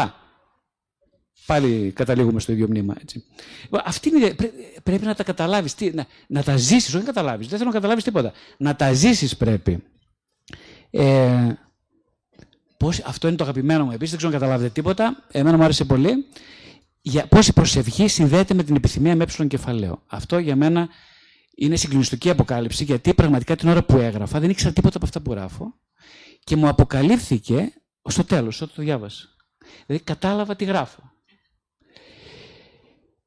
Speaker 5: Πάλι καταλήγουμε στο ίδιο μνήμα. Έτσι. Αυτή είναι, πρέπει να τα καταλάβεις. Να, να τα ζήσεις, όχι να καταλάβεις. Δεν θέλω να καταλάβεις τίποτα. Να τα ζήσεις πρέπει. Ε, πώς, αυτό είναι το αγαπημένο μου επίσης. Δεν ξέρω αν καταλάβετε τίποτα. Εμένα μου άρεσε πολύ για πώς η προσευχή συνδέεται με την επιθυμία με έψιλον κεφαλαίο. Αυτό για μένα είναι συγκλονιστική αποκάλυψη, γιατί πραγματικά την ώρα που έγραφα δεν ήξερα τίποτα από αυτά που γράφω και μου αποκαλύφθηκε στο τέλος, όταν το διάβασα. Δηλαδή κατάλαβα τι γράφω.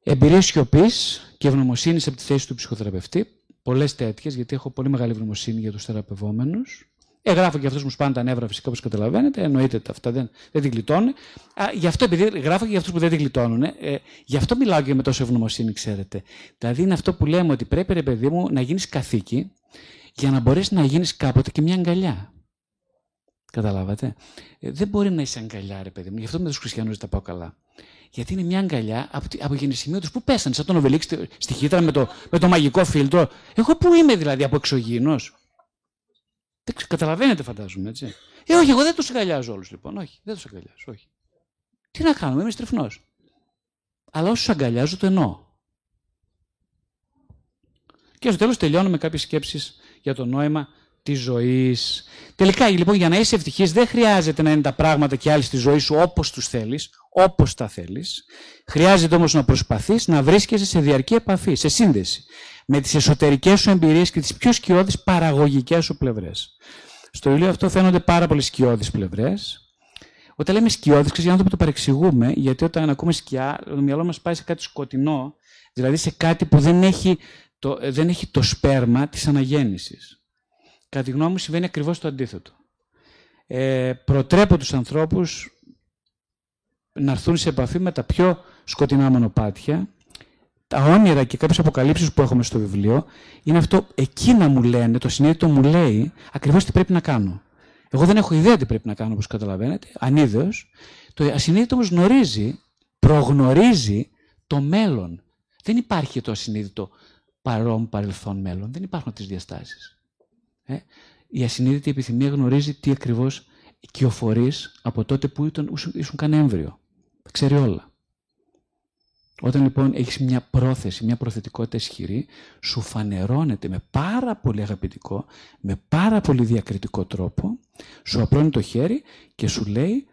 Speaker 5: Εμπειρία σιωπής και ευγνωμοσύνης από τη θέση του ψυχοθεραπευτή. Πολλές τέτοιες, γιατί έχω πολύ μεγάλη ευγνωμοσύνη για τους θεραπευόμενους. Εγγράφω και αυτούς μου σπάνε τα νεύρα, φυσικά όπως καταλαβαίνετε. Εννοείται ότι αυτά δεν, δεν την γλιτώνουν. Α, γι' αυτό, επειδή γράφω και για αυτούς που δεν την γλιτώνουν, ε, γι' αυτό μιλάω και με τόσο ευγνωμοσύνη, ξέρετε. Δηλαδή είναι αυτό που λέμε ότι πρέπει, ρε παιδί μου, να γίνεις καθήκη για να μπορέσεις να γίνεις κάποτε και μια αγκαλιά. Καταλάβατε; Ε, δεν μπορεί να είσαι αγκαλιά, ρε παιδί μου. Γι' αυτό με τους χριστιανούς δεν τα πάω καλά. Γιατί είναι μια αγκαλιά από, από γεννησιμείο του που πέσανε, σαν τον Οβελίξ στη χύτρα με το, με το μαγικό φίλτρο. Εγώ που είμαι δηλαδή από εξωγήινος; Δεν καταλαβαίνετε, φαντάζομαι, έτσι. Ε, όχι, εγώ δεν τους αγκαλιάζω όλους, λοιπόν. Όχι, δεν τους αγκαλιάζω, όχι. Τι να κάνουμε, είμαι στριφνός. Αλλά όσους αγκαλιάζω, το εννοώ. Και στο τέλος τελειώνω με κάποιες σκέψεις για το νόημα της ζωής. Τελικά, λοιπόν, για να είσαι ευτυχής, δεν χρειάζεται να είναι τα πράγματα και άλλοι στη ζωή σου όπως τους θέλεις, όπως τα θέλεις. Χρειάζεται όμως να προσπαθείς να βρίσκεσαι σε διαρκή επαφή, σε σύνδεση με τις εσωτερικές σου εμπειρίες και τις πιο σκιώδεις παραγωγικές σου πλευρές. Στο βιβλίο αυτό φαίνονται πάρα πολλές σκιώδεις πλευρές. Όταν λέμε σκιώδεις, ξέρεις, για να το παρεξηγούμε, γιατί όταν ακούμε σκιά, το μυαλό μας πάει σε κάτι σκοτεινό, δηλαδή σε κάτι που δεν έχει το, δεν έχει το σπέρμα της αναγέννησης. Κατά τη γνώμη μου συμβαίνει ακριβώς το αντίθετο. Ε, προτρέπω τους ανθρώπους να έρθουν σε επαφή με τα πιο σκοτεινά μονοπάτια τα όνειρα και κάποιες αποκαλύψεις που έχουμε στο βιβλίο είναι αυτό, εκείνα μου λένε, το συνείδητο μου λέει ακριβώς τι πρέπει να κάνω. Εγώ δεν έχω ιδέα τι πρέπει να κάνω, όπως καταλαβαίνετε, ανίδεως. Το ασυνείδητο όμως γνωρίζει, προγνωρίζει το μέλλον. Δεν υπάρχει το ασυνείδητο παρόν, παρελθόν, μέλλον. Δεν υπάρχουν τις διαστάσεις. Ε; Η ασυνείδητη επιθυμία γνωρίζει τι ακριβώς οικειοφορεί από τότε που ήταν, ήσουν καν έμβριο. ξέρει όλα. Όταν λοιπόν έχεις μια πρόθεση, μια προθετικότητα ισχυρή, σου φανερώνεται με πάρα πολύ αγαπητικό, με πάρα πολύ διακριτικό τρόπο, σου απλώνει το χέρι και σου λέει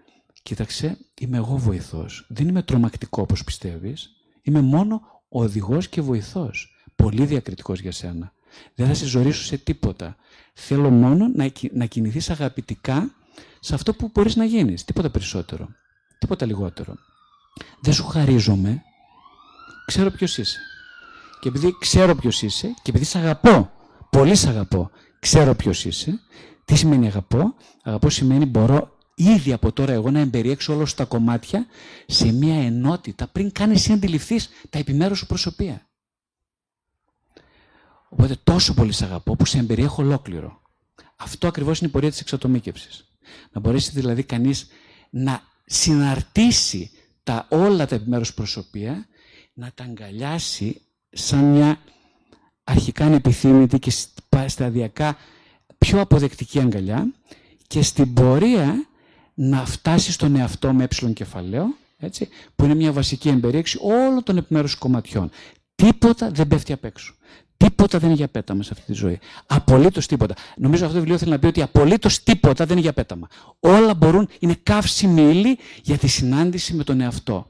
Speaker 5: «Κοίταξε, είμαι εγώ βοηθός. Δεν είμαι τρομακτικό όπως πιστεύεις. Είμαι μόνο οδηγός και βοηθός. Πολύ διακριτικός για σένα. Δεν θα σε ζωρίσω σε τίποτα. Θέλω μόνο να, να κινηθείς αγαπητικά σε αυτό που μπορείς να γίνεις. Τίποτα περισσότερο. Τίποτα λιγότερο. Δεν σου χαρίζομαι, ξέρω ποιος είσαι. Και επειδή ξέρω ποιος είσαι και επειδή σε αγαπώ, πολύ σε αγαπώ, ξέρω ποιος είσαι, τι σημαίνει αγαπώ; Αγαπώ σημαίνει μπορώ ήδη από τώρα εγώ να εμπεριέξω όλα τα κομμάτια σε μια ενότητα πριν καν εσύ αντιληφθείς τα επιμέρους σου προσωπία. Οπότε τόσο πολύ σε αγαπώ που σε εμπεριέχω ολόκληρο. Αυτό ακριβώς είναι η πορεία της εξατομίκευσης. Να μπορέσει δηλαδή κανείς να συναρτήσει τα όλα τα επιμέρους προσωπία να τα αγκαλιάσει σαν μια αρχικά ανεπιθύμητη και σταδιακά πιο αποδεκτική αγκαλιά και στην πορεία να φτάσει στον εαυτό με ε κεφαλαίο, έτσι, που είναι μια βασική εμπερίεξη όλων των επιμέρους κομματιών. Τίποτα δεν πέφτει απ' έξω. Τίποτα δεν είναι για πέταμα σε αυτή τη ζωή. Απολύτως τίποτα. Νομίζω αυτό το βιβλίο θέλει να πει ότι απολύτως τίποτα δεν είναι για πέταμα. Όλα μπορούν, είναι καύσιμη ύλη για τη συνάντηση με τον εαυτό.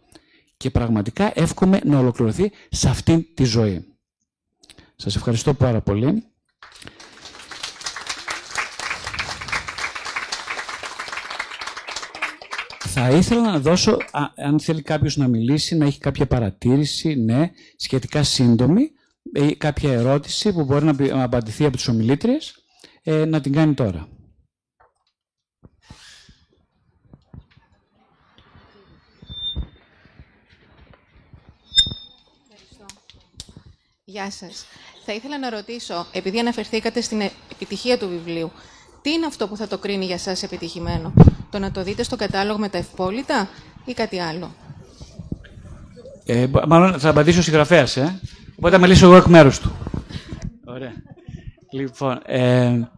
Speaker 5: Και πραγματικά εύχομαι να ολοκληρωθεί σε αυτή τη ζωή. Σας ευχαριστώ πάρα πολύ. Θα ήθελα να δώσω, αν θέλει κάποιος να μιλήσει, να έχει κάποια παρατήρηση, ναι, σχετικά σύντομη, ή κάποια ερώτηση που μπορεί να απαντηθεί από τις ομιλήτριες, ε, να την κάνει τώρα.
Speaker 2: Γεια σας. Θα ήθελα να ρωτήσω, επειδή αναφερθήκατε στην επιτυχία του βιβλίου, τι είναι αυτό που θα το κρίνει για σας επιτυχημένο, το να το δείτε στο κατάλογο με τα ευπόλυτα ή κάτι άλλο;
Speaker 5: Ε, μάλλον θα απαντήσω ο συγγραφέας, ε. Οπότε θα μιλήσω εγώ εκ μέρους του. Ωραία. Λοιπόν, ε,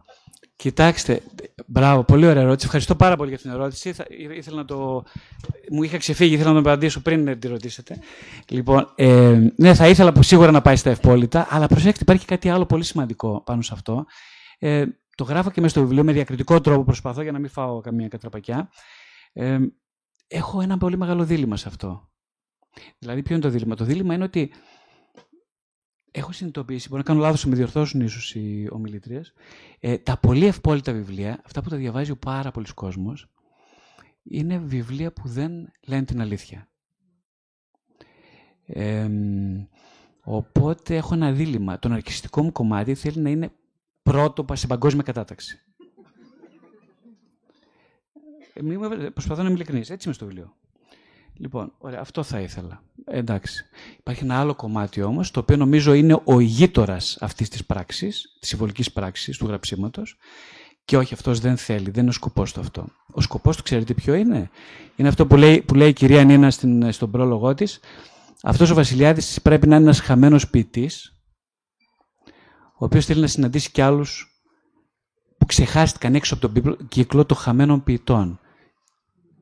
Speaker 5: κοιτάξτε, μπράβο, πολύ ωραία ερώτηση. Ευχαριστώ πάρα πολύ για την ερώτηση. Θα, ήθελα να το, μου είχα ξεφύγει, ήθελα να το απαντήσω πριν να τη ρωτήσετε. Λοιπόν, ε, ναι, θα ήθελα σίγουρα να πάει στα ευπόλυτα, αλλά προσέξτε, υπάρχει κάτι άλλο πολύ σημαντικό πάνω σε αυτό. Ε, το γράφω και μέσα στο βιβλίο με διακριτικό τρόπο, προσπαθώ για να μην φάω καμία κατραπακιά. Ε, έχω ένα πολύ μεγάλο δίλημα σε αυτό. Δηλαδή, ποιο είναι το δίλημα; Το δίλημα είναι ότι έχω συνειδητοποιήσει, μπορεί να κάνω λάθος, με διορθώσουν ίσως οι ομιλήτριες, ε, τα πολύ ευπόλυτα βιβλία, αυτά που τα διαβάζει ο πάρα πολλοί κόσμος, είναι βιβλία που δεν λένε την αλήθεια. Ε, οπότε έχω ένα δίλημα. Το ναρκιστικό μου κομμάτι θέλει να είναι πρώτο σε παγκόσμια κατάταξη. Ε, προσπαθώ να είμαι ειλικρινής. Έτσι είμαι στο βιβλίο. Λοιπόν, ωραία, αυτό θα ήθελα. εντάξει. Υπάρχει ένα άλλο κομμάτι όμως, το οποίο νομίζω είναι ο ηγείτορας αυτής της πράξης, της συμβολικής πράξης, του γραψίματος, και όχι, αυτός δεν θέλει, δεν είναι ο σκοπός του αυτό. Ο σκοπός του, ξέρετε ποιο είναι; Είναι αυτό που λέει, που λέει η κυρία Νίνα στην, στον πρόλογό της. Αυτός ο Βασιλιάδης πρέπει να είναι ένας χαμένος ποιητής, ο οποίος θέλει να συναντήσει κι άλλους που ξεχάστηκαν έξω από τον κύκλο των χαμένων ποιητών.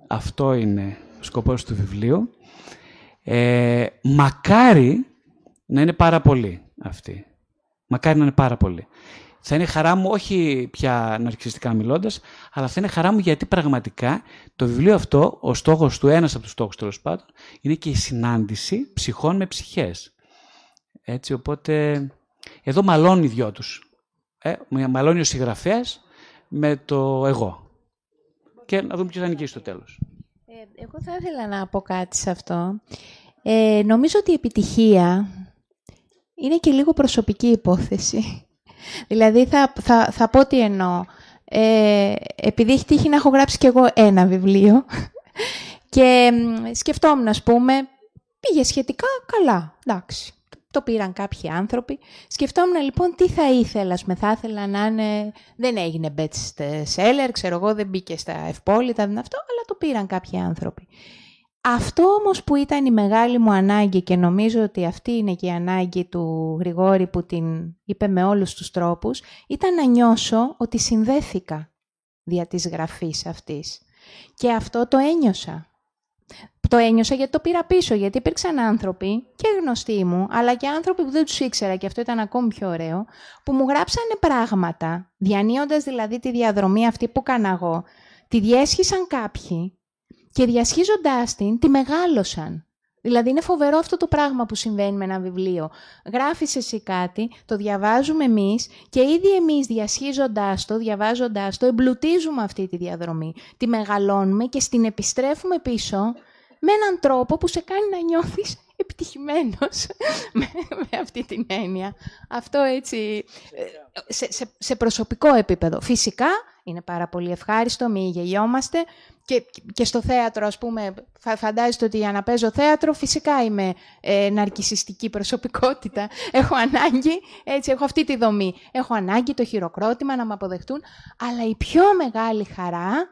Speaker 5: Αυτό είναι ο σκοπός του βιβλίου. Ε, μακάρι να είναι πάρα πολύ αυτή. Μακάρι να είναι πάρα πολύ. Θα είναι χαρά μου, όχι πια ναρκιστικά μιλώντας, αλλά θα είναι χαρά μου γιατί πραγματικά το βιβλίο αυτό, ο στόχος του, ένας από τους στόχους τέλος πάντων, είναι και η συνάντηση ψυχών με ψυχές. Έτσι, οπότε εδώ μαλώνει οι δυο τους. Ε, μαλώνει ο συγγραφέας με το εγώ. Και να δούμε ποιος θα νικήσει στο τέλος.
Speaker 2: Ε, εγώ θα ήθελα να πω κάτι σε αυτό. Ε, νομίζω ότι η επιτυχία είναι και λίγο προσωπική υπόθεση. δηλαδή θα, θα, θα πω τι εννοώ. Ε, επειδή έχει τύχει να έχω γράψει κι εγώ ένα βιβλίο και σκεφτόμουν, ας πούμε, πήγε σχετικά καλά, εντάξει το πήραν κάποιοι άνθρωποι. Σκεφτόμουν λοιπόν τι θα ήθελας, με θα ήθελα να είναι, δεν έγινε best seller, ξέρω εγώ, δεν μπήκε στα ευπόλυτα, δεν αυτό, αλλά το πήραν κάποιοι άνθρωποι. Αυτό όμως που ήταν η μεγάλη μου ανάγκη και νομίζω ότι αυτή είναι και η ανάγκη του Γρηγόρη που την είπε με όλους τους τρόπους, ήταν να νιώσω ότι συνδέθηκα δια της γραφής αυτής. Και αυτό το ένιωσα. Το ένιωσα γιατί το πήρα πίσω, γιατί υπήρξαν άνθρωποι και γνωστοί μου, αλλά και άνθρωποι που δεν τους ήξερα και αυτό ήταν ακόμη πιο ωραίο, που μου γράψανε πράγματα, διανύοντας δηλαδή τη διαδρομή αυτή που έκανα εγώ, τη διέσχισαν κάποιοι και διασχίζοντάς την, τη μεγάλωσαν. Δηλαδή είναι φοβερό αυτό το πράγμα που συμβαίνει με ένα βιβλίο. Γράφεις εσύ κάτι, το διαβάζουμε εμείς και ήδη εμείς διασχίζοντάς το, διαβάζοντάς το, εμπλουτίζουμε αυτή τη διαδρομή. Τη μεγαλώνουμε και στην επιστρέφουμε πίσω με έναν τρόπο που σε κάνει να νιώθεις επιτυχημένος με, με αυτή την έννοια. Αυτό έτσι, ε, σε, σε, σε προσωπικό επίπεδο. Φυσικά είναι πάρα πολύ ευχάριστο, μη γελιόμαστε και, και στο θέατρο, ας πούμε, φαντάζεστε ότι για να παίζω θέατρο, φυσικά είμαι ε, ναρκισιστική προσωπικότητα. Έχω ανάγκη, έτσι, έχω αυτή τη δομή. Έχω ανάγκη το χειροκρότημα να με αποδεχτούν, αλλά η πιο μεγάλη χαρά,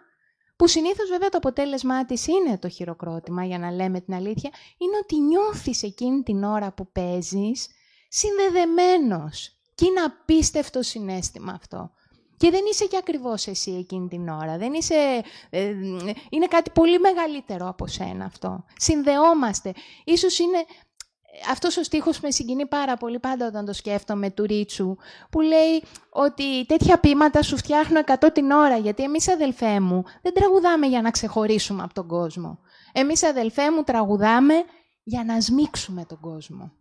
Speaker 2: που συνήθως βέβαια το αποτέλεσμά της είναι το χειροκρότημα, για να λέμε την αλήθεια, είναι ότι νιώθεις εκείνη την ώρα που παίζεις συνδεδεμένος. Και είναι απίστευτο συνέστημα αυτό. Και δεν είσαι και ακριβώς εσύ εκείνη την ώρα. Δεν είσαι, ε, είναι κάτι πολύ μεγαλύτερο από σένα αυτό. Συνδεόμαστε. Ίσως είναι αυτός ο στίχος με συγκινεί πάρα πολύ πάντα όταν το σκέφτομαι του Ρίτσου, που λέει ότι τέτοια ποίηματα σου φτιάχνω 100 την ώρα, γιατί εμείς αδελφέ μου δεν τραγουδάμε για να ξεχωρίσουμε από τον κόσμο. Εμείς αδελφέ μου τραγουδάμε για να σμίξουμε τον κόσμο.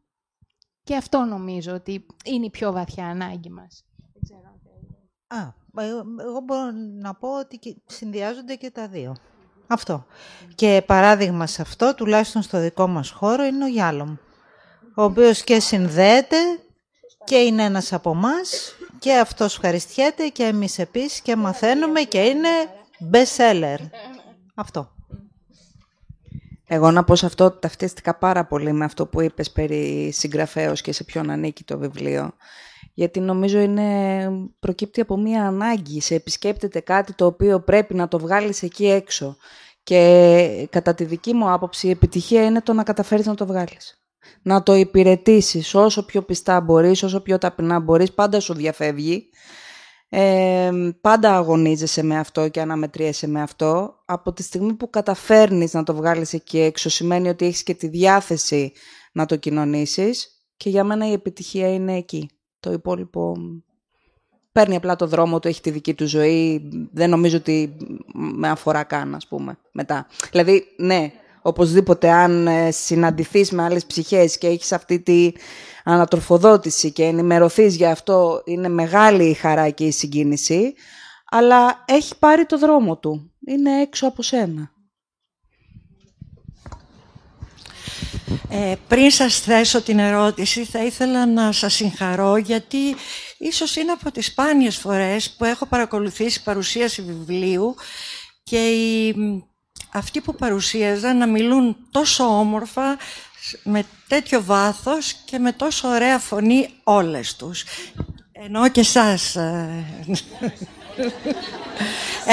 Speaker 2: Και αυτό νομίζω ότι είναι η πιο βαθιά ανάγκη μας.
Speaker 3: Α, εγώ μπορώ να πω ότι συνδυάζονται και τα δύο. Αυτό. Και παράδειγμα σε αυτό, τουλάχιστον στο δικό μας χώρο, είναι ο Γιάλομ ο οποίος και συνδέεται και είναι ένας από εμά και αυτός ευχαριστιέται και εμείς επίσης και μαθαίνουμε και είναι best seller. Αυτό.
Speaker 6: Εγώ να πω σε αυτό ότι ταυτίστηκα πάρα πολύ με αυτό που είπες περί συγγραφέως και σε ποιον ανήκει το βιβλίο. Γιατί νομίζω είναι, προκύπτει από μία ανάγκη. Σε επισκέπτεται κάτι το οποίο πρέπει να το βγάλεις εκεί έξω. Και κατά τη δική μου άποψη η επιτυχία είναι το να καταφέρεις να το βγάλεις να το υπηρετήσεις όσο πιο πιστά μπορείς, όσο πιο ταπεινά μπορείς, πάντα σου διαφεύγει. Ε, πάντα αγωνίζεσαι με αυτό και αναμετριέσαι με αυτό. Από τη στιγμή που καταφέρνεις να το βγάλεις εκεί έξω, σημαίνει ότι έχεις και τη διάθεση να το κοινωνήσεις και για μένα η επιτυχία είναι εκεί. Το υπόλοιπο παίρνει απλά το δρόμο του, έχει τη δική του ζωή, δεν νομίζω ότι με αφορά καν, ας πούμε, μετά. Δηλαδή, ναι, οπωσδήποτε αν ε, συναντηθείς με άλλες ψυχές και έχεις αυτή τη ανατροφοδότηση και ενημερωθείς για αυτό, είναι μεγάλη η χαρά και η συγκίνηση, αλλά έχει πάρει το δρόμο του. Είναι έξω από σένα.
Speaker 7: Ε, πριν σας θέσω την ερώτηση, θα ήθελα να σας συγχαρώ, γιατί ίσως είναι από τις σπάνιες φορές που έχω παρακολουθήσει παρουσίαση βιβλίου και η αυτοί που παρουσίαζαν να μιλούν τόσο όμορφα, με τέτοιο βάθος και με τόσο ωραία φωνή όλες τους. Εννοώ και εσάς. Ε,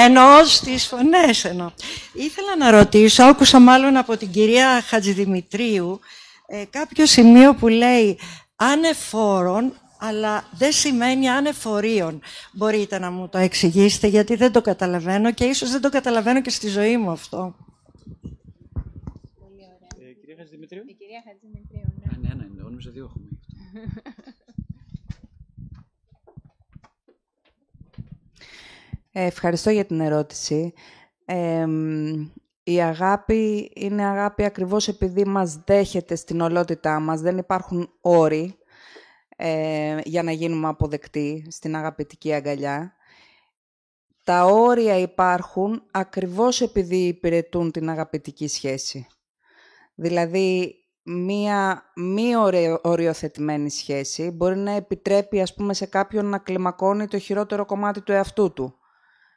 Speaker 7: εννοώ στις φωνές εννοώ. Ήθελα να ρωτήσω, άκουσα μάλλον από την κυρία Χατζηδημητρίου, ε, κάποιο σημείο που λέει ανεφόρον αλλά δεν σημαίνει ανεφορίων. Μπορείτε να μου το εξηγήσετε, γιατί δεν το καταλαβαίνω και ίσως δεν το καταλαβαίνω και στη ζωή μου αυτό.
Speaker 5: Πολύ ωραία. Ε, κυρία Χατζημητρίου; Η κυρία Χατζημητρίου, ναι. Α, ναι, ναι, νόμιζα δύο έχουμε.
Speaker 6: Ε, ευχαριστώ για την ερώτηση. Ε, η αγάπη είναι αγάπη ακριβώς επειδή μας δέχεται στην ολότητά μας. Δεν υπάρχουν όροι ε, για να γίνουμε αποδεκτοί στην αγαπητική αγκαλιά. Τα όρια υπάρχουν ακριβώς επειδή υπηρετούν την αγαπητική σχέση. Δηλαδή, μία μη οριοθετημένη σχέση μπορεί να επιτρέπει, ας πούμε, σε κάποιον να κλιμακώνει το χειρότερο κομμάτι του εαυτού του.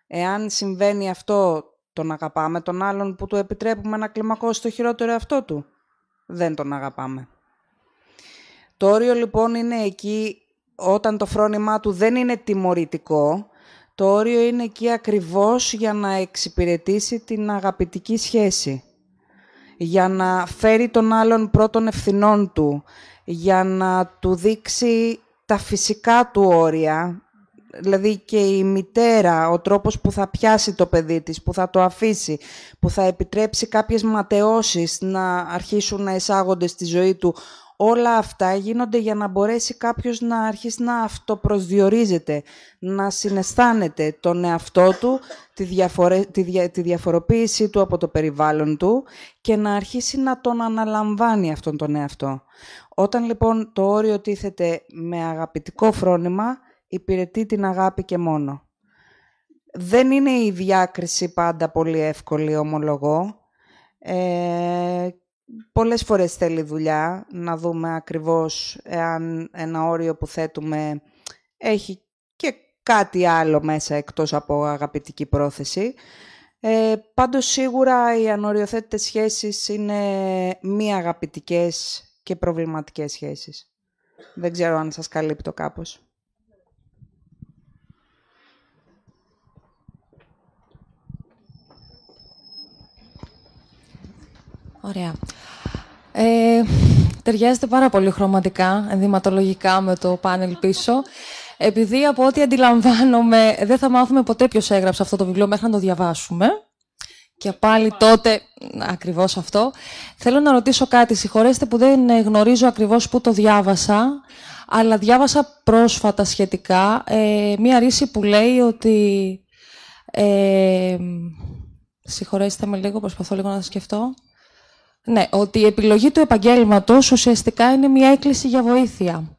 Speaker 6: Εάν συμβαίνει αυτό, τον αγαπάμε τον άλλον που του επιτρέπουμε να κλιμακώσει το χειρότερο εαυτό του; Δεν τον αγαπάμε. Το όριο λοιπόν είναι εκεί όταν το φρόνημά του δεν είναι τιμωρητικό. Το όριο είναι εκεί ακριβώς για να εξυπηρετήσει την αγαπητική σχέση. Για να φέρει τον άλλον πρώτων ευθυνών του. Για να του δείξει τα φυσικά του όρια. Δηλαδή και η μητέρα, ο τρόπος που θα πιάσει το παιδί της, που θα το αφήσει, που θα επιτρέψει κάποιες ματαιώσεις να αρχίσουν να εισάγονται στη ζωή του όλα αυτά γίνονται για να μπορέσει κάποιος να αρχίσει να αυτοπροσδιορίζεται, να συναισθάνεται τον εαυτό του, τη, διαφορε... τη, τη διαφοροποίησή του από το περιβάλλον του και να αρχίσει να τον αναλαμβάνει αυτόν τον εαυτό. Όταν λοιπόν το όριο τίθεται με αγαπητικό φρόνημα, υπηρετεί την αγάπη και μόνο. Δεν είναι η διάκριση πάντα πολύ εύκολη, ομολογώ. Ε, πολλές φορές θέλει δουλειά να δούμε ακριβώς εάν ένα όριο που θέτουμε έχει και κάτι άλλο μέσα εκτός από αγαπητική πρόθεση. Ε, πάντως σίγουρα οι ανοριοθέτητες σχέσεις είναι μη αγαπητικές και προβληματικές σχέσεις. Δεν ξέρω αν σας καλύπτω κάπως.
Speaker 8: Ωραία. Ε, ταιριάζεται πάρα πολύ χρωματικά, ενδυματολογικά με το πάνελ πίσω. Επειδή από ό,τι αντιλαμβάνομαι δεν θα μάθουμε ποτέ ποιος έγραψε αυτό το βιβλίο μέχρι να το διαβάσουμε. Και πάλι τότε, ακριβώς αυτό, θέλω να ρωτήσω κάτι. Συγχωρέστε που δεν γνωρίζω ακριβώς πού το διάβασα, αλλά διάβασα πρόσφατα σχετικά ε, μία ρίση που λέει ότι... Ε, συγχωρέστε με λίγο, προσπαθώ λίγο να σκεφτώ. Ναι, ότι η επιλογή του επαγγέλματος ουσιαστικά είναι μια έκκληση για βοήθεια.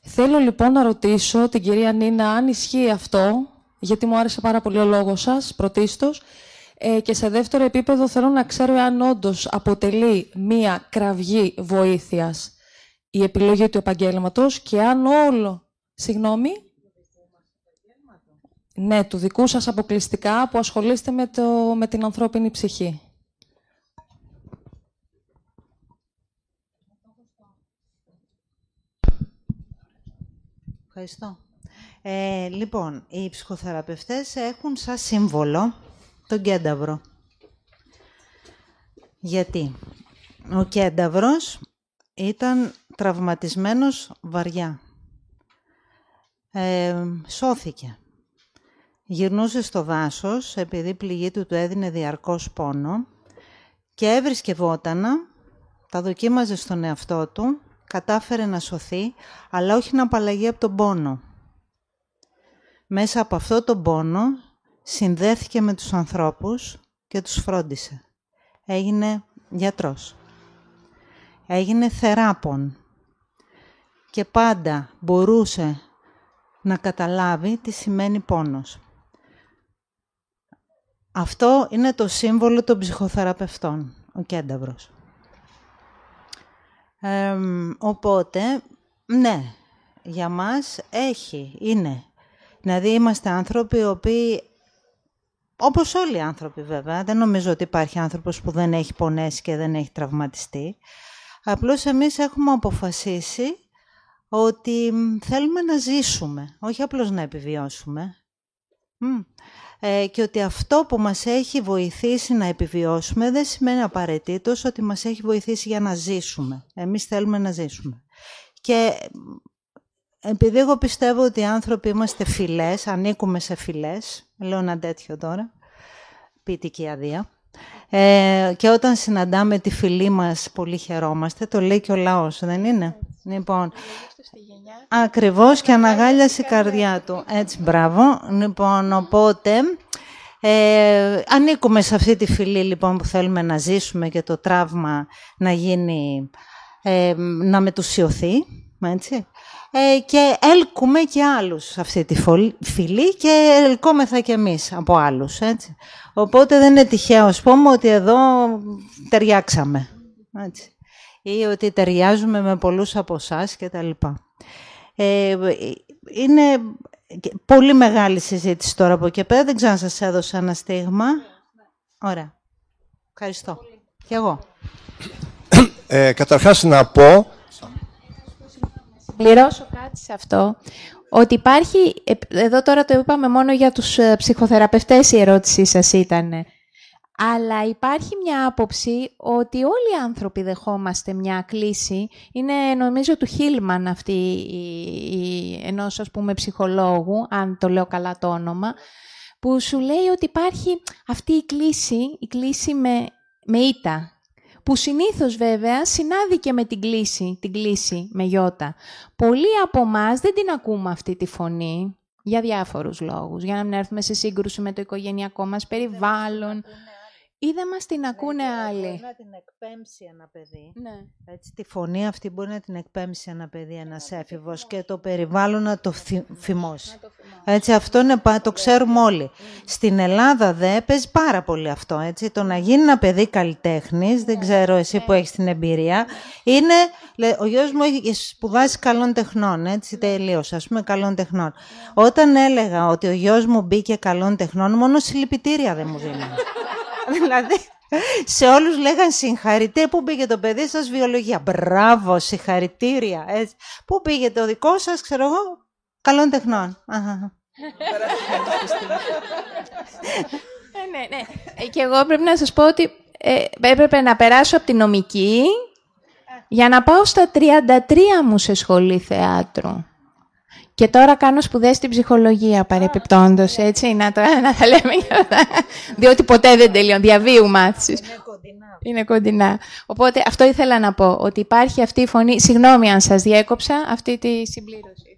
Speaker 8: Θέλω λοιπόν να ρωτήσω την κυρία Νίνα αν ισχύει αυτό, γιατί μου άρεσε πάρα πολύ ο λόγος σας, πρωτίστως, ε, και σε δεύτερο επίπεδο θέλω να ξέρω αν όντως αποτελεί μία κραυγή βοήθειας η επιλογή του επαγγέλματος και αν όλο... Συγγνώμη. Ναι, του δικού σας αποκλειστικά που ασχολείστε με, το, με την ανθρώπινη ψυχή.
Speaker 3: Ευχαριστώ. Ε, λοιπόν, οι ψυχοθεραπευτές έχουν σαν σύμβολο τον κένταβρο. Γιατί; Ο κένταβρος ήταν τραυματισμένος βαριά. Ε, σώθηκε. Γυρνούσε στο δάσος, επειδή η πληγή του του έδινε διαρκώς πόνο και έβρισκε βότανα, τα δοκίμαζε στον εαυτό του, κατάφερε να σωθεί, αλλά όχι να απαλλαγεί από τον πόνο. Μέσα από αυτό τον πόνο συνδέθηκε με τους ανθρώπους και τους φρόντισε. Έγινε γιατρός. Έγινε θεράπων. Και πάντα μπορούσε να καταλάβει τι σημαίνει πόνος. Αυτό είναι το σύμβολο των ψυχοθεραπευτών, ο Κένταβρος. Οπότε, ναι, για μας έχει, είναι. Δηλαδή είμαστε άνθρωποι οι οποίοι όπως όλοι οι άνθρωποι βέβαια, δεν νομίζω ότι υπάρχει άνθρωπος που δεν έχει πονέσει και δεν έχει τραυματιστεί. Απλώς εμείς έχουμε αποφασίσει ότι θέλουμε να ζήσουμε, όχι απλώς να επιβιώσουμε. Ε, και ότι αυτό που μας έχει βοηθήσει να επιβιώσουμε δεν σημαίνει απαραίτητος ότι μας έχει βοηθήσει για να ζήσουμε. Εμείς θέλουμε να ζήσουμε. Και επειδή εγώ πιστεύω ότι οι άνθρωποι είμαστε φυλές, ανήκουμε σε φυλές, λέω ένα τέτοιο τώρα, ποιητική αδεία, ε, και όταν συναντάμε τη φιλή μας πολύ χαιρόμαστε, το λέει και ο λαός, δεν είναι; Λοιπόν, ακριβώς και αναγάλιασε η καρδιά του. Έτσι, μπράβο. Λοιπόν, οπότε... Ε, ανήκουμε σε αυτή τη φυλή λοιπόν που θέλουμε να ζήσουμε και το τραύμα να γίνει, ε, να μετουσιωθεί, έτσι. Ε, και έλκουμε και άλλους σε αυτή τη φυλή και ελκόμεθα και εμείς από άλλους. Έτσι. Οπότε δεν είναι τυχαίο, ας πούμε, ότι εδώ ταιριάξαμε. Έτσι. Ή ότι ταιριάζουμε με πολλούς από εσάς και τα λοιπά. Ε, είναι πολύ μεγάλη συζήτηση τώρα από εκεί πέρα. Δεν ξέρω αν σας έδωσα ένα στίγμα. Ωραία. Ευχαριστώ. Και εγώ.
Speaker 9: Ε, καταρχάς να πω
Speaker 2: Πληρώσω κάτι σε αυτό. Ότι υπάρχει, εδώ τώρα το είπαμε μόνο για τους ε, ψυχοθεραπευτές η ερώτησή σας ήταν. Αλλά υπάρχει μια άποψη ότι όλοι οι άνθρωποι δεχόμαστε μια κλίση. Είναι νομίζω του Χίλμαν αυτή η, ενός ας πούμε ψυχολόγου, αν το λέω καλά το όνομα, που σου λέει ότι υπάρχει αυτή η κλίση, η κλίση με, με ήττα, που συνήθως βέβαια συνάδει και με την κλίση, την κλίση με γιώτα. Πολλοί από εμάς δεν την ακούμε αυτή τη φωνή, για διάφορους λόγους, για να μην έρθουμε σε σύγκρουση με το οικογενειακό μας περιβάλλον, ή δεν μας την ακούνε άλλοι. Μπορεί
Speaker 3: να την εκπέμψει ένα παιδί. Ναι. Έτσι, τη φωνή αυτή μπορεί να την εκπέμψει ένα παιδί, ένας έφηβος και το περιβάλλον να το φημώσει. Έτσι, αυτό είναι, το ξέρουμε όλοι. Στην Ελλάδα δε παίζει πάρα πολύ αυτό. Έτσι. Το να γίνει ένα παιδί καλλιτέχνης, δεν ξέρω εσύ που έχεις την εμπειρία, είναι, ο γιος μου έχει σπουδάσει καλών τεχνών, έτσι, τελείως, ας πούμε, καλών τεχνών. Όταν έλεγα ότι ο γιος μου μπήκε καλών τεχνών, μόνο συλληπιτήρια δεν μου δίνει. δηλαδή, σε όλους λέγαν συγχαρητήρια. Πού πήγε το παιδί σας βιολογία; Μπράβο, συγχαρητήρια. Έτσι. Πού πήγε το δικό σας, ξέρω εγώ, καλών τεχνών.
Speaker 2: Ε, ναι, ναι. Ε, και εγώ πρέπει να σας πω ότι ε, έπρεπε να περάσω από τη νομική για να πάω στα 33 μου σε σχολή θεάτρου. Και τώρα κάνω σπουδές στην ψυχολογία παρεπιπτόντως, έτσι, να, το, να τα λέμε και αυτά. Διότι ποτέ δεν τελειώνει, διαβίου μάθησης. Είναι κοντινά. Είναι κοντινά. Οπότε αυτό ήθελα να πω, ότι υπάρχει αυτή η φωνή, συγγνώμη αν σας διέκοψα, αυτή τη συμπλήρωση.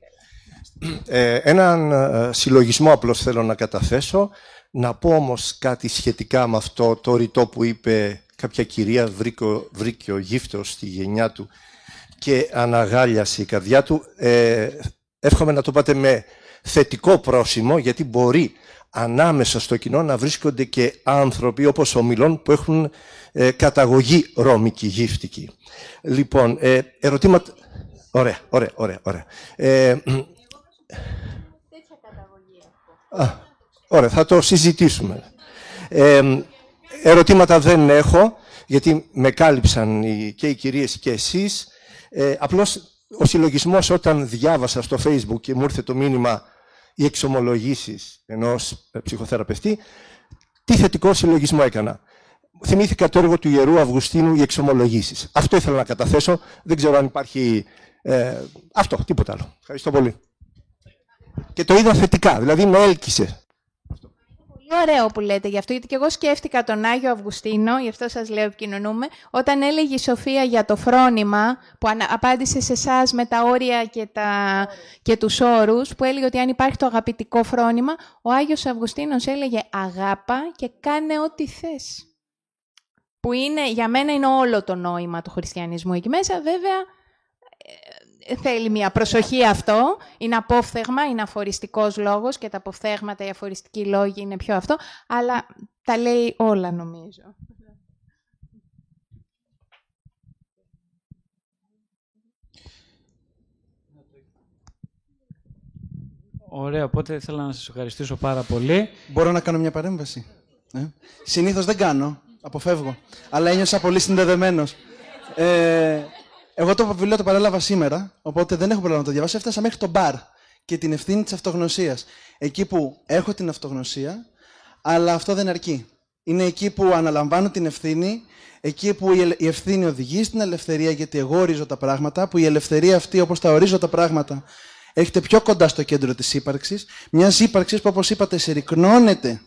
Speaker 9: Ε, έναν ε, συλλογισμό απλώς θέλω να καταθέσω. Να πω όμως κάτι σχετικά με αυτό το ρητό που είπε κάποια κυρία βρήκε, βρήκε ο γύφτος στη γενιά του και αναγάλιασε η καρδιά του. Ε, εύχομαι να το πάτε με θετικό πρόσημο, γιατί μπορεί ανάμεσα στο κοινό να βρίσκονται και άνθρωποι όπως ο Μιλών που έχουν ε, καταγωγή ρώμικη, γύφτικη. Λοιπόν, ε, ερωτήματα... Ωραία, ωραία, ωραία. ωραία. Ε, Α, ωραία, θα το συζητήσουμε. Ε, ερωτήματα δεν έχω, γιατί με κάλυψαν και οι κυρίες και εσείς. Ε, απλώς ο συλλογισμός όταν διάβασα στο facebook και μου ήρθε το μήνυμα οι εξομολογήσεις ενός ψυχοθεραπευτή, τι θετικό συλλογισμό έκανα. Θυμήθηκα το έργο του Ιερού Αυγουστίνου οι εξομολογήσεις. Αυτό ήθελα να καταθέσω. Δεν ξέρω αν υπάρχει... Ε, αυτό, τίποτα άλλο. Ευχαριστώ πολύ. Και το είδα θετικά, δηλαδή με έλκυσε.
Speaker 2: Πολύ ωραίο που λέτε γι' αυτό, γιατί και εγώ σκέφτηκα τον Άγιο Αυγουστίνο, γι' αυτό σας λέω επικοινωνούμε, όταν έλεγε η Σοφία για το φρόνημα, που απάντησε σε εσάς με τα όρια και, τα... και τους όρους, που έλεγε ότι αν υπάρχει το αγαπητικό φρόνημα, ο Άγιος Αυγουστίνος έλεγε αγάπα και κάνε ό,τι θες. Που είναι, για μένα είναι όλο το νόημα του χριστιανισμού εκεί μέσα, βέβαια θέλει μια προσοχή αυτό. Είναι απόφθεγμα, είναι αφοριστικός λόγος και τα αποφθέγματα, οι αφοριστικοί λόγοι είναι πιο αυτό, αλλά τα λέει όλα νομίζω.
Speaker 5: Ωραία, οπότε θέλω να σας ευχαριστήσω πάρα πολύ.
Speaker 1: Μπορώ να κάνω μια παρέμβαση; Ε; Συνήθως δεν κάνω, αποφεύγω, αλλά ένιωσα πολύ συνδεδεμένος. Ε, εγώ το βιβλίο το παρέλαβα σήμερα, οπότε δεν έχω πρόβλημα να το διαβάσω. Έφτασα μέχρι το μπαρ και την ευθύνη της αυτογνωσίας. Εκεί που έχω την αυτογνωσία, αλλά αυτό δεν αρκεί. Είναι εκεί που αναλαμβάνω την ευθύνη, εκεί που η ευθύνη οδηγεί στην ελευθερία, γιατί εγώ ορίζω τα πράγματα, που η ελευθερία αυτή, όπως τα ορίζω τα πράγματα, έχετε πιο κοντά στο κέντρο της ύπαρξης. Μιας ύπαρξης που, όπως είπατε, συρρυκνώνεται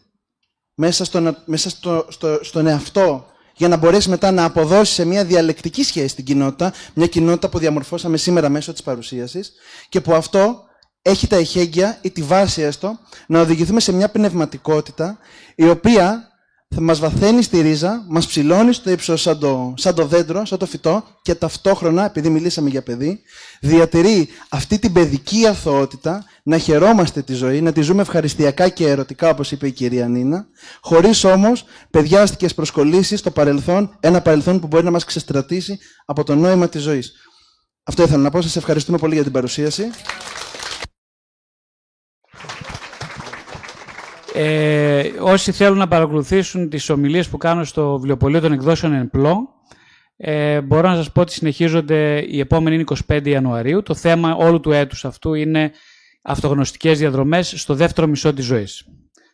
Speaker 1: μέσα, στο, μέσα στο, στο, στον εαυτό για να μπορέσει μετά να αποδώσει σε μια διαλεκτική σχέση στην κοινότητα, μια κοινότητα που διαμορφώσαμε σήμερα μέσω της παρουσίασης και που αυτό έχει τα εχέγγυα ή τη βάση έστω να οδηγηθούμε σε μια πνευματικότητα η οποία θα μας βαθαίνει στη ρίζα, μας ψηλώνει στο ύψος σαν το, σαν το δέντρο, σαν το φυτό και ταυτόχρονα, επειδή μιλήσαμε για παιδί, διατηρεί αυτή την παιδική αθωότητα να χαιρόμαστε τη ζωή, να τη ζούμε ευχαριστιακά και ερωτικά, όπως είπε η κυρία Νίνα, χωρίς όμως παιδιάστικες προσκολήσεις στο παρελθόν, ένα παρελθόν που μπορεί να μας ξεστρατήσει από το νόημα της ζωής. Αυτό ήθελα να πω. Σας ευχαριστούμε πολύ για την παρουσίαση.
Speaker 5: Ε, όσοι θέλουν να παρακολουθήσουν τις ομιλίες που κάνω στο βιβλιοπωλείο των εκδόσεων ΕΝΠΛΟ, ε, μπορώ να σας πω ότι συνεχίζονται, η επόμενη είναι 25 Ιανουαρίου. Το θέμα όλου του έτους αυτού είναι αυτογνωστικές διαδρομές στο δεύτερο μισό της ζωής.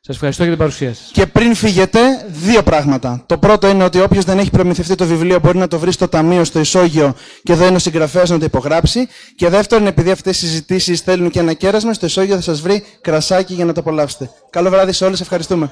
Speaker 5: Σας ευχαριστώ για την παρουσία σας.
Speaker 1: Και πριν φύγετε, δύο πράγματα. Το πρώτο είναι ότι όποιος δεν έχει προμηθευτεί το βιβλίο μπορεί να το βρει στο ταμείο, στο ισόγειο και εδώ είναι ο συγγραφέας να το υπογράψει. Και δεύτερον, επειδή αυτές οι συζητήσεις θέλουν και ένα κέρασμα, στο ισόγειο θα σας βρει κρασάκι για να το απολαύσετε. Καλό βράδυ σε όλους, ευχαριστούμε.